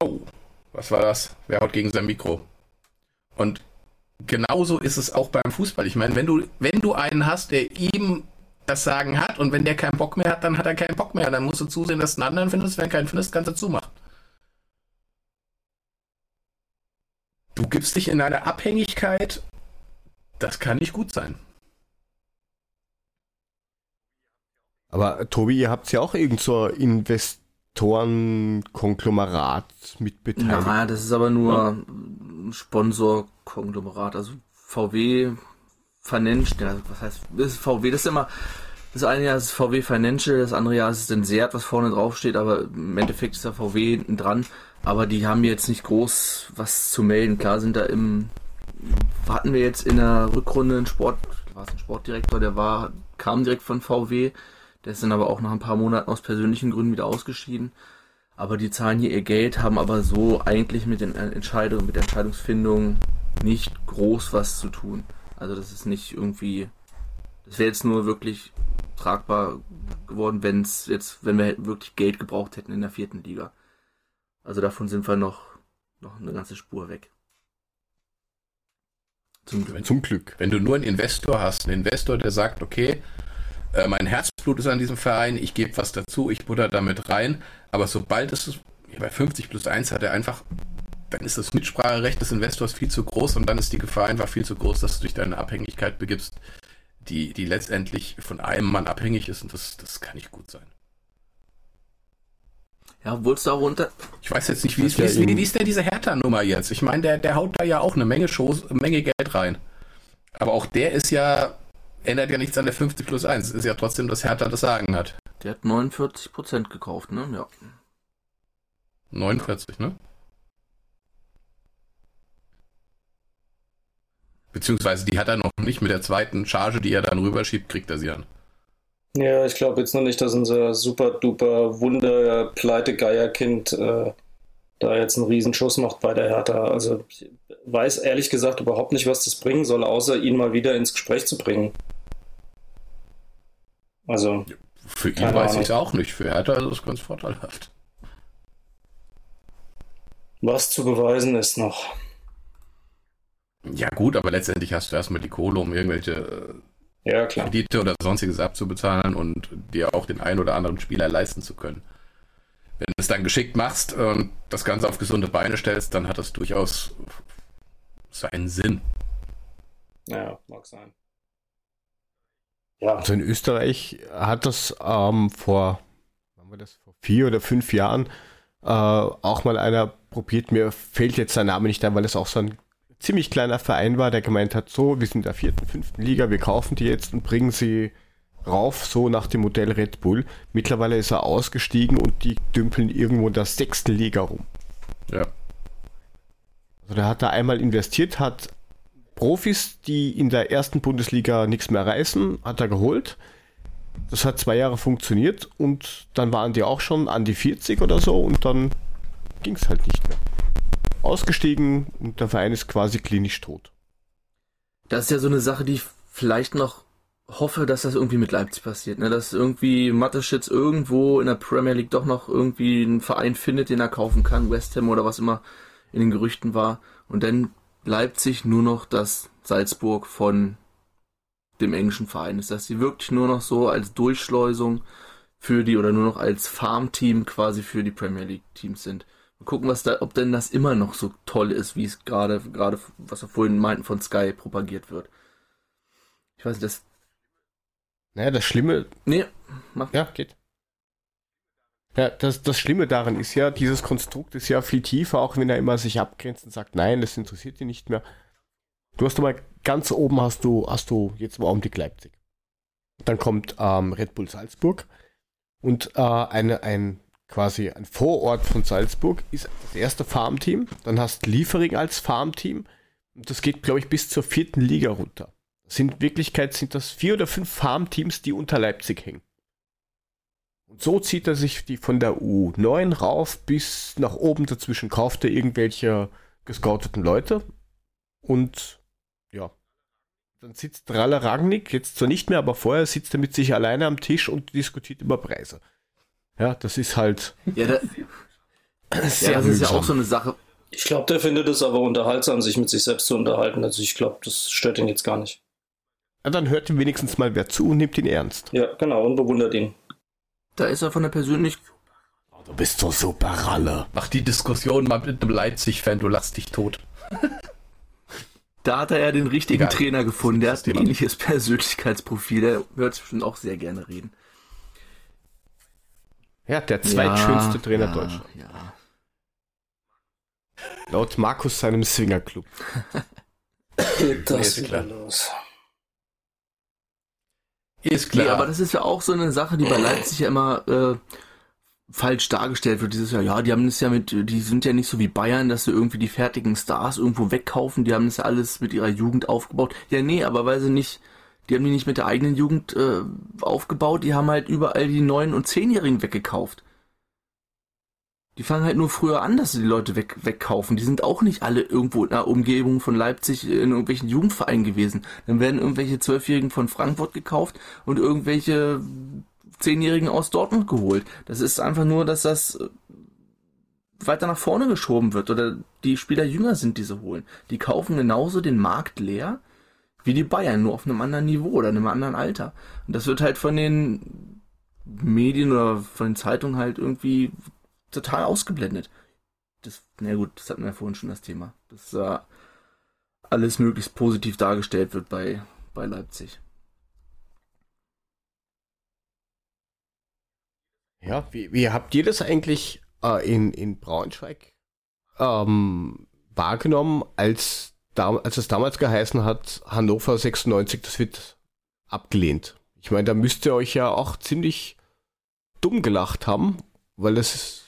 Oh, was war das? Wer haut gegen sein Mikro? Und genauso ist es auch beim Fußball. Ich meine, wenn du, wenn du einen hast, der ihm das Sagen hat und wenn der keinen Bock mehr hat, dann hat er keinen Bock mehr. Dann musst du zusehen, dass du einen anderen findest. Wenn du keinen findest, kannst du zumachen. Du gibst dich in eine Abhängigkeit, das kann nicht gut sein. Aber Tobi, ihr habt ja auch irgend so Investorenkonglomerat mit beteiligt. Naja, das ist aber nur ja. Sponsorkonglomerat. Also VW Financial, was heißt, das ist VW, das ist immer, das eine Jahr ist VW Financial, das andere Jahr ist es Sensert, was vorne drauf steht, aber im Endeffekt ist da VW hinten dran. Aber die haben jetzt nicht groß was zu melden. Klar sind da im, hatten wir jetzt in der Rückrunde einen Sport, war es ein Sportdirektor, der war, kam direkt von VW der ist dann aber auch nach ein paar Monaten aus persönlichen Gründen wieder ausgeschieden. Aber die zahlen hier ihr Geld, haben aber so eigentlich mit den Entscheidungen, mit der Entscheidungsfindung nicht groß was zu tun. Also das ist nicht irgendwie, das wäre jetzt nur wirklich tragbar geworden, wenn es jetzt, wenn wir wirklich Geld gebraucht hätten in der vierten Liga. Also davon sind wir noch, noch eine ganze Spur weg. Zum Glück. Zum Glück. Wenn du nur einen Investor hast, einen Investor, der sagt, okay, äh, mein Herzblut ist an diesem Verein, ich gebe was dazu, ich butter damit rein. Aber sobald es bei 50 plus 1 hat er einfach, dann ist das Mitspracherecht des Investors viel zu groß und dann ist die Gefahr einfach viel zu groß, dass du dich deine Abhängigkeit begibst, die, die letztendlich von einem Mann abhängig ist und das, das kann nicht gut sein. Ja, wurdest du auch runter. Ich weiß jetzt nicht, wie ist, wie, ist, wie ist denn diese Hertha-Nummer jetzt? Ich meine, der, der haut da ja auch eine Menge Shows, eine Menge Geld rein. Aber auch der ist ja ändert ja nichts an der 50 plus 1. Ist ja trotzdem, dass Hertha das Sagen hat. Der hat 49% gekauft, ne? Ja. 49, ne? Beziehungsweise die hat er noch nicht mit der zweiten Charge, die er dann rüberschiebt, kriegt er sie an. Ja, ich glaube jetzt noch nicht, dass unser super duper Wunder Pleite Geierkind äh, da jetzt einen Riesenschuss macht bei der Hertha. Also ich weiß ehrlich gesagt überhaupt nicht, was das bringen soll, außer ihn mal wieder ins Gespräch zu bringen. Also. Für ihn weiß ich es auch nicht. Für Hertha ist es ganz vorteilhaft. Was zu beweisen ist noch. Ja, gut, aber letztendlich hast du erstmal die Kohle, um irgendwelche äh, ja, Kredite oder sonstiges abzubezahlen und dir auch den einen oder anderen Spieler leisten zu können. Wenn du es dann geschickt machst und das Ganze auf gesunde Beine stellst, dann hat das durchaus seinen Sinn. Ja, mag sein. Ja. Also in Österreich hat das ähm, vor, haben wir das, vor vier oder fünf Jahren äh, auch mal einer probiert. Mir fällt jetzt sein Name nicht ein, weil es auch so ein ziemlich kleiner Verein war, der gemeint hat, so, wir sind in der vierten, fünften Liga, wir kaufen die jetzt und bringen sie rauf, so nach dem Modell Red Bull. Mittlerweile ist er ausgestiegen und die dümpeln irgendwo in der sechsten Liga rum. Ja. Also der hat da einmal investiert, hat Profis, die in der ersten Bundesliga nichts mehr reißen, hat er geholt. Das hat zwei Jahre funktioniert und dann waren die auch schon an die 40 oder so und dann ging es halt nicht mehr. Ausgestiegen und der Verein ist quasi klinisch tot. Das ist ja so eine Sache, die ich vielleicht noch hoffe, dass das irgendwie mit Leipzig passiert. Ne? Dass irgendwie Mateschitz irgendwo in der Premier League doch noch irgendwie einen Verein findet, den er kaufen kann, West Ham oder was immer in den Gerüchten war. Und dann Leipzig nur noch das Salzburg von dem englischen Verein ist, dass sie wirklich nur noch so als Durchschleusung für die oder nur noch als Farmteam quasi für die Premier League Teams sind. Mal gucken, was da, ob denn das immer noch so toll ist, wie es gerade, gerade, was wir vorhin meinten, von Sky propagiert wird. Ich weiß nicht, das. Naja, das Schlimme. Nee, mach. Ja, geht. Ja, das, das Schlimme daran ist ja, dieses Konstrukt ist ja viel tiefer, auch wenn er immer sich abgrenzt und sagt, nein, das interessiert ihn nicht mehr. Du hast mal ganz oben hast du, hast du jetzt im Augenblick Leipzig. Dann kommt ähm, Red Bull Salzburg. Und äh, eine, ein quasi ein Vorort von Salzburg ist das erste Farmteam. Dann hast Liefering als Farmteam. Und das geht, glaube ich, bis zur vierten Liga runter. Sind, in Wirklichkeit sind das vier oder fünf Farmteams, die unter Leipzig hängen. Und so zieht er sich die von der U9 rauf bis nach oben dazwischen, kauft er irgendwelche gescouteten Leute und ja, dann sitzt Ralle Ragnik, jetzt zwar nicht mehr, aber vorher sitzt er mit sich alleine am Tisch und diskutiert über Preise. Ja, das ist halt. Ja, da, sehr ja, das ist ja auch so eine Sache. Ich glaube, der findet es aber unterhaltsam, sich mit sich selbst zu unterhalten. Also ich glaube, das stört ihn jetzt gar nicht. Ja, dann hört ihm wenigstens mal wer zu und nimmt ihn ernst. Ja, genau, und bewundert ihn. Da ist er von der Persönlichkeit. Oh, du bist so super Ralle. Mach die Diskussion mal mit einem Leipzig-Fan, du lachst dich tot. Da hat er ja den richtigen Egal. Trainer gefunden. Der hat ein ähnliches *laughs* Persönlichkeitsprofil. Der hört sich bestimmt auch sehr gerne reden. Ja, der zweitschönste ja, Trainer ja, Deutschlands. Ja. Laut Markus seinem Swingerclub. Geht *laughs* das wieder los. Ist klar. Nee, aber das ist ja auch so eine Sache, die bei Leipzig ja immer äh, falsch dargestellt wird dieses Jahr. Ja, die haben es ja mit, die sind ja nicht so wie Bayern, dass sie irgendwie die fertigen Stars irgendwo wegkaufen. Die haben das ja alles mit ihrer Jugend aufgebaut. Ja, nee, aber weil sie nicht, die haben die nicht mit der eigenen Jugend äh, aufgebaut. Die haben halt überall die neun und zehnjährigen weggekauft. Die fangen halt nur früher an, dass sie die Leute weg, wegkaufen. Die sind auch nicht alle irgendwo in der Umgebung von Leipzig in irgendwelchen Jugendvereinen gewesen. Dann werden irgendwelche Zwölfjährigen von Frankfurt gekauft und irgendwelche Zehnjährigen aus Dortmund geholt. Das ist einfach nur, dass das äh, weiter nach vorne geschoben wird oder die Spieler jünger sind, die sie holen. Die kaufen genauso den Markt leer wie die Bayern, nur auf einem anderen Niveau oder einem anderen Alter. Und das wird halt von den Medien oder von den Zeitungen halt irgendwie total ausgeblendet. Das, na gut, das hatten wir ja vorhin schon das Thema. Dass äh, alles möglichst positiv dargestellt wird bei, bei Leipzig. Ja, wie, wie habt ihr das eigentlich äh, in, in Braunschweig ähm, wahrgenommen, als, da, als es damals geheißen hat, Hannover 96, das wird abgelehnt? Ich meine, da müsst ihr euch ja auch ziemlich dumm gelacht haben, weil das ist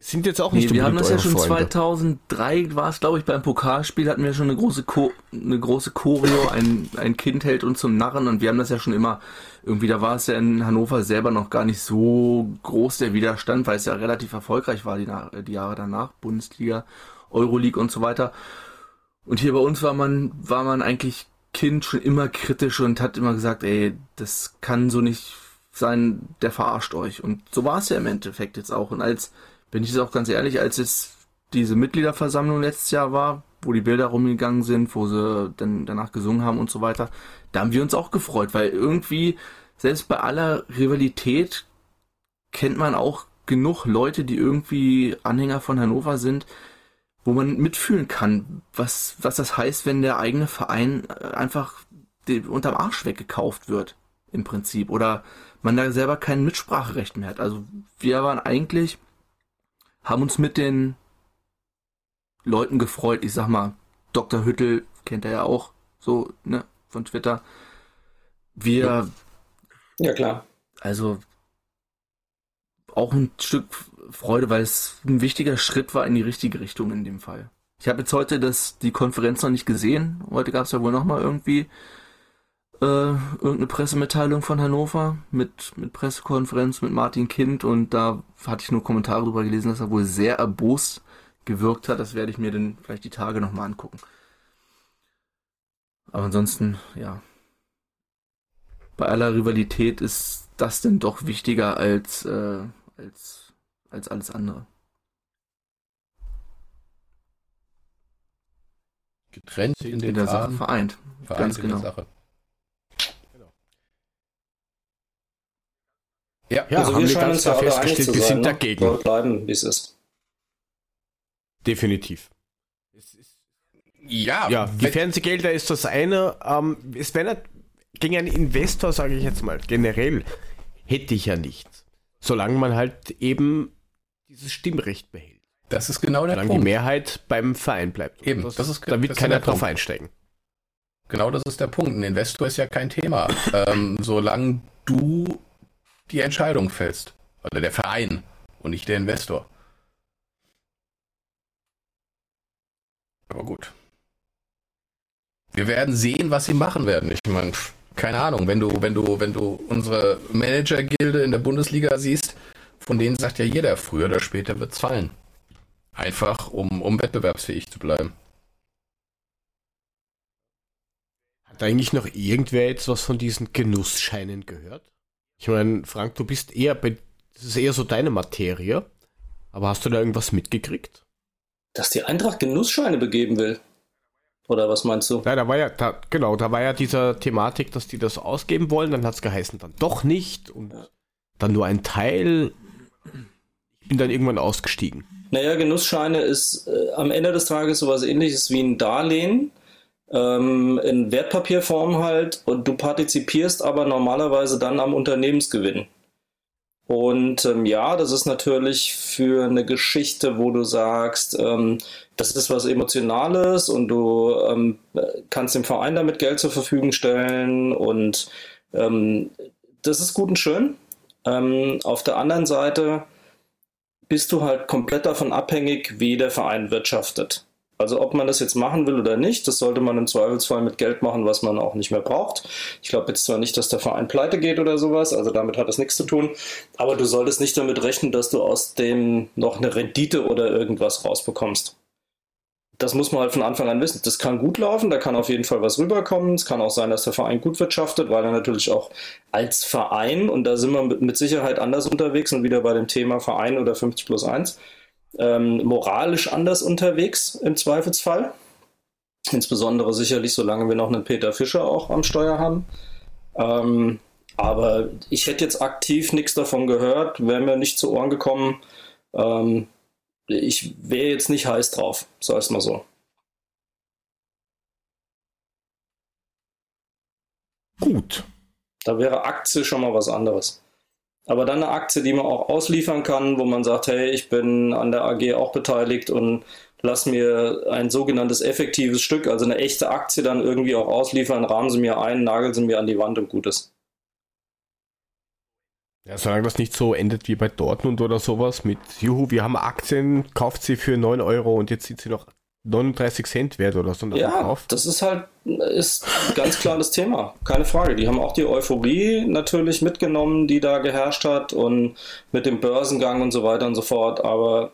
sind jetzt auch nicht nee, Wir haben das ja schon Freunde. 2003, war es glaube ich, beim Pokalspiel hatten wir schon eine große, Cho eine große Choreo, ein, ein Kind hält uns zum Narren und wir haben das ja schon immer, irgendwie, da war es ja in Hannover selber noch gar nicht so groß der Widerstand, weil es ja relativ erfolgreich war die, die Jahre danach, Bundesliga, Euroleague und so weiter. Und hier bei uns war man, war man eigentlich Kind schon immer kritisch und hat immer gesagt, ey, das kann so nicht sein, der verarscht euch. Und so war es ja im Endeffekt jetzt auch. Und als bin ich es auch ganz ehrlich, als es diese Mitgliederversammlung letztes Jahr war, wo die Bilder rumgegangen sind, wo sie dann danach gesungen haben und so weiter, da haben wir uns auch gefreut, weil irgendwie, selbst bei aller Rivalität, kennt man auch genug Leute, die irgendwie Anhänger von Hannover sind, wo man mitfühlen kann, was, was das heißt, wenn der eigene Verein äh, einfach unterm Arsch weggekauft wird, im Prinzip, oder man da selber kein Mitspracherecht mehr hat. Also wir waren eigentlich haben uns mit den Leuten gefreut. Ich sag mal, Dr. Hüttel kennt er ja auch so, ne, von Twitter. Wir. Ja, klar. Also auch ein Stück Freude, weil es ein wichtiger Schritt war in die richtige Richtung in dem Fall. Ich habe jetzt heute das, die Konferenz noch nicht gesehen. Heute gab es ja wohl nochmal irgendwie äh, irgendeine Pressemitteilung von Hannover mit, mit Pressekonferenz mit Martin Kind und da hatte ich nur Kommentare darüber gelesen, dass er wohl sehr erbost gewirkt hat. Das werde ich mir dann vielleicht die Tage nochmal angucken. Aber ansonsten, ja. Bei aller Rivalität ist das denn doch wichtiger als, äh, als, als alles andere. Getrennt in, in der Sache vereint. vereint Ganz genau. Ja, ja also haben wir, ganz klar festgestellt, wir sind ne? dagegen. Wir bleiben, wie es ist. Definitiv. Ja, ja die Fernsehgelder ist das eine. Ähm, es wäre gegen einen Investor, sage ich jetzt mal, generell hätte ich ja nichts. Solange man halt eben dieses Stimmrecht behält. Das ist genau der Solange Punkt. die Mehrheit beim Verein bleibt. Eben, das, das ist, da wird keiner drauf Punkt. einsteigen. Genau das ist der Punkt. Ein Investor ist ja kein Thema. ähm, solange du die Entscheidung fällst. Oder der Verein und nicht der Investor. Aber gut. Wir werden sehen, was sie machen werden. Ich meine, keine Ahnung, wenn du, wenn du, wenn du unsere Manager-Gilde in der Bundesliga siehst, von denen sagt ja jeder, früher oder später wird es fallen. Einfach, um, um wettbewerbsfähig zu bleiben. Hat eigentlich noch irgendwer jetzt was von diesen Genussscheinen gehört? Ich meine, Frank, du bist eher bei, das ist eher so deine Materie, aber hast du da irgendwas mitgekriegt? Dass die Eintracht Genussscheine begeben will. Oder was meinst du? Ja, da war ja, da, genau, da war ja dieser Thematik, dass die das ausgeben wollen, dann hat es geheißen, dann doch nicht und ja. dann nur ein Teil. Ich bin dann irgendwann ausgestiegen. Naja, Genussscheine ist äh, am Ende des Tages sowas ähnliches wie ein Darlehen, ähm, in Wertpapierform halt, und du partizipierst aber normalerweise dann am Unternehmensgewinn. Und ähm, ja, das ist natürlich für eine Geschichte, wo du sagst, ähm, das ist was Emotionales und du ähm, kannst dem Verein damit Geld zur Verfügung stellen und ähm, das ist gut und schön. Ähm, auf der anderen Seite bist du halt komplett davon abhängig, wie der Verein wirtschaftet. Also ob man das jetzt machen will oder nicht, das sollte man im Zweifelsfall mit Geld machen, was man auch nicht mehr braucht. Ich glaube jetzt zwar nicht, dass der Verein pleite geht oder sowas, also damit hat das nichts zu tun, aber du solltest nicht damit rechnen, dass du aus dem noch eine Rendite oder irgendwas rausbekommst. Das muss man halt von Anfang an wissen. Das kann gut laufen, da kann auf jeden Fall was rüberkommen. Es kann auch sein, dass der Verein gut wirtschaftet, weil er natürlich auch als Verein, und da sind wir mit Sicherheit anders unterwegs und wieder bei dem Thema Verein oder 50 plus 1, ähm, moralisch anders unterwegs im Zweifelsfall. Insbesondere sicherlich, solange wir noch einen Peter Fischer auch am Steuer haben. Ähm, aber ich hätte jetzt aktiv nichts davon gehört, wäre mir nicht zu Ohren gekommen. Ähm, ich wäre jetzt nicht heiß drauf, sag es mal so. Gut. Da wäre Aktie schon mal was anderes. Aber dann eine Aktie, die man auch ausliefern kann, wo man sagt, hey, ich bin an der AG auch beteiligt und lass mir ein sogenanntes effektives Stück, also eine echte Aktie dann irgendwie auch ausliefern, rahmen sie mir ein, nageln sie mir an die Wand und gutes. Ja, solange das nicht so endet wie bei Dortmund oder sowas mit, juhu, wir haben Aktien, kauft sie für 9 Euro und jetzt sind sie noch 39 Cent wert oder so. Ja, das ist halt ist ganz klar das Thema. Keine Frage. Die haben auch die Euphorie natürlich mitgenommen, die da geherrscht hat und mit dem Börsengang und so weiter und so fort. Aber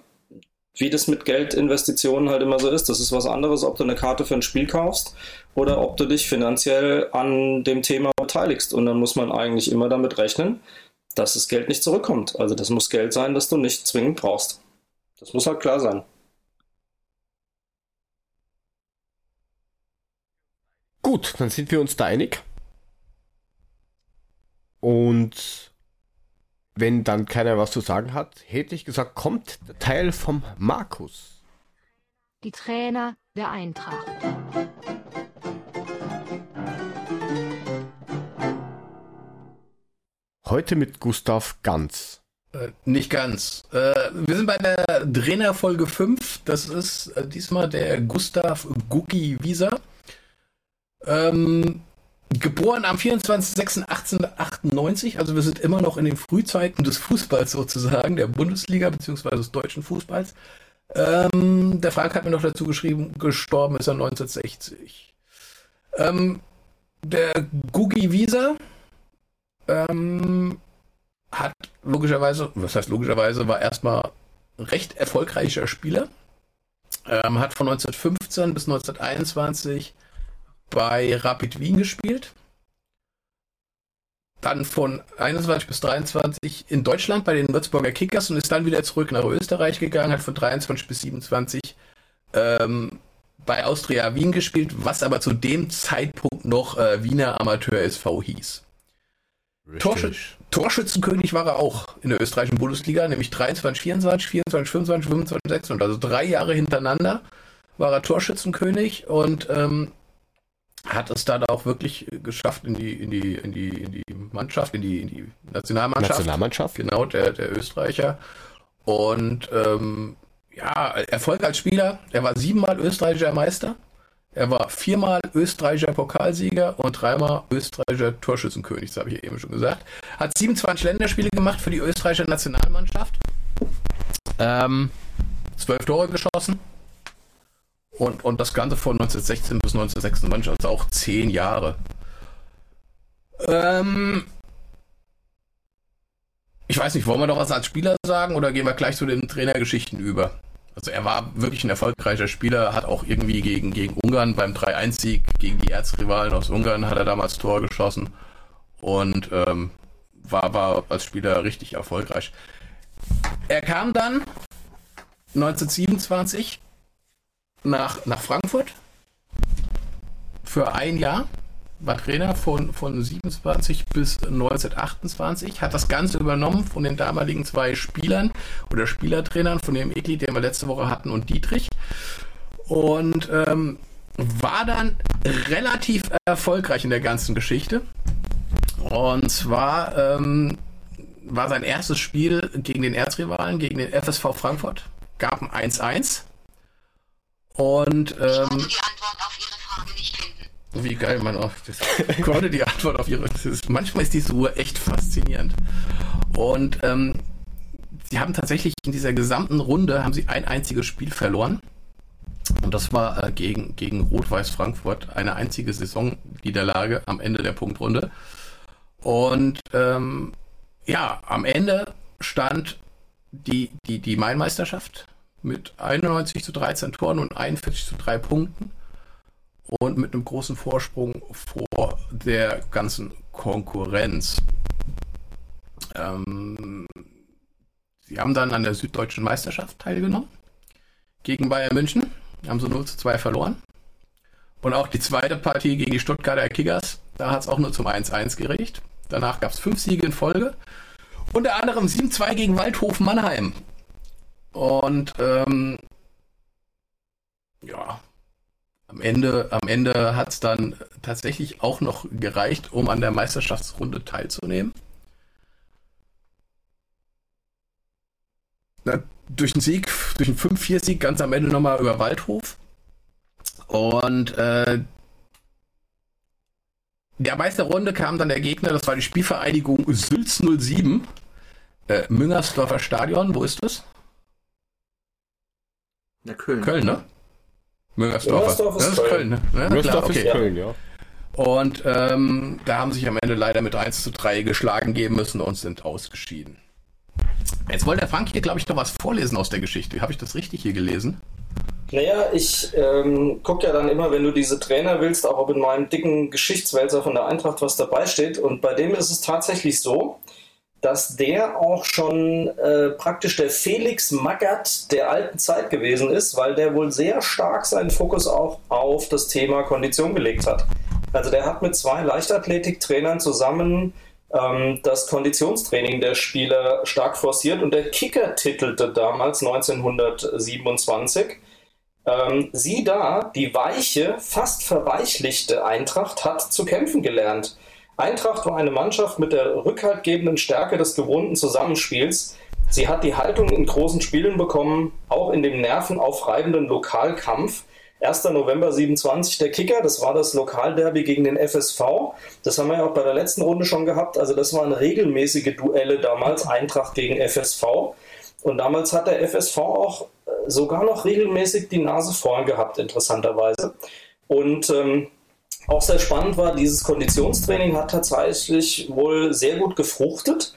wie das mit Geldinvestitionen halt immer so ist, das ist was anderes, ob du eine Karte für ein Spiel kaufst oder ob du dich finanziell an dem Thema beteiligst. Und dann muss man eigentlich immer damit rechnen, dass das Geld nicht zurückkommt. Also das muss Geld sein, das du nicht zwingend brauchst. Das muss halt klar sein. Gut, dann sind wir uns da einig. Und wenn dann keiner was zu sagen hat, hätte ich gesagt, kommt der Teil vom Markus. Die Trainer der Eintracht. Heute mit Gustav Ganz. Äh, nicht ganz. Äh, wir sind bei der Trainerfolge 5. Das ist äh, diesmal der Gustav Gugi Wieser. Ähm, geboren am 24.06.1898, also wir sind immer noch in den Frühzeiten des Fußballs sozusagen, der Bundesliga bzw. des deutschen Fußballs. Ähm, der Frank hat mir noch dazu geschrieben, gestorben ist er 1960. Ähm, der Gugi Wieser ähm, hat logischerweise, was heißt logischerweise, war erstmal recht erfolgreicher Spieler. Ähm, hat von 1915 bis 1921 bei Rapid Wien gespielt. Dann von 21 bis 23 in Deutschland bei den Würzburger Kickers und ist dann wieder zurück nach Österreich gegangen, hat von 23 bis 27 ähm, bei Austria Wien gespielt, was aber zu dem Zeitpunkt noch äh, Wiener Amateur SV hieß. Torschütz, Torschützenkönig war er auch in der österreichischen Bundesliga, nämlich 23, 24, 24, 25, 25, 26. Also drei Jahre hintereinander war er Torschützenkönig und ähm, hat es dann auch wirklich geschafft in die, in die, in die, in die Mannschaft, in die, in die Nationalmannschaft. Nationalmannschaft. Genau, der, der Österreicher. Und ähm, ja, Erfolg als Spieler. Er war siebenmal österreichischer Meister Er war viermal österreichischer Pokalsieger und dreimal österreichischer Torschützenkönig, das habe ich eben schon gesagt. Hat 27 Länderspiele gemacht für die österreichische Nationalmannschaft. Ähm, zwölf Tore geschossen. Und, und das Ganze von 1916 bis 1996, also auch zehn Jahre. Ähm, ich weiß nicht, wollen wir doch was als Spieler sagen oder gehen wir gleich zu den Trainergeschichten über? Also er war wirklich ein erfolgreicher Spieler, hat auch irgendwie gegen, gegen Ungarn beim 3-1-Sieg gegen die Erzrivalen aus Ungarn hat er damals Tor geschossen und ähm, war, war als Spieler richtig erfolgreich. Er kam dann 1927 nach, nach Frankfurt für ein Jahr war Trainer von, von 27 bis 1928, hat das Ganze übernommen von den damaligen zwei Spielern oder Spielertrainern, von dem Ekli, den wir letzte Woche hatten, und Dietrich. Und ähm, war dann relativ erfolgreich in der ganzen Geschichte. Und zwar ähm, war sein erstes Spiel gegen den Erzrivalen, gegen den FSV Frankfurt, gab ein 1-1. Nicht finden. Wie geil man auch. Das konnte die Antwort auf ihre. Ist, manchmal ist diese Uhr echt faszinierend. Und ähm, sie haben tatsächlich in dieser gesamten Runde haben sie ein einziges Spiel verloren. Und das war äh, gegen, gegen Rot-Weiß Frankfurt eine einzige Saisonniederlage am Ende der Punktrunde. Und ähm, ja, am Ende stand die, die, die Mainmeisterschaft mit 91 zu 13 Toren und 41 zu 3 Punkten und mit einem großen Vorsprung vor der ganzen Konkurrenz. Ähm, sie haben dann an der Süddeutschen Meisterschaft teilgenommen gegen Bayern München, haben so 0 zu 2 verloren. Und auch die zweite Partie gegen die Stuttgarter Kickers, da hat es auch nur zum 1-1 gereicht. Danach gab es fünf Siege in Folge. Unter anderem 7-2 gegen Waldhof Mannheim. Und ähm, ja, am Ende, am Ende hat es dann tatsächlich auch noch gereicht, um an der Meisterschaftsrunde teilzunehmen. Na, durch einen Sieg, durch einen 5-4-Sieg ganz am Ende nochmal über Waldhof. Und äh, der Meisterrunde kam dann der Gegner, das war die Spielvereinigung Sülz 07. Äh, Müngersdorfer Stadion, wo ist das? Ja, Köln. Köln, ne? Müngersdorf. Müngersdorf ist, das ist Köln. Ne? Müngersdorf okay. ist Köln, ja. Und ähm, da haben sich am Ende leider mit 1 zu 3 geschlagen geben müssen und sind ausgeschieden. Jetzt wollte der Frank hier, glaube ich, noch was vorlesen aus der Geschichte. Habe ich das richtig hier gelesen? Naja, ich ähm, gucke ja dann immer, wenn du diese Trainer willst, auch ob in meinem dicken Geschichtswälzer von der Eintracht was dabei steht. Und bei dem ist es tatsächlich so, dass der auch schon äh, praktisch der Felix Magath der alten Zeit gewesen ist, weil der wohl sehr stark seinen Fokus auch auf das Thema Kondition gelegt hat. Also der hat mit zwei Leichtathletiktrainern zusammen ähm, das Konditionstraining der Spieler stark forciert und der Kicker titelte damals 1927. Ähm, sieh da, die weiche, fast verweichlichte Eintracht hat zu kämpfen gelernt. Eintracht war eine Mannschaft mit der rückhaltgebenden Stärke des gewohnten Zusammenspiels. Sie hat die Haltung in großen Spielen bekommen, auch in dem nervenaufreibenden Lokalkampf. 1. November 27 der Kicker, das war das Lokalderby gegen den FSV. Das haben wir ja auch bei der letzten Runde schon gehabt. Also das waren regelmäßige Duelle damals, Eintracht gegen FSV. Und damals hat der FSV auch äh, sogar noch regelmäßig die Nase vorn gehabt, interessanterweise. Und ähm, auch sehr spannend war, dieses Konditionstraining hat tatsächlich wohl sehr gut gefruchtet.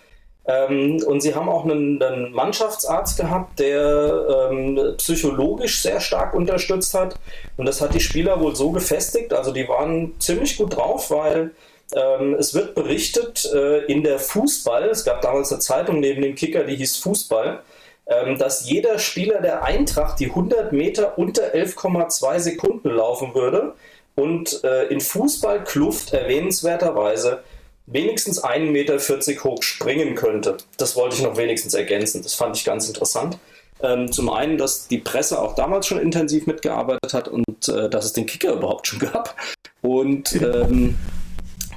Ähm, und sie haben auch einen, einen Mannschaftsarzt gehabt, der ähm, psychologisch sehr stark unterstützt hat. Und das hat die Spieler wohl so gefestigt. Also die waren ziemlich gut drauf, weil ähm, es wird berichtet äh, in der Fußball, es gab damals eine Zeitung neben dem Kicker, die hieß Fußball, ähm, dass jeder Spieler der Eintracht die 100 Meter unter 11,2 Sekunden laufen würde und äh, in Fußballkluft erwähnenswerterweise wenigstens 1,40 Meter hoch springen könnte. Das wollte ich noch wenigstens ergänzen. Das fand ich ganz interessant. Ähm, zum einen, dass die Presse auch damals schon intensiv mitgearbeitet hat und äh, dass es den Kicker überhaupt schon gab. Und ähm,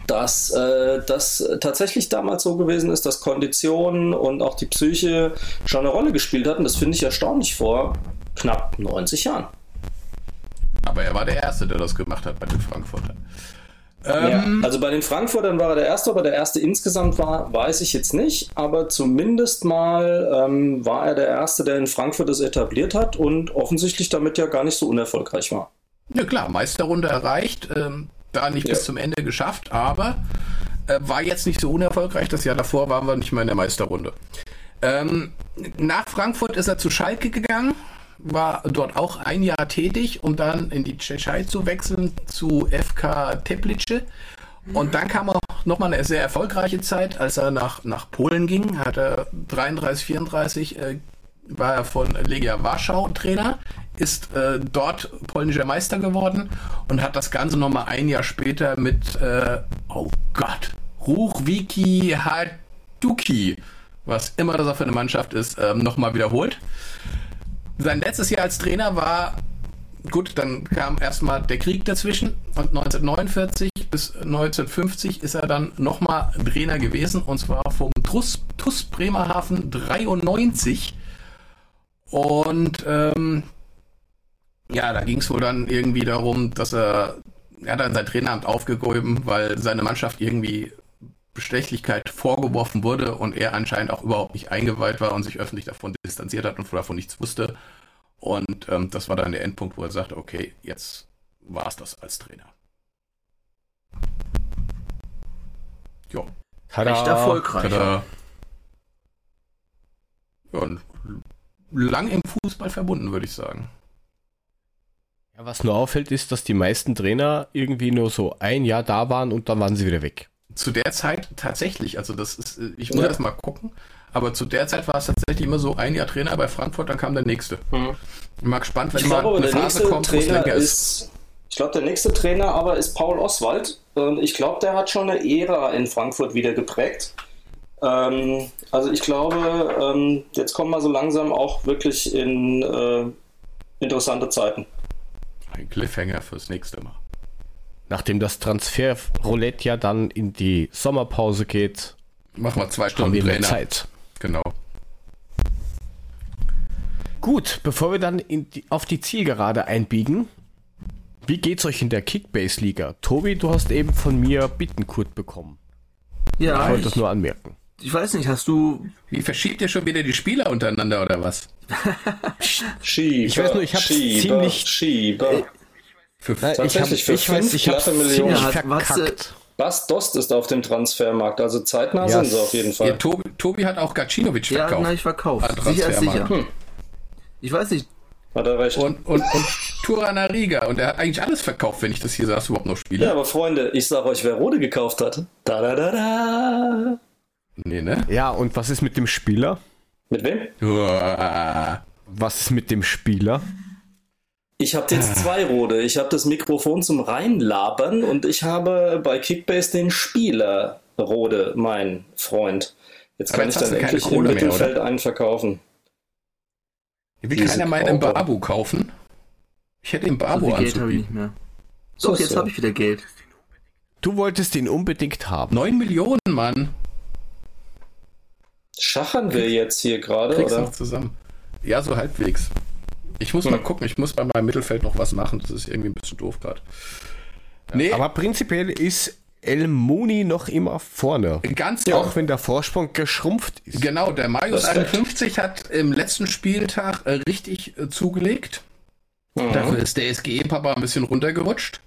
dass äh, das tatsächlich damals so gewesen ist, dass Konditionen und auch die Psyche schon eine Rolle gespielt hatten. Das finde ich erstaunlich vor knapp 90 Jahren. Aber er war der Erste, der das gemacht hat bei den Frankfurtern. Ähm, ja, also bei den Frankfurtern war er der Erste, aber der Erste insgesamt war, weiß ich jetzt nicht. Aber zumindest mal ähm, war er der Erste, der in Frankfurt das etabliert hat und offensichtlich damit ja gar nicht so unerfolgreich war. Ja klar, Meisterrunde erreicht, ähm, da nicht ja. bis zum Ende geschafft, aber äh, war jetzt nicht so unerfolgreich. Das Jahr davor waren wir nicht mehr in der Meisterrunde. Ähm, nach Frankfurt ist er zu Schalke gegangen, war dort auch ein Jahr tätig, um dann in die Tschechei zu wechseln zu FK Teplice. Und dann kam auch nochmal eine sehr erfolgreiche Zeit, als er nach, nach Polen ging. Hat er 33, 34, äh, war er von Legia Warschau Trainer, ist äh, dort polnischer Meister geworden und hat das Ganze nochmal ein Jahr später mit, äh, oh Gott, Ruchwiki Haduki, was immer das auch für eine Mannschaft ist, ähm, nochmal wiederholt. Sein letztes Jahr als Trainer war, gut, dann kam erstmal der Krieg dazwischen und 1949 bis 1950 ist er dann nochmal Trainer gewesen und zwar vom TUS, TUS Bremerhaven 93. Und ähm, ja, da ging es wohl dann irgendwie darum, dass er, er hat dann sein Traineramt aufgegeben, weil seine Mannschaft irgendwie Bestechlichkeit vorgeworfen wurde und er anscheinend auch überhaupt nicht eingeweiht war und sich öffentlich davon distanziert hat und davon nichts wusste. Und ähm, das war dann der Endpunkt, wo er sagte, okay, jetzt war es das als Trainer. Jo. Recht erfolgreich. Tada. Ja, und lang im Fußball verbunden, würde ich sagen. Ja, was nur auffällt, ist, dass die meisten Trainer irgendwie nur so ein Jahr da waren und dann waren sie wieder weg zu der Zeit tatsächlich, also das ist, äh, ich muss ja. erst mal gucken, aber zu der Zeit war es tatsächlich immer so ein Jahr Trainer bei Frankfurt, dann kam der nächste. Mhm. Ich mag gespannt, wenn ich mal glaube, eine Phase kommt, Trainer ist, ist. Ich glaube, der nächste Trainer aber ist Paul Oswald. Und ich glaube, der hat schon eine Ära in Frankfurt wieder geprägt. Ähm, also ich glaube, ähm, jetzt kommen wir so langsam auch wirklich in äh, interessante Zeiten. Ein Cliffhanger fürs nächste Mal nachdem das Transfer-Roulette ja dann in die Sommerpause geht, machen wir zwei Stunden haben wir Zeit. Genau. Gut, bevor wir dann die, auf die Zielgerade einbiegen, wie geht's euch in der Kickbase-Liga? Tobi, du hast eben von mir Bittenkurt bekommen. Ja. Ich wollte das nur anmerken. Ich weiß nicht, hast du. Wie verschiebt ihr schon wieder die Spieler untereinander oder was? *laughs* Schieber, ich weiß nur, ich Schieber, ziemlich. Schieber. Für, Na, tatsächlich, für ich weiß, ich habe Millionen verkackt. Bas Dost ist auf dem Transfermarkt, also zeitnah ja. sind sie auf jeden Fall. Ja, Tobi, Tobi, hat auch Gacinovic verkauft. Ja, nein, ich verkauft. Sicher, sicher. Hm. Ich weiß nicht. Hat er recht. Und, und, und Turana Riga. Und er hat eigentlich alles verkauft, wenn ich das hier sagst, überhaupt noch spiele. Ja, aber Freunde, ich sag euch, wer Rode gekauft hat. Da, da, da, da. Nee, ne? Ja, und was ist mit dem Spieler? Mit wem? Was ist mit dem Spieler? Ich habe jetzt *sighs* zwei Rode. Ich habe das Mikrofon zum Reinlabern und ich habe bei Kickbase den Spieler Rode, mein Freund. Jetzt kann ich dann endlich im Mittelfeld mehr, einen verkaufen. Will Diese keiner meinen Babu kaufen? Ich hätte den Babu so Geld habe ich nicht mehr. Doch, so, jetzt so. habe ich wieder Geld. Du wolltest ihn unbedingt haben. 9 Millionen, Mann. Schachern wir jetzt hier gerade, oder? Noch zusammen. Ja, so halbwegs. Ich muss hm. mal gucken, ich muss bei meinem Mittelfeld noch was machen. Das ist irgendwie ein bisschen doof gerade. Nee. Aber prinzipiell ist El Muni noch immer vorne. Ganz ja. Auch wenn der Vorsprung geschrumpft ist. Genau, der Marius 51 hat im letzten Spieltag äh, richtig äh, zugelegt. Mhm. Dafür ist der SGE-Papa ein bisschen runtergerutscht.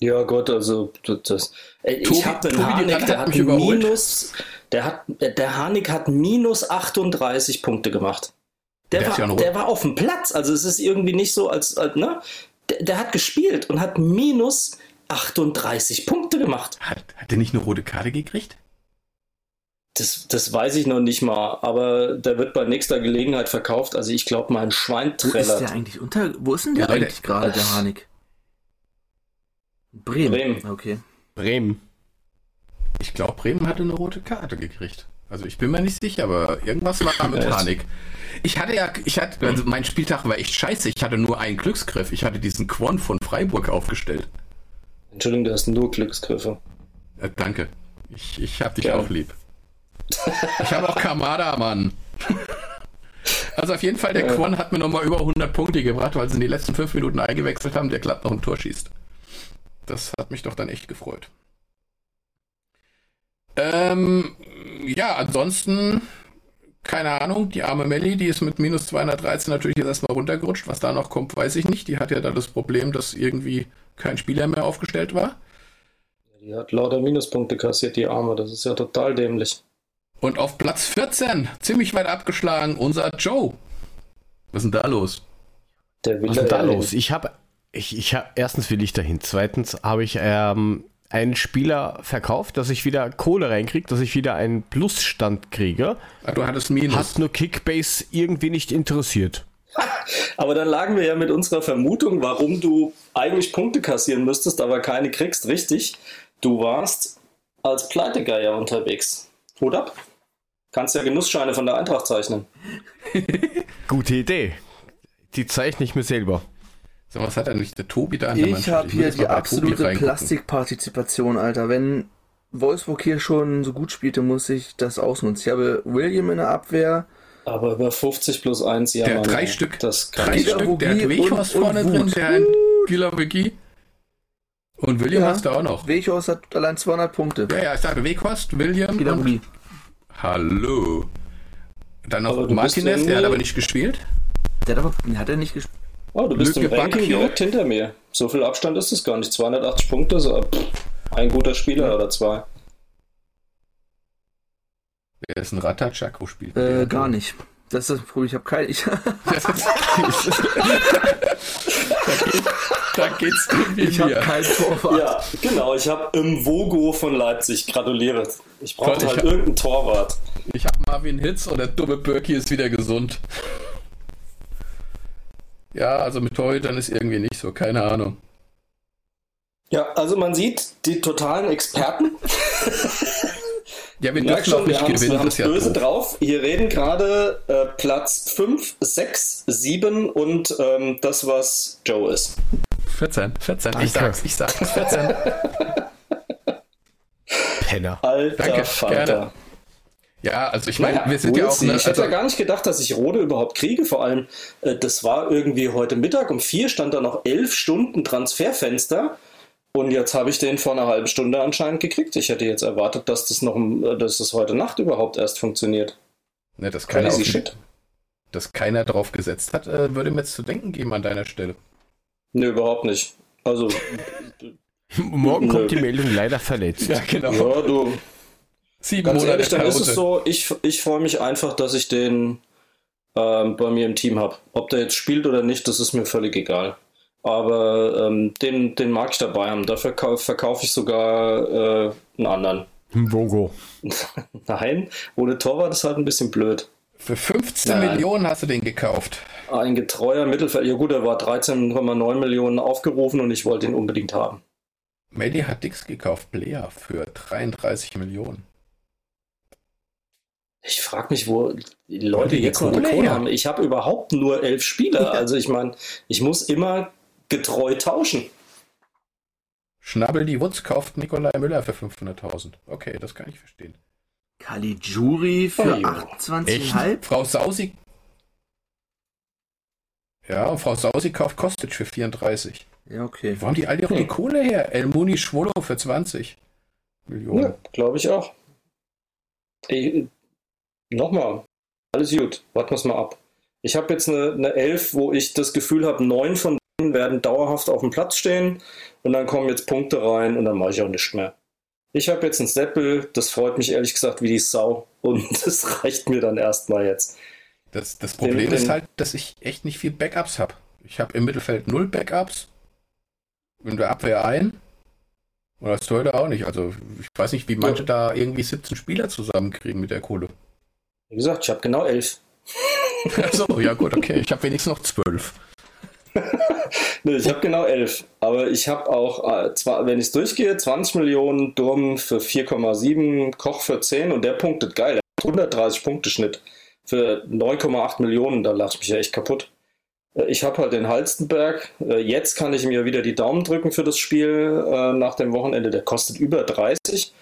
Ja, Gott, also das. Ey, ich habe den Harnik, der hat minus, der hat, der Harnik hat minus 38 Punkte gemacht. Der, der, war, der war auf dem Platz. Also es ist irgendwie nicht so, als, als ne? Der, der, hat gespielt und hat minus 38 Punkte gemacht. Hat, hat der nicht eine rote Karte gekriegt? Das, das weiß ich noch nicht mal, aber der wird bei nächster Gelegenheit verkauft. Also ich glaube, mein Schwein trällert. Wo ist der eigentlich unter? Wo ist denn der ja, eigentlich gerade, der Harnik? Bremen. Bremen. Okay. Bremen. Ich glaube, Bremen hatte eine rote Karte gekriegt. Also ich bin mir nicht sicher, aber irgendwas war mit Panik. Ich hatte ja, ich hatte, also mein Spieltag war echt scheiße. Ich hatte nur einen Glücksgriff. Ich hatte diesen Quan von Freiburg aufgestellt. Entschuldigung, du hast nur Glücksgriffe. Äh, danke. Ich, ich hab dich ja. auch lieb. Ich habe auch Kamada, Mann. *laughs* Also auf jeden Fall, der Quan hat mir nochmal über 100 Punkte gebracht, weil sie in die letzten 5 Minuten eingewechselt haben, der glatt noch ein Tor schießt. Das hat mich doch dann echt gefreut. Ähm, ja, ansonsten, keine Ahnung, die arme Melli, die ist mit minus 213 natürlich jetzt erstmal runtergerutscht. Was da noch kommt, weiß ich nicht. Die hat ja da das Problem, dass irgendwie kein Spieler mehr aufgestellt war. Die hat lauter Minuspunkte kassiert, die Arme. Das ist ja total dämlich. Und auf Platz 14, ziemlich weit abgeschlagen, unser Joe. Was ist denn da los? Der will Was ist denn da los? Ich habe, ich, ich hab, erstens will ich dahin. Zweitens habe ich ähm, einen Spieler verkauft, dass ich wieder Kohle reinkriege, dass ich wieder einen Plusstand kriege. Ah, du hattest Minus. Hat nur Kickbase irgendwie nicht interessiert. *laughs* Aber dann lagen wir ja mit unserer Vermutung, warum du eigentlich Punkte kassieren müsstest, aber keine kriegst, richtig. Du warst als Pleitegeier unterwegs. Hut ab. Kannst ja Genussscheine von der Eintracht zeichnen. *laughs* Gute Idee. Die zeichne ich mir selber. So, was hat denn nicht der Tobi da an der Ich habe hier die absolute Plastikpartizipation, Alter. Wenn Wolfsburg hier schon so gut spielte, muss ich das ausnutzen. Ich habe William in der Abwehr. Aber über 50 plus 1, ja. Der Mann, drei Stück. Das drei Stück. Der hat Wechos vorne drin, der hat Gilabegi. Und William ja, hast du auch noch. Wechos hat allein 200 Punkte. Ja, ja, ich sage Weghorst, William und... Hallo. Dann noch Martinez, der hat aber nicht gespielt. Der hat aber hat er nicht gespielt. Oh, du bist Lücke im Ranking direkt hinter mir. So viel Abstand ist es gar nicht. 280 Punkte, so ein guter Spieler ja. oder zwei. Wer ist ein Rattatschak? Wo spielt äh, Gar nicht. Das ist das Problem, ich habe kein. Ich da geht's irgendwie Ich habe kein Torwart. Ja, genau. Ich habe im Vogo von Leipzig. Gratuliere. Ich brauche halt hab, irgendeinen Torwart. Ich habe Marvin Hitz und der dumme Birki ist wieder gesund. Ja, also mit Torhütern ist irgendwie nicht so. Keine Ahnung. Ja, also man sieht die totalen Experten. Ja, wir dürfen schon, auch nicht wir gewinnen. Wir haben es böse doof. drauf. Hier reden gerade äh, Platz 5, 6, 7 und ähm, das, was Joe ist. 14, 14. Ich sag's, ich sag's, 14. *laughs* Penner. Alter Danke, Vater. Gerne. Ja, also ich meine, ja, wir sind ja auch... Ne, ich hätte ja gar nicht gedacht, dass ich Rode überhaupt kriege. Vor allem, äh, das war irgendwie heute Mittag um vier stand da noch elf Stunden Transferfenster. Und jetzt habe ich den vor einer halben Stunde anscheinend gekriegt. Ich hätte jetzt erwartet, dass das noch, äh, dass das heute Nacht überhaupt erst funktioniert. Ne, dass keiner, auf, Shit. dass keiner drauf gesetzt hat, äh, würde mir jetzt zu denken geben an deiner Stelle. Ne, überhaupt nicht. Also. *laughs* Morgen kommt die Meldung leider verletzt. Ja, genau. Ja, du. Sieben Ganz Monate ehrlich, dann ist es so, ich, ich freue mich einfach, dass ich den ähm, bei mir im Team habe. Ob der jetzt spielt oder nicht, das ist mir völlig egal. Aber ähm, den, den mag ich dabei haben. Dafür verkaufe ich sogar äh, einen anderen. Vogo. *laughs* Nein, ohne Torwart ist halt ein bisschen blöd. Für 15 Nein. Millionen hast du den gekauft. Ein getreuer Mittelfeld. Ja gut, er war 13,9 Millionen aufgerufen und ich wollte ihn unbedingt haben. Medi hat Dix gekauft, Blair, für 33 Millionen. Ich frage mich, wo die Leute jetzt noch eine Kohle haben. Ich habe überhaupt nur elf Spieler. Also ich meine, ich muss immer getreu tauschen. Schnabbel die Wutz kauft Nikolai Müller für 500.000. Okay, das kann ich verstehen. Caligiuri für oh, 28,5? Frau Sausi. Ja, und Frau Sausi kauft Kostic für 34. Ja, okay. Wo haben die alle auch hm. die Kohle her? El Muni Schwolo für 20 Millionen. Ja, glaube ich auch. Ey, nochmal. Alles gut. Warten wir es mal ab. Ich habe jetzt eine, eine 11, wo ich das Gefühl habe, neun von werden dauerhaft auf dem Platz stehen und dann kommen jetzt Punkte rein und dann mache ich auch nichts mehr. Ich habe jetzt einen Seppel, das freut mich ehrlich gesagt wie die Sau und *laughs* das reicht mir dann erstmal jetzt. Das, das Problem den, ist halt, dass ich echt nicht viel Backups habe. Ich habe im Mittelfeld null Backups, in der Abwehr ein und als Torhüter auch nicht. Also ich weiß nicht, wie manche ja. da irgendwie 17 Spieler zusammenkriegen mit der Kohle. Wie gesagt, ich habe genau elf. Achso, ja gut, okay. Ich habe wenigstens noch zwölf. *laughs* nee, ich habe genau 11. Aber ich habe auch, äh, zwar, wenn ich es durchgehe, 20 Millionen Durm für 4,7, Koch für 10 und der punktet geil. 130 Punkte Schnitt für 9,8 Millionen, da lache ich mich ja echt kaputt. Äh, ich habe halt den Halstenberg. Äh, jetzt kann ich mir wieder die Daumen drücken für das Spiel äh, nach dem Wochenende. Der kostet über 30.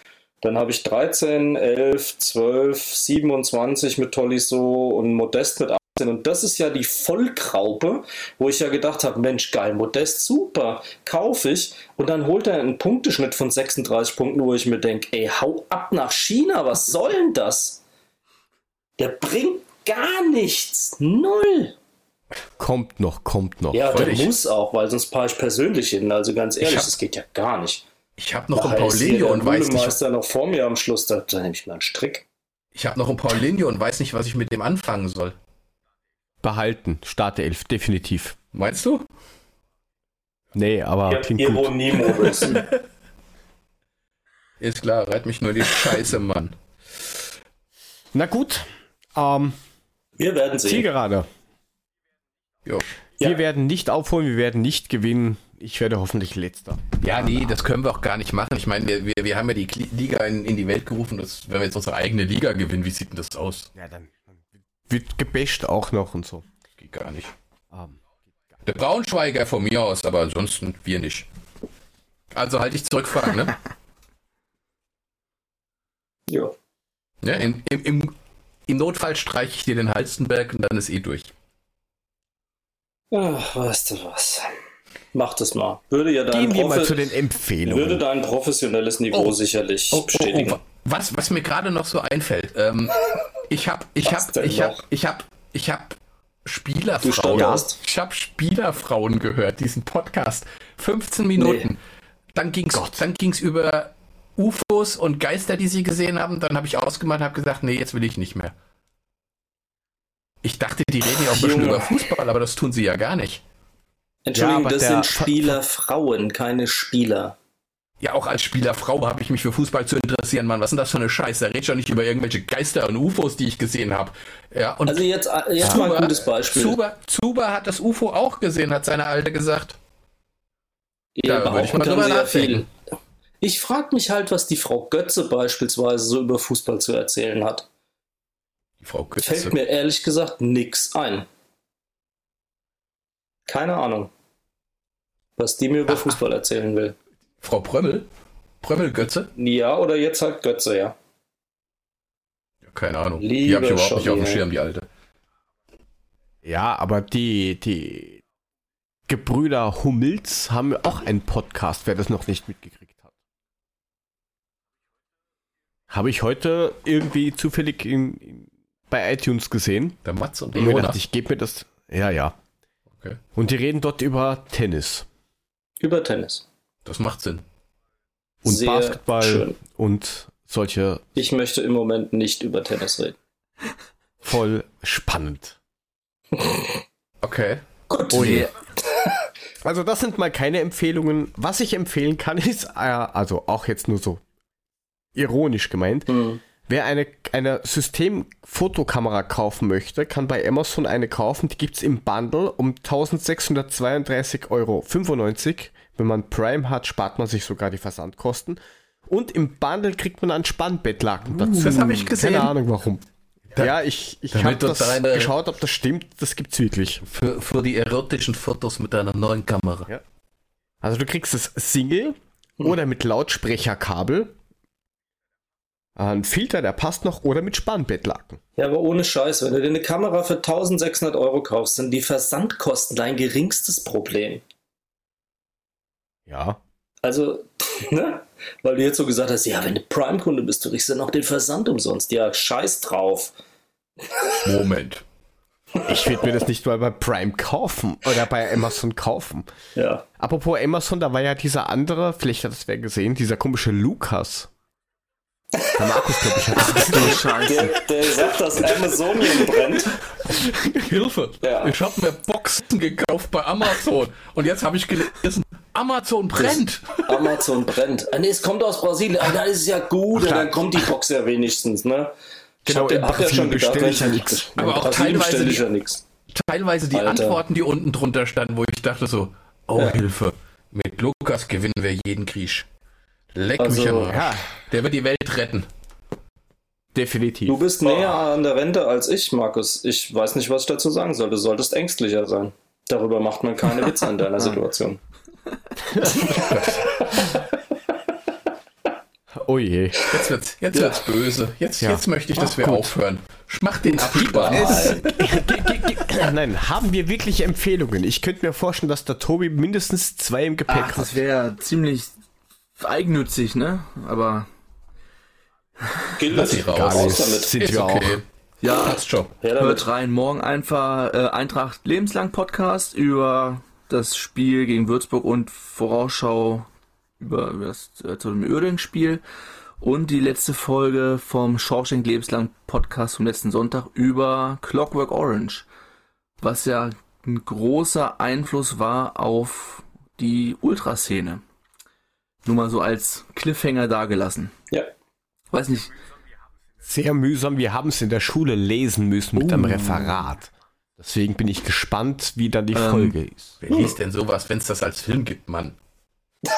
Dann habe ich 13, 11, 12, 27 mit Tolisso und Modest mit Und das ist ja die Vollkraupe, wo ich ja gedacht habe, Mensch, geil, Modest, super, kaufe ich. Und dann holt er einen Punkteschnitt von 36 Punkten, wo ich mir denke, ey, hau ab nach China, was soll denn das? Der bringt gar nichts, null. Kommt noch, kommt noch. Ja, der ich, muss auch, weil sonst fahre ich persönlich hin. Also ganz ehrlich, hab, das geht ja gar nicht. Ich habe noch da ein Paulinho und weiß nicht. Meister noch vor mir am Schluss, da, da nehme ich mal einen Strick. Ich habe noch ein Paulinho und weiß nicht, was ich mit dem anfangen soll. Behalten, Startelf, definitiv. Meinst du? Nee, aber ja, klingt Ironie-Modus. *laughs* Ist klar, reit mich nur die Scheiße, Mann. Na gut. Ähm, wir werden sehen. Zielgerade. Jo. Wir ja. werden nicht aufholen, wir werden nicht gewinnen. Ich werde hoffentlich letzter. Ja, nee, das können wir auch gar nicht machen. Ich meine, wir, wir, wir haben ja die Liga in, in die Welt gerufen. Das, wenn wir jetzt unsere eigene Liga gewinnen, wie sieht denn das aus? Ja, dann wird gebasht auch noch und so. Geht gar nicht. Um, Der Braunschweiger von mir aus, aber ansonsten wir nicht. Also halte ich zurückfahren, ne? *laughs* ja. Ja, im, im, im, im Notfall streiche ich dir den Halstenberg und dann ist eh durch. Ach, weißt du was. Mach das mal. Würde ja dein Gehen wir mal zu den Empfehlungen. Würde dein professionelles Niveau oh. sicherlich oh, oh, oh bestätigen. Was, was mir gerade noch so einfällt, ähm, ich habe ich hab, ich hab, ich hab, ich hab Spielerfrauen. Ich habe Spielerfrauen gehört, diesen Podcast. 15 Minuten. Nee. Dann ging's, Gott. dann ging's über UFOs und Geister, die sie gesehen haben. Dann habe ich ausgemacht und habe gesagt, nee, jetzt will ich nicht mehr. Ich dachte, die reden ja auch ein bisschen über Fußball, aber das tun sie ja gar nicht. Entschuldigung, ja, das sind Spielerfrauen, keine Spieler. Ja, auch als Spielerfrau habe ich mich für Fußball zu interessieren, Mann. Was ist denn das für eine Scheiße? Da redet schon nicht über irgendwelche Geister und UFOs, die ich gesehen habe. Ja, also jetzt, äh, jetzt Zuba, mal ein gutes Beispiel. Zuba, Zuba hat das UFO auch gesehen, hat seine Alte gesagt. Ja, da würde ich mal drüber nachdenken. Ich frage mich halt, was die Frau Götze beispielsweise so über Fußball zu erzählen hat. Die Frau Götze. Fällt mir ehrlich gesagt nichts ein. Keine Ahnung, was die mir über Ach, Fußball erzählen will. Frau Prömmel? Prömmel Götze? Ja, oder jetzt halt Götze, ja. ja keine Ahnung. Liebe die habe ich überhaupt nicht auf dem Schirm, die alte. Ja, aber die, die Gebrüder Hummels haben auch einen Podcast, wer das noch nicht mitgekriegt hat. Habe ich heute irgendwie zufällig in, in, bei iTunes gesehen. Der Matz und der Jonas. Ich gebe mir das. Ja, ja. Okay. Und die reden dort über Tennis. Über Tennis. Das macht Sinn. Und Sehr Basketball schön. und solche. Ich möchte im Moment nicht über Tennis reden. Voll spannend. *laughs* Okay. Gut. Oh je. *laughs* Also das sind mal keine Empfehlungen. Was ich empfehlen kann, ist, äh, also auch jetzt nur so ironisch gemeint, mhm. Wer eine, eine Systemfotokamera kaufen möchte, kann bei Amazon eine kaufen. Die gibt es im Bundle um 1632,95 Euro. Wenn man Prime hat, spart man sich sogar die Versandkosten. Und im Bundle kriegt man ein Spannbettlaken dazu. Das habe ich gesehen. Keine Ahnung warum. Da, ja, ich, ich habe das geschaut, ob das stimmt. Das gibt es wirklich. Für, für die erotischen Fotos mit deiner neuen Kamera. Ja. Also du kriegst es Single hm. oder mit Lautsprecherkabel ein Filter, der passt noch oder mit Spannbettlaken. Ja, aber ohne Scheiß, wenn du dir eine Kamera für 1600 Euro kaufst, sind die Versandkosten dein geringstes Problem. Ja. Also, *laughs* ne? Weil du jetzt so gesagt hast, ja, wenn du Prime-Kunde bist, du kriegst dann noch den Versand umsonst. Ja, scheiß drauf. Moment. Ich würde mir das nicht mal bei Prime kaufen oder bei Amazon kaufen. Ja. Apropos Amazon, da war ja dieser andere, vielleicht hat es wer gesehen, dieser komische Lukas. Der Markus, glaube ich, hat das gesehen. Scheiße. Der, der sagt, dass Amazonien brennt. Hilfe! Ja. Ich habe mir Boxen gekauft bei Amazon und jetzt habe ich gelesen, Amazon brennt. Amazon brennt. Ah, nee, es kommt aus Brasilien. Ah, dann ist es ja gut, Ach, dann kommt die Box ja wenigstens, ne? Ich genau, hab, hab ja schon gedacht, ich ja nichts. Aber auch teilweise die, ja teilweise die Alter. Antworten, die unten drunter standen, wo ich dachte so, oh ja. Hilfe, mit Lukas gewinnen wir jeden Krieg. Leck also, mich am Arsch. Ja. Der wird die Welt retten. Definitiv. Du bist näher oh. an der Rente als ich, Markus. Ich weiß nicht, was ich dazu sagen soll. Du solltest ängstlicher sein. Darüber macht man keine Witze in deiner *laughs* Situation. *laughs* oh je. Jetzt wird's, jetzt ja. wird's böse. Jetzt, ja. jetzt möchte ich, dass Ach, wir gut. aufhören. Mach den Abspann. *laughs* nein, haben wir wirklich Empfehlungen? Ich könnte mir vorstellen, dass der Tobi mindestens zwei im Gepäck Ach, hat. Das wäre ziemlich eigennützig, ne? Aber. Gilt das nicht raus. damit. Sind Ist wir okay. auch. Ja, passt schon. Hört rein. Morgen einfach äh, Eintracht lebenslang Podcast über das Spiel gegen Würzburg und Vorausschau über, über das äh, zu dem Örding-Spiel und die letzte Folge vom Shawshank lebenslang Podcast vom letzten Sonntag über Clockwork Orange, was ja ein großer Einfluss war auf die Ultraszene. Nur mal so als Cliffhanger dagelassen. Ja. Weiß nicht, sehr mühsam. Wir haben es in der Schule lesen müssen mit uh. einem Referat. Deswegen bin ich gespannt, wie dann die ähm, Folge ist. Wer liest denn sowas, wenn es das als Film gibt, Mann? *laughs*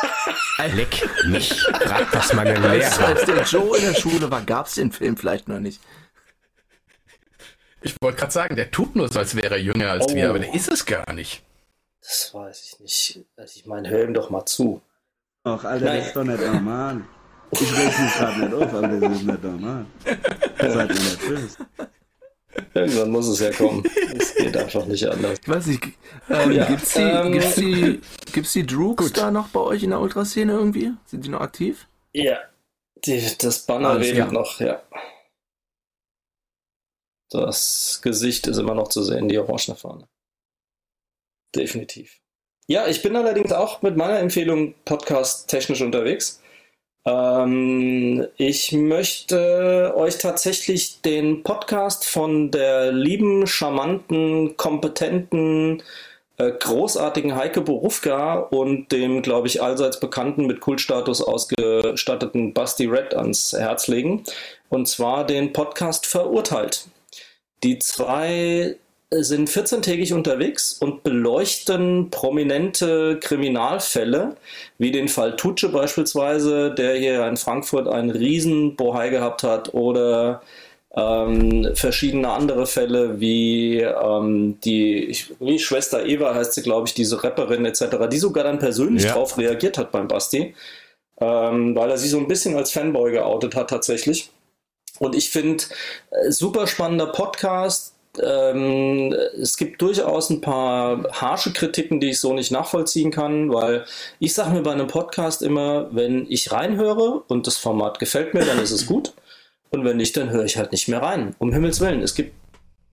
Leck mich. Frag das meine Lehrer. Als der Joe in der Schule war, gab es den Film vielleicht noch nicht. Ich wollte gerade sagen, der tut nur so, als wäre er jünger als oh. wir, aber der ist es gar nicht. Das weiß ich nicht. Also ich meine, hör ihm doch mal zu. Ach, Alter, Nein. das ist doch nicht normal. Ich rechne es gerade nicht auf, aber das ist nicht normal. Seid ihr nervös. Irgendwann muss es ja kommen. Es geht einfach nicht anders. Ich weiß nicht, ähm, ja, gibt's die, ähm, gibt's die, *laughs* gibt's die Droogs gut. da noch bei euch in der Ultraszene irgendwie? Sind die noch aktiv? Ja. Die, das Banner Alles, redet ja. noch, ja. Das Gesicht ist immer noch zu sehen, die orangene Fahne. Definitiv. Ja, ich bin allerdings auch mit meiner Empfehlung podcast technisch unterwegs. Ähm, ich möchte euch tatsächlich den Podcast von der lieben, charmanten, kompetenten, äh, großartigen Heike Borufka und dem, glaube ich, allseits bekannten, mit Kultstatus ausgestatteten Basti Red ans Herz legen. Und zwar den Podcast Verurteilt. Die zwei sind 14-tägig unterwegs und beleuchten prominente Kriminalfälle, wie den Fall Tutsche beispielsweise, der hier in Frankfurt einen riesen Bohai gehabt hat, oder ähm, verschiedene andere Fälle wie ähm, die wie Schwester Eva heißt sie, glaube ich, diese Rapperin etc., die sogar dann persönlich ja. darauf reagiert hat beim Basti, ähm, weil er sie so ein bisschen als Fanboy geoutet hat tatsächlich. Und ich finde, äh, super spannender Podcast, ähm, es gibt durchaus ein paar harsche Kritiken, die ich so nicht nachvollziehen kann, weil ich sage mir bei einem Podcast immer, wenn ich reinhöre und das Format gefällt mir, dann ist es gut. Und wenn nicht, dann höre ich halt nicht mehr rein. Um Himmels Willen. Es gibt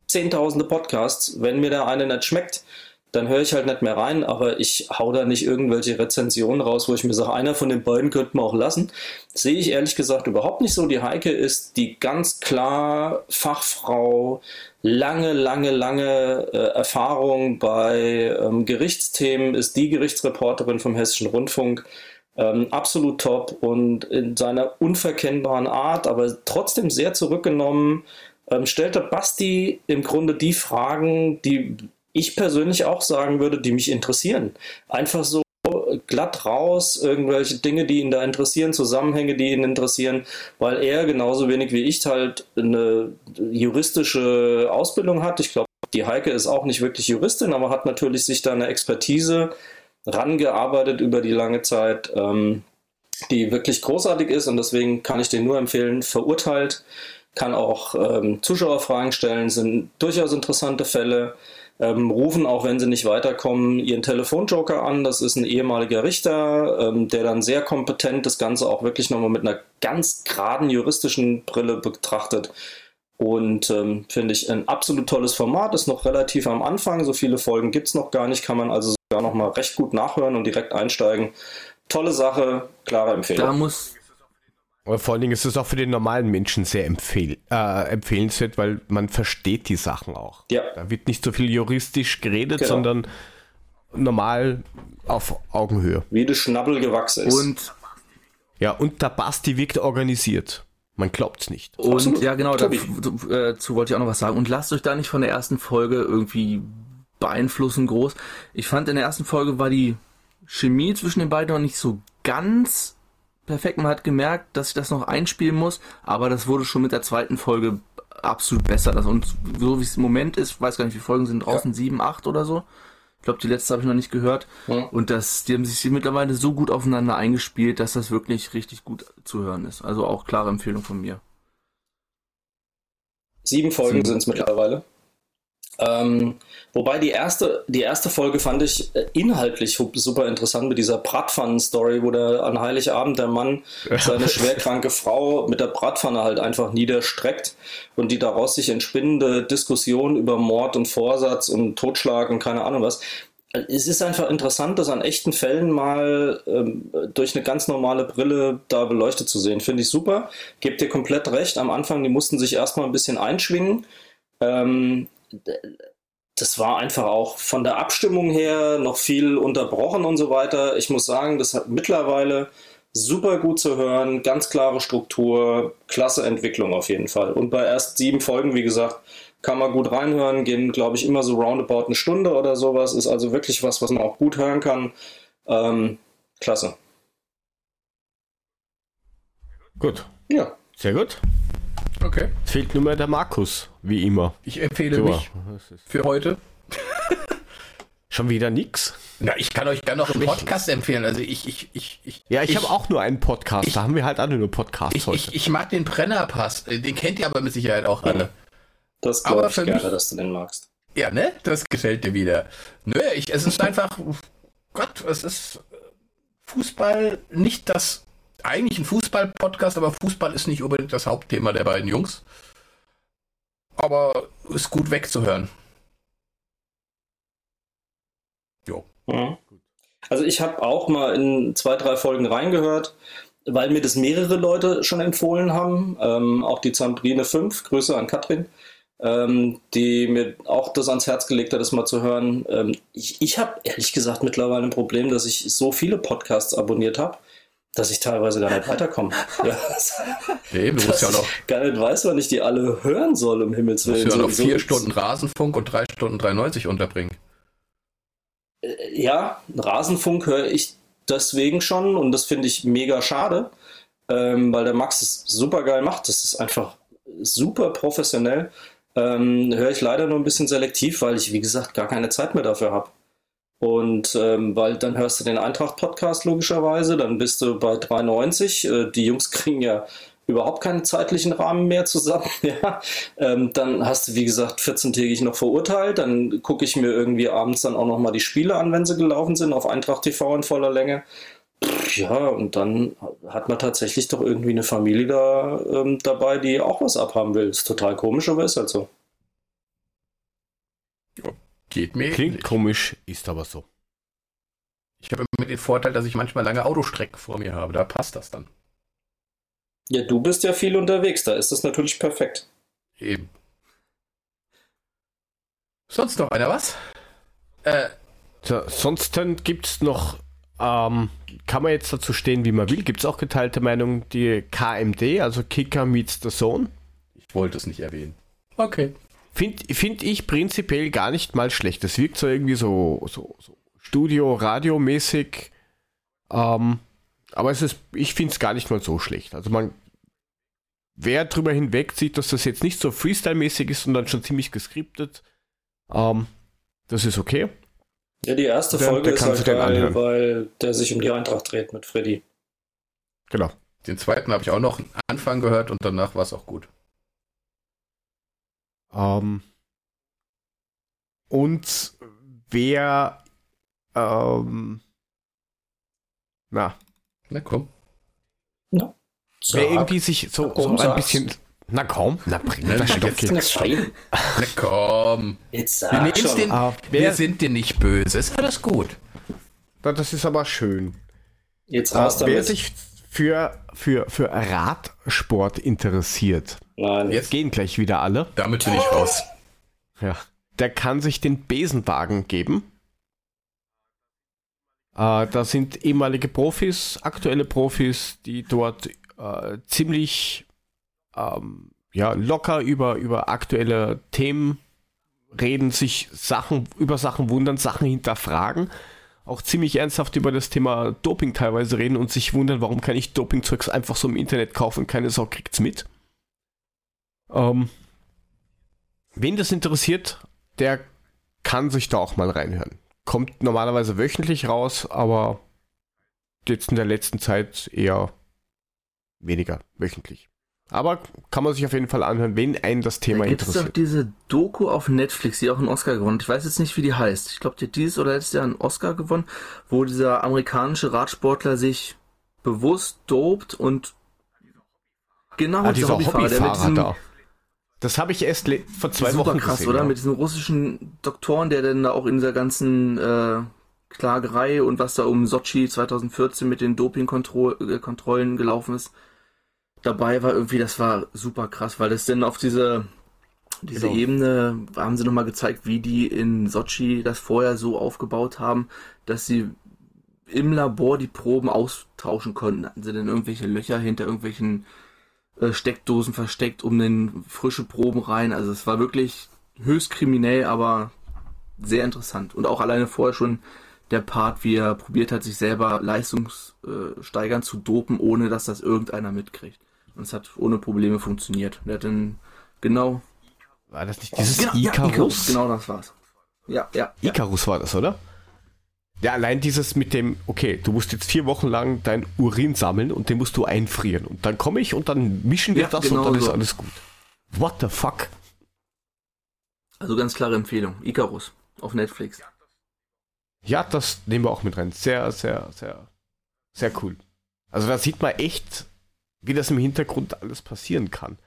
zehntausende Podcasts. Wenn mir der eine nicht schmeckt, dann höre ich halt nicht mehr rein, aber ich hau da nicht irgendwelche Rezensionen raus, wo ich mir sage, einer von den beiden könnte man auch lassen. Sehe ich ehrlich gesagt überhaupt nicht so. Die Heike ist die ganz klar Fachfrau, lange, lange, lange äh, Erfahrung bei ähm, Gerichtsthemen, ist die Gerichtsreporterin vom Hessischen Rundfunk. Ähm, absolut top und in seiner unverkennbaren Art, aber trotzdem sehr zurückgenommen, ähm, stellt Basti im Grunde die Fragen, die ich persönlich auch sagen würde, die mich interessieren. Einfach so glatt raus, irgendwelche Dinge, die ihn da interessieren, Zusammenhänge, die ihn interessieren, weil er genauso wenig wie ich halt eine juristische Ausbildung hat. Ich glaube, die Heike ist auch nicht wirklich Juristin, aber hat natürlich sich da eine Expertise rangearbeitet über die lange Zeit, ähm, die wirklich großartig ist und deswegen kann ich den nur empfehlen, verurteilt, kann auch ähm, Zuschauerfragen stellen, sind durchaus interessante Fälle ähm, rufen, auch wenn sie nicht weiterkommen, ihren Telefonjoker an. Das ist ein ehemaliger Richter, ähm, der dann sehr kompetent das Ganze auch wirklich nochmal mit einer ganz geraden juristischen Brille betrachtet. Und ähm, finde ich ein absolut tolles Format, ist noch relativ am Anfang, so viele Folgen gibt es noch gar nicht, kann man also sogar nochmal recht gut nachhören und direkt einsteigen. Tolle Sache, klare Empfehlung. Da muss, vor allen Dingen ist es auch für den normalen Menschen sehr empfehl äh, empfehlenswert, weil man versteht die Sachen auch. Ja. Da wird nicht so viel juristisch geredet, genau. sondern normal auf Augenhöhe. Wie das Schnabbel gewachsen ist. Und ja, und der Basti wirkt organisiert. Man glaubt es nicht. Und Absolut. ja, genau, dazu äh, wollte ich auch noch was sagen. Und lasst euch da nicht von der ersten Folge irgendwie beeinflussen groß. Ich fand in der ersten Folge war die Chemie zwischen den beiden noch nicht so ganz perfekt. Man hat gemerkt, dass ich das noch einspielen muss, aber das wurde schon mit der zweiten Folge absolut besser. Das, und so wie es im Moment ist, weiß gar nicht, wie Folgen sind draußen, ja. sieben, acht oder so. Ich glaube, die letzte habe ich noch nicht gehört. Ja. Und das, die haben sich mittlerweile so gut aufeinander eingespielt, dass das wirklich richtig gut zu hören ist. Also auch klare Empfehlung von mir. Sieben Folgen sind es mittlerweile. Ähm, wobei die erste, die erste Folge fand ich äh, inhaltlich super interessant mit dieser Bratpfannen-Story, wo der an Heiligabend der Mann seine schwerkranke Frau mit der Bratpfanne halt einfach niederstreckt und die daraus sich entspinnende Diskussion über Mord und Vorsatz und Totschlag und keine Ahnung was. Es ist einfach interessant, das an echten Fällen mal ähm, durch eine ganz normale Brille da beleuchtet zu sehen. Finde ich super. Gebt dir komplett recht. Am Anfang, die mussten sich erstmal ein bisschen einschwingen. Ähm, das war einfach auch von der Abstimmung her noch viel unterbrochen und so weiter. Ich muss sagen, das hat mittlerweile super gut zu hören, ganz klare Struktur, klasse Entwicklung auf jeden Fall. Und bei erst sieben Folgen, wie gesagt, kann man gut reinhören, gehen, glaube ich, immer so roundabout eine Stunde oder sowas. Ist also wirklich was, was man auch gut hören kann. Ähm, klasse. Gut. Ja. Sehr gut. Okay. Es fehlt nur mehr der Markus, wie immer. Ich empfehle Super. mich für heute. *laughs* Schon wieder nix? Na, ich kann euch gerne noch einen Podcast empfehlen. Also ich, ich, ich, ich Ja, ich, ich habe auch nur einen Podcast. Ich, da haben wir halt alle nur Podcasts ich, heute. Ich, ich mag den Brennerpass. Den kennt ihr aber mit Sicherheit auch alle. Das glaube ich gerne, mich, dass du den magst. Ja, ne? Das gefällt dir wieder. Nö, ich, es ist *laughs* einfach, Gott, es ist Fußball nicht das eigentlich ein Fußball-Podcast, aber Fußball ist nicht unbedingt das Hauptthema der beiden Jungs. Aber ist gut wegzuhören. Jo. Mhm. Also ich habe auch mal in zwei, drei Folgen reingehört, weil mir das mehrere Leute schon empfohlen haben. Ähm, auch die Zambrine 5, Grüße an Katrin, ähm, die mir auch das ans Herz gelegt hat, das mal zu hören. Ähm, ich ich habe ehrlich gesagt mittlerweile ein Problem, dass ich so viele Podcasts abonniert habe dass ich teilweise gar nicht *laughs* weiterkomme. Ja. Nee, du musst ja noch. Gar nicht weiß, wann ich die alle hören soll, um Himmels Willen. Du musst ja noch vier so Stunden Rasenfunk und drei Stunden 93 unterbringen. Äh, ja, Rasenfunk höre ich deswegen schon und das finde ich mega schade, ähm, weil der Max es super geil macht. Das ist einfach super professionell. Ähm, höre ich leider nur ein bisschen selektiv, weil ich, wie gesagt, gar keine Zeit mehr dafür habe. Und ähm, weil dann hörst du den Eintracht-Podcast logischerweise, dann bist du bei 3,90. Äh, die Jungs *laughs* kriegen ja überhaupt keinen zeitlichen Rahmen mehr zusammen. *laughs* Ja. Ähm, dann hast du, wie gesagt, 14-tägig noch verurteilt. Dann gucke ich mir irgendwie abends dann auch nochmal die Spiele an, wenn sie gelaufen sind, auf Eintracht TV in voller Länge. Ja, und dann hat man tatsächlich doch irgendwie eine Familie da ähm, dabei, die auch was abhaben will. Ist total komisch, aber ist halt so. Geht mir. Klingt nicht. komisch, ist aber so. Ich habe immer den Vorteil, dass ich manchmal lange Autostrecken vor mir habe. Da passt das dann. Ja, du bist ja viel unterwegs. Da ist das natürlich perfekt. Eben. Sonst noch einer was? Äh. So, sonst gibt es noch, ähm, kann man jetzt dazu stehen, wie man will, gibt es auch geteilte Meinung, die KMD, also Kicker meets the Zone. Ich wollte es nicht erwähnen. Okay. Finde find ich prinzipiell gar nicht mal schlecht. Das wirkt so irgendwie so, so, so Studio, Radio-mäßig. Ähm, aber es ist, ich finde es gar nicht mal so schlecht. Also man, wer drüber hinweg sieht, dass das jetzt nicht so Freestyle-mäßig ist, sondern schon ziemlich geskriptet, ähm, das ist okay. Ja, die erste der, Folge der ist halt geil, weil der sich um die Eintracht dreht mit Freddy. Genau. Den zweiten habe ich auch noch Anfang gehört und danach war es auch gut. Ähm, und wer, ähm, na. Na komm. Na. Wer irgendwie sich so, so ein bisschen. Na komm, na bring na, das Stock jetzt. Na komm. Jetzt sag wir, schon. Den, ah, wir sind dir nicht böse, ist alles gut. Das ist aber schön. Jetzt raus uh, Wer sich für, für, für Radsport interessiert, Nein. Jetzt gehen gleich wieder alle. Damit bin ich raus. Ja. Der kann sich den Besenwagen geben. Äh, da sind ehemalige Profis, aktuelle Profis, die dort äh, ziemlich ähm, ja, locker über, über aktuelle Themen reden, sich Sachen, über Sachen wundern, Sachen hinterfragen, auch ziemlich ernsthaft über das Thema Doping teilweise reden und sich wundern, warum kann ich Dopingzeugs einfach so im Internet kaufen und keine Sau kriegt's mit. Ähm, wen das interessiert, der kann sich da auch mal reinhören. Kommt normalerweise wöchentlich raus, aber jetzt in der letzten Zeit eher weniger wöchentlich. Aber kann man sich auf jeden Fall anhören, wenn einen das Thema da gibt's interessiert. Es doch diese Doku auf Netflix, die auch einen Oscar gewonnen hat. Ich weiß jetzt nicht, wie die heißt. Ich glaube, die hat dieses oder letztes Jahr einen Oscar gewonnen, wo dieser amerikanische Radsportler sich bewusst dopt und genau ah, dieser Hobbyfahrer, Hobbyfahrer der mit diesem. Das habe ich erst vor zwei super Wochen krass, gesehen. oder? Ja. Mit diesem russischen Doktoren, der dann da auch in dieser ganzen äh, Klagerei und was da um Sochi 2014 mit den Dopingkontrollen gelaufen ist, dabei war irgendwie, das war super krass, weil das denn auf diese, diese genau. Ebene haben sie nochmal gezeigt, wie die in Sochi das vorher so aufgebaut haben, dass sie im Labor die Proben austauschen konnten. Hatten sie denn irgendwelche Löcher hinter irgendwelchen äh, Steckdosen versteckt, um den frische Proben rein. Also es war wirklich höchst kriminell, aber sehr interessant. Und auch alleine vorher schon der Part, wie er probiert hat, sich selber leistungssteigern zu dopen, ohne dass das irgendeiner mitkriegt. Und es hat ohne Probleme funktioniert. Er hat dann genau. War das nicht dieses genau, Icarus? Ja, Icarus? Genau das war's. Ja, ja. Icarus ja. war das, oder? Ja, allein dieses mit dem, okay, du musst jetzt vier Wochen lang dein Urin sammeln und den musst du einfrieren. Und dann komme ich und dann mischen wir ja, das genau und dann so. ist alles gut. What the fuck? Also ganz klare Empfehlung. Icarus auf Netflix. Ja, das nehmen wir auch mit rein. Sehr, sehr, sehr, sehr cool. Also da sieht man echt, wie das im Hintergrund alles passieren kann.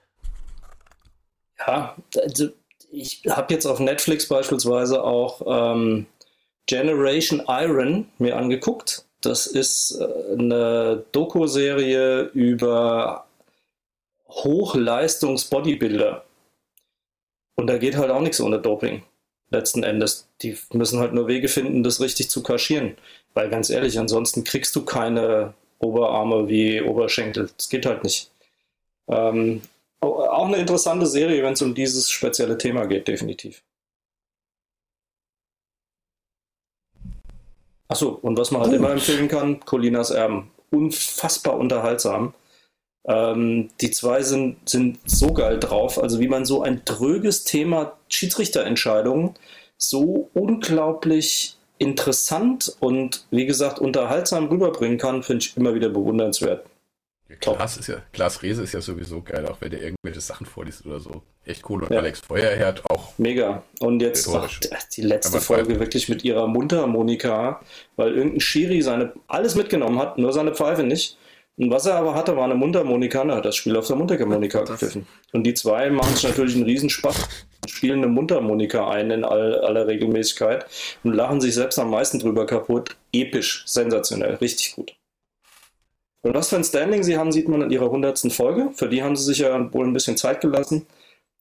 Ja, also ich habe jetzt auf Netflix beispielsweise auch ähm, Generation Iron mir angeguckt. Das ist äh, eine Doku-Serie über Hochleistungs-Bodybuilder. Und da geht halt auch nichts ohne Doping letzten Endes. Die müssen halt nur Wege finden, das richtig zu kaschieren. Weil ganz ehrlich, ansonsten kriegst du keine Oberarme wie Oberschenkel. Das geht halt nicht. Ähm, auch eine interessante Serie, wenn es um dieses spezielle Thema geht, definitiv. Achso, und was man halt Gut. immer empfehlen kann, Colinas Erben. Unfassbar unterhaltsam. Ähm, die zwei sind, sind so geil drauf, also wie man so ein dröges Thema Schiedsrichterentscheidungen so unglaublich interessant und wie gesagt unterhaltsam rüberbringen kann, finde ich immer wieder bewundernswert. Ja, Klaas, ist ja, Klaas Rehse ist ja sowieso geil, auch wenn der irgendwelche Sachen vorliest oder so. Echt cool. Und ja. Alex Feuerherd auch. Mega. Und jetzt ach, die letzte Folge wirklich mit ihrer Mundharmonika, weil irgendein Schiri seine alles mitgenommen hat, nur seine Pfeife nicht. Und was er aber hatte, war eine Mundharmonika, er hat das Spiel auf der Mundharmonika gepfiffen. Und die zwei machen es natürlich einen Riesenspaß, spielen eine Mundharmonika ein in all, aller Regelmäßigkeit und lachen sich selbst am meisten drüber kaputt. Episch, sensationell, richtig gut. Und was für ein Standing sie haben, sieht man in ihrer hundertsten Folge. Für die haben sie sich ja wohl ein bisschen Zeit gelassen.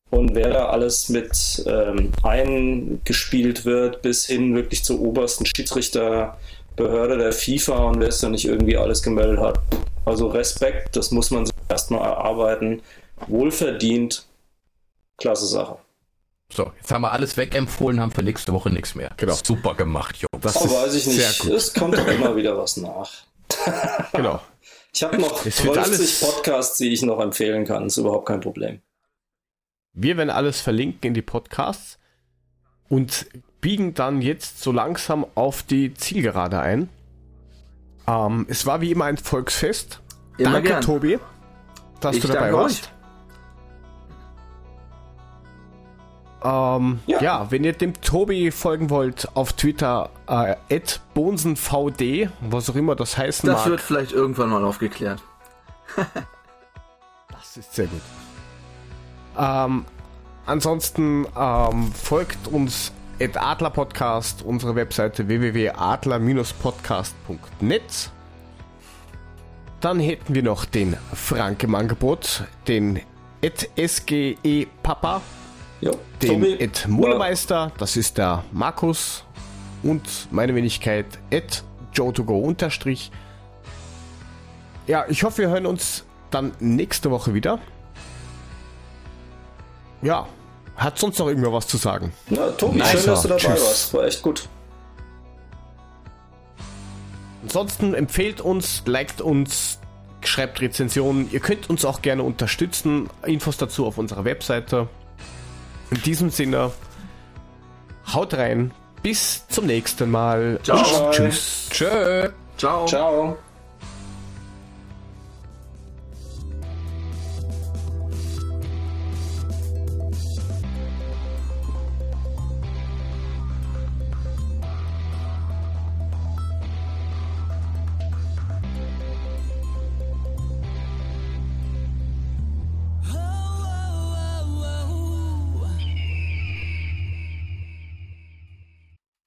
Und wer da alles mit ähm, eingespielt wird, bis hin wirklich zur obersten Schiedsrichterbehörde der FIFA und wer es da nicht irgendwie alles gemeldet hat, also Respekt, das muss man sich erstmal erarbeiten. Wohlverdient, klasse Sache. So, jetzt haben wir alles wegempfohlen, haben für nächste Woche nichts mehr. Genau. Super gemacht, Jungs. Das oh, weiß ich nicht. Es kommt doch immer wieder was nach. genau. Ich habe noch 50 Podcasts, die ich noch empfehlen kann. Ist überhaupt kein Problem. Wir werden alles verlinken in die Podcasts und biegen dann jetzt so langsam auf die Zielgerade ein. Ähm, es war wie immer ein Volksfest. Immer danke, gern. Tobi, dass ich du dabei warst. Ähm, ja. ja. wenn ihr dem Tobi folgen wollt auf Twitter, äh, bonsenvd, was auch immer das heißen das mag. Das wird vielleicht irgendwann mal aufgeklärt. *laughs* das ist sehr gut. Ähm, ansonsten ähm, folgt uns at Adler Podcast, unsere Webseite www.adler-podcast.net. Dann hätten wir noch den Frank im Angebot, den at SGE Papa, jo, den Tobi. at Mulemeister, das ist der Markus und meine Wenigkeit at Joe2Go unterstrich. Ja, ich hoffe, wir hören uns dann nächste Woche wieder. Ja, hat sonst noch irgendwer was zu sagen? Ja, Tobi, nice. schön, dass du dabei Tschüss. warst. War echt gut. Ansonsten empfehlt uns, liked uns, schreibt Rezensionen. Ihr könnt uns auch gerne unterstützen. Infos dazu auf unserer Webseite. In diesem Sinne, haut rein. Bis zum nächsten Mal. Ciao. Tschüss. Tschüss. Ciao. Ciao.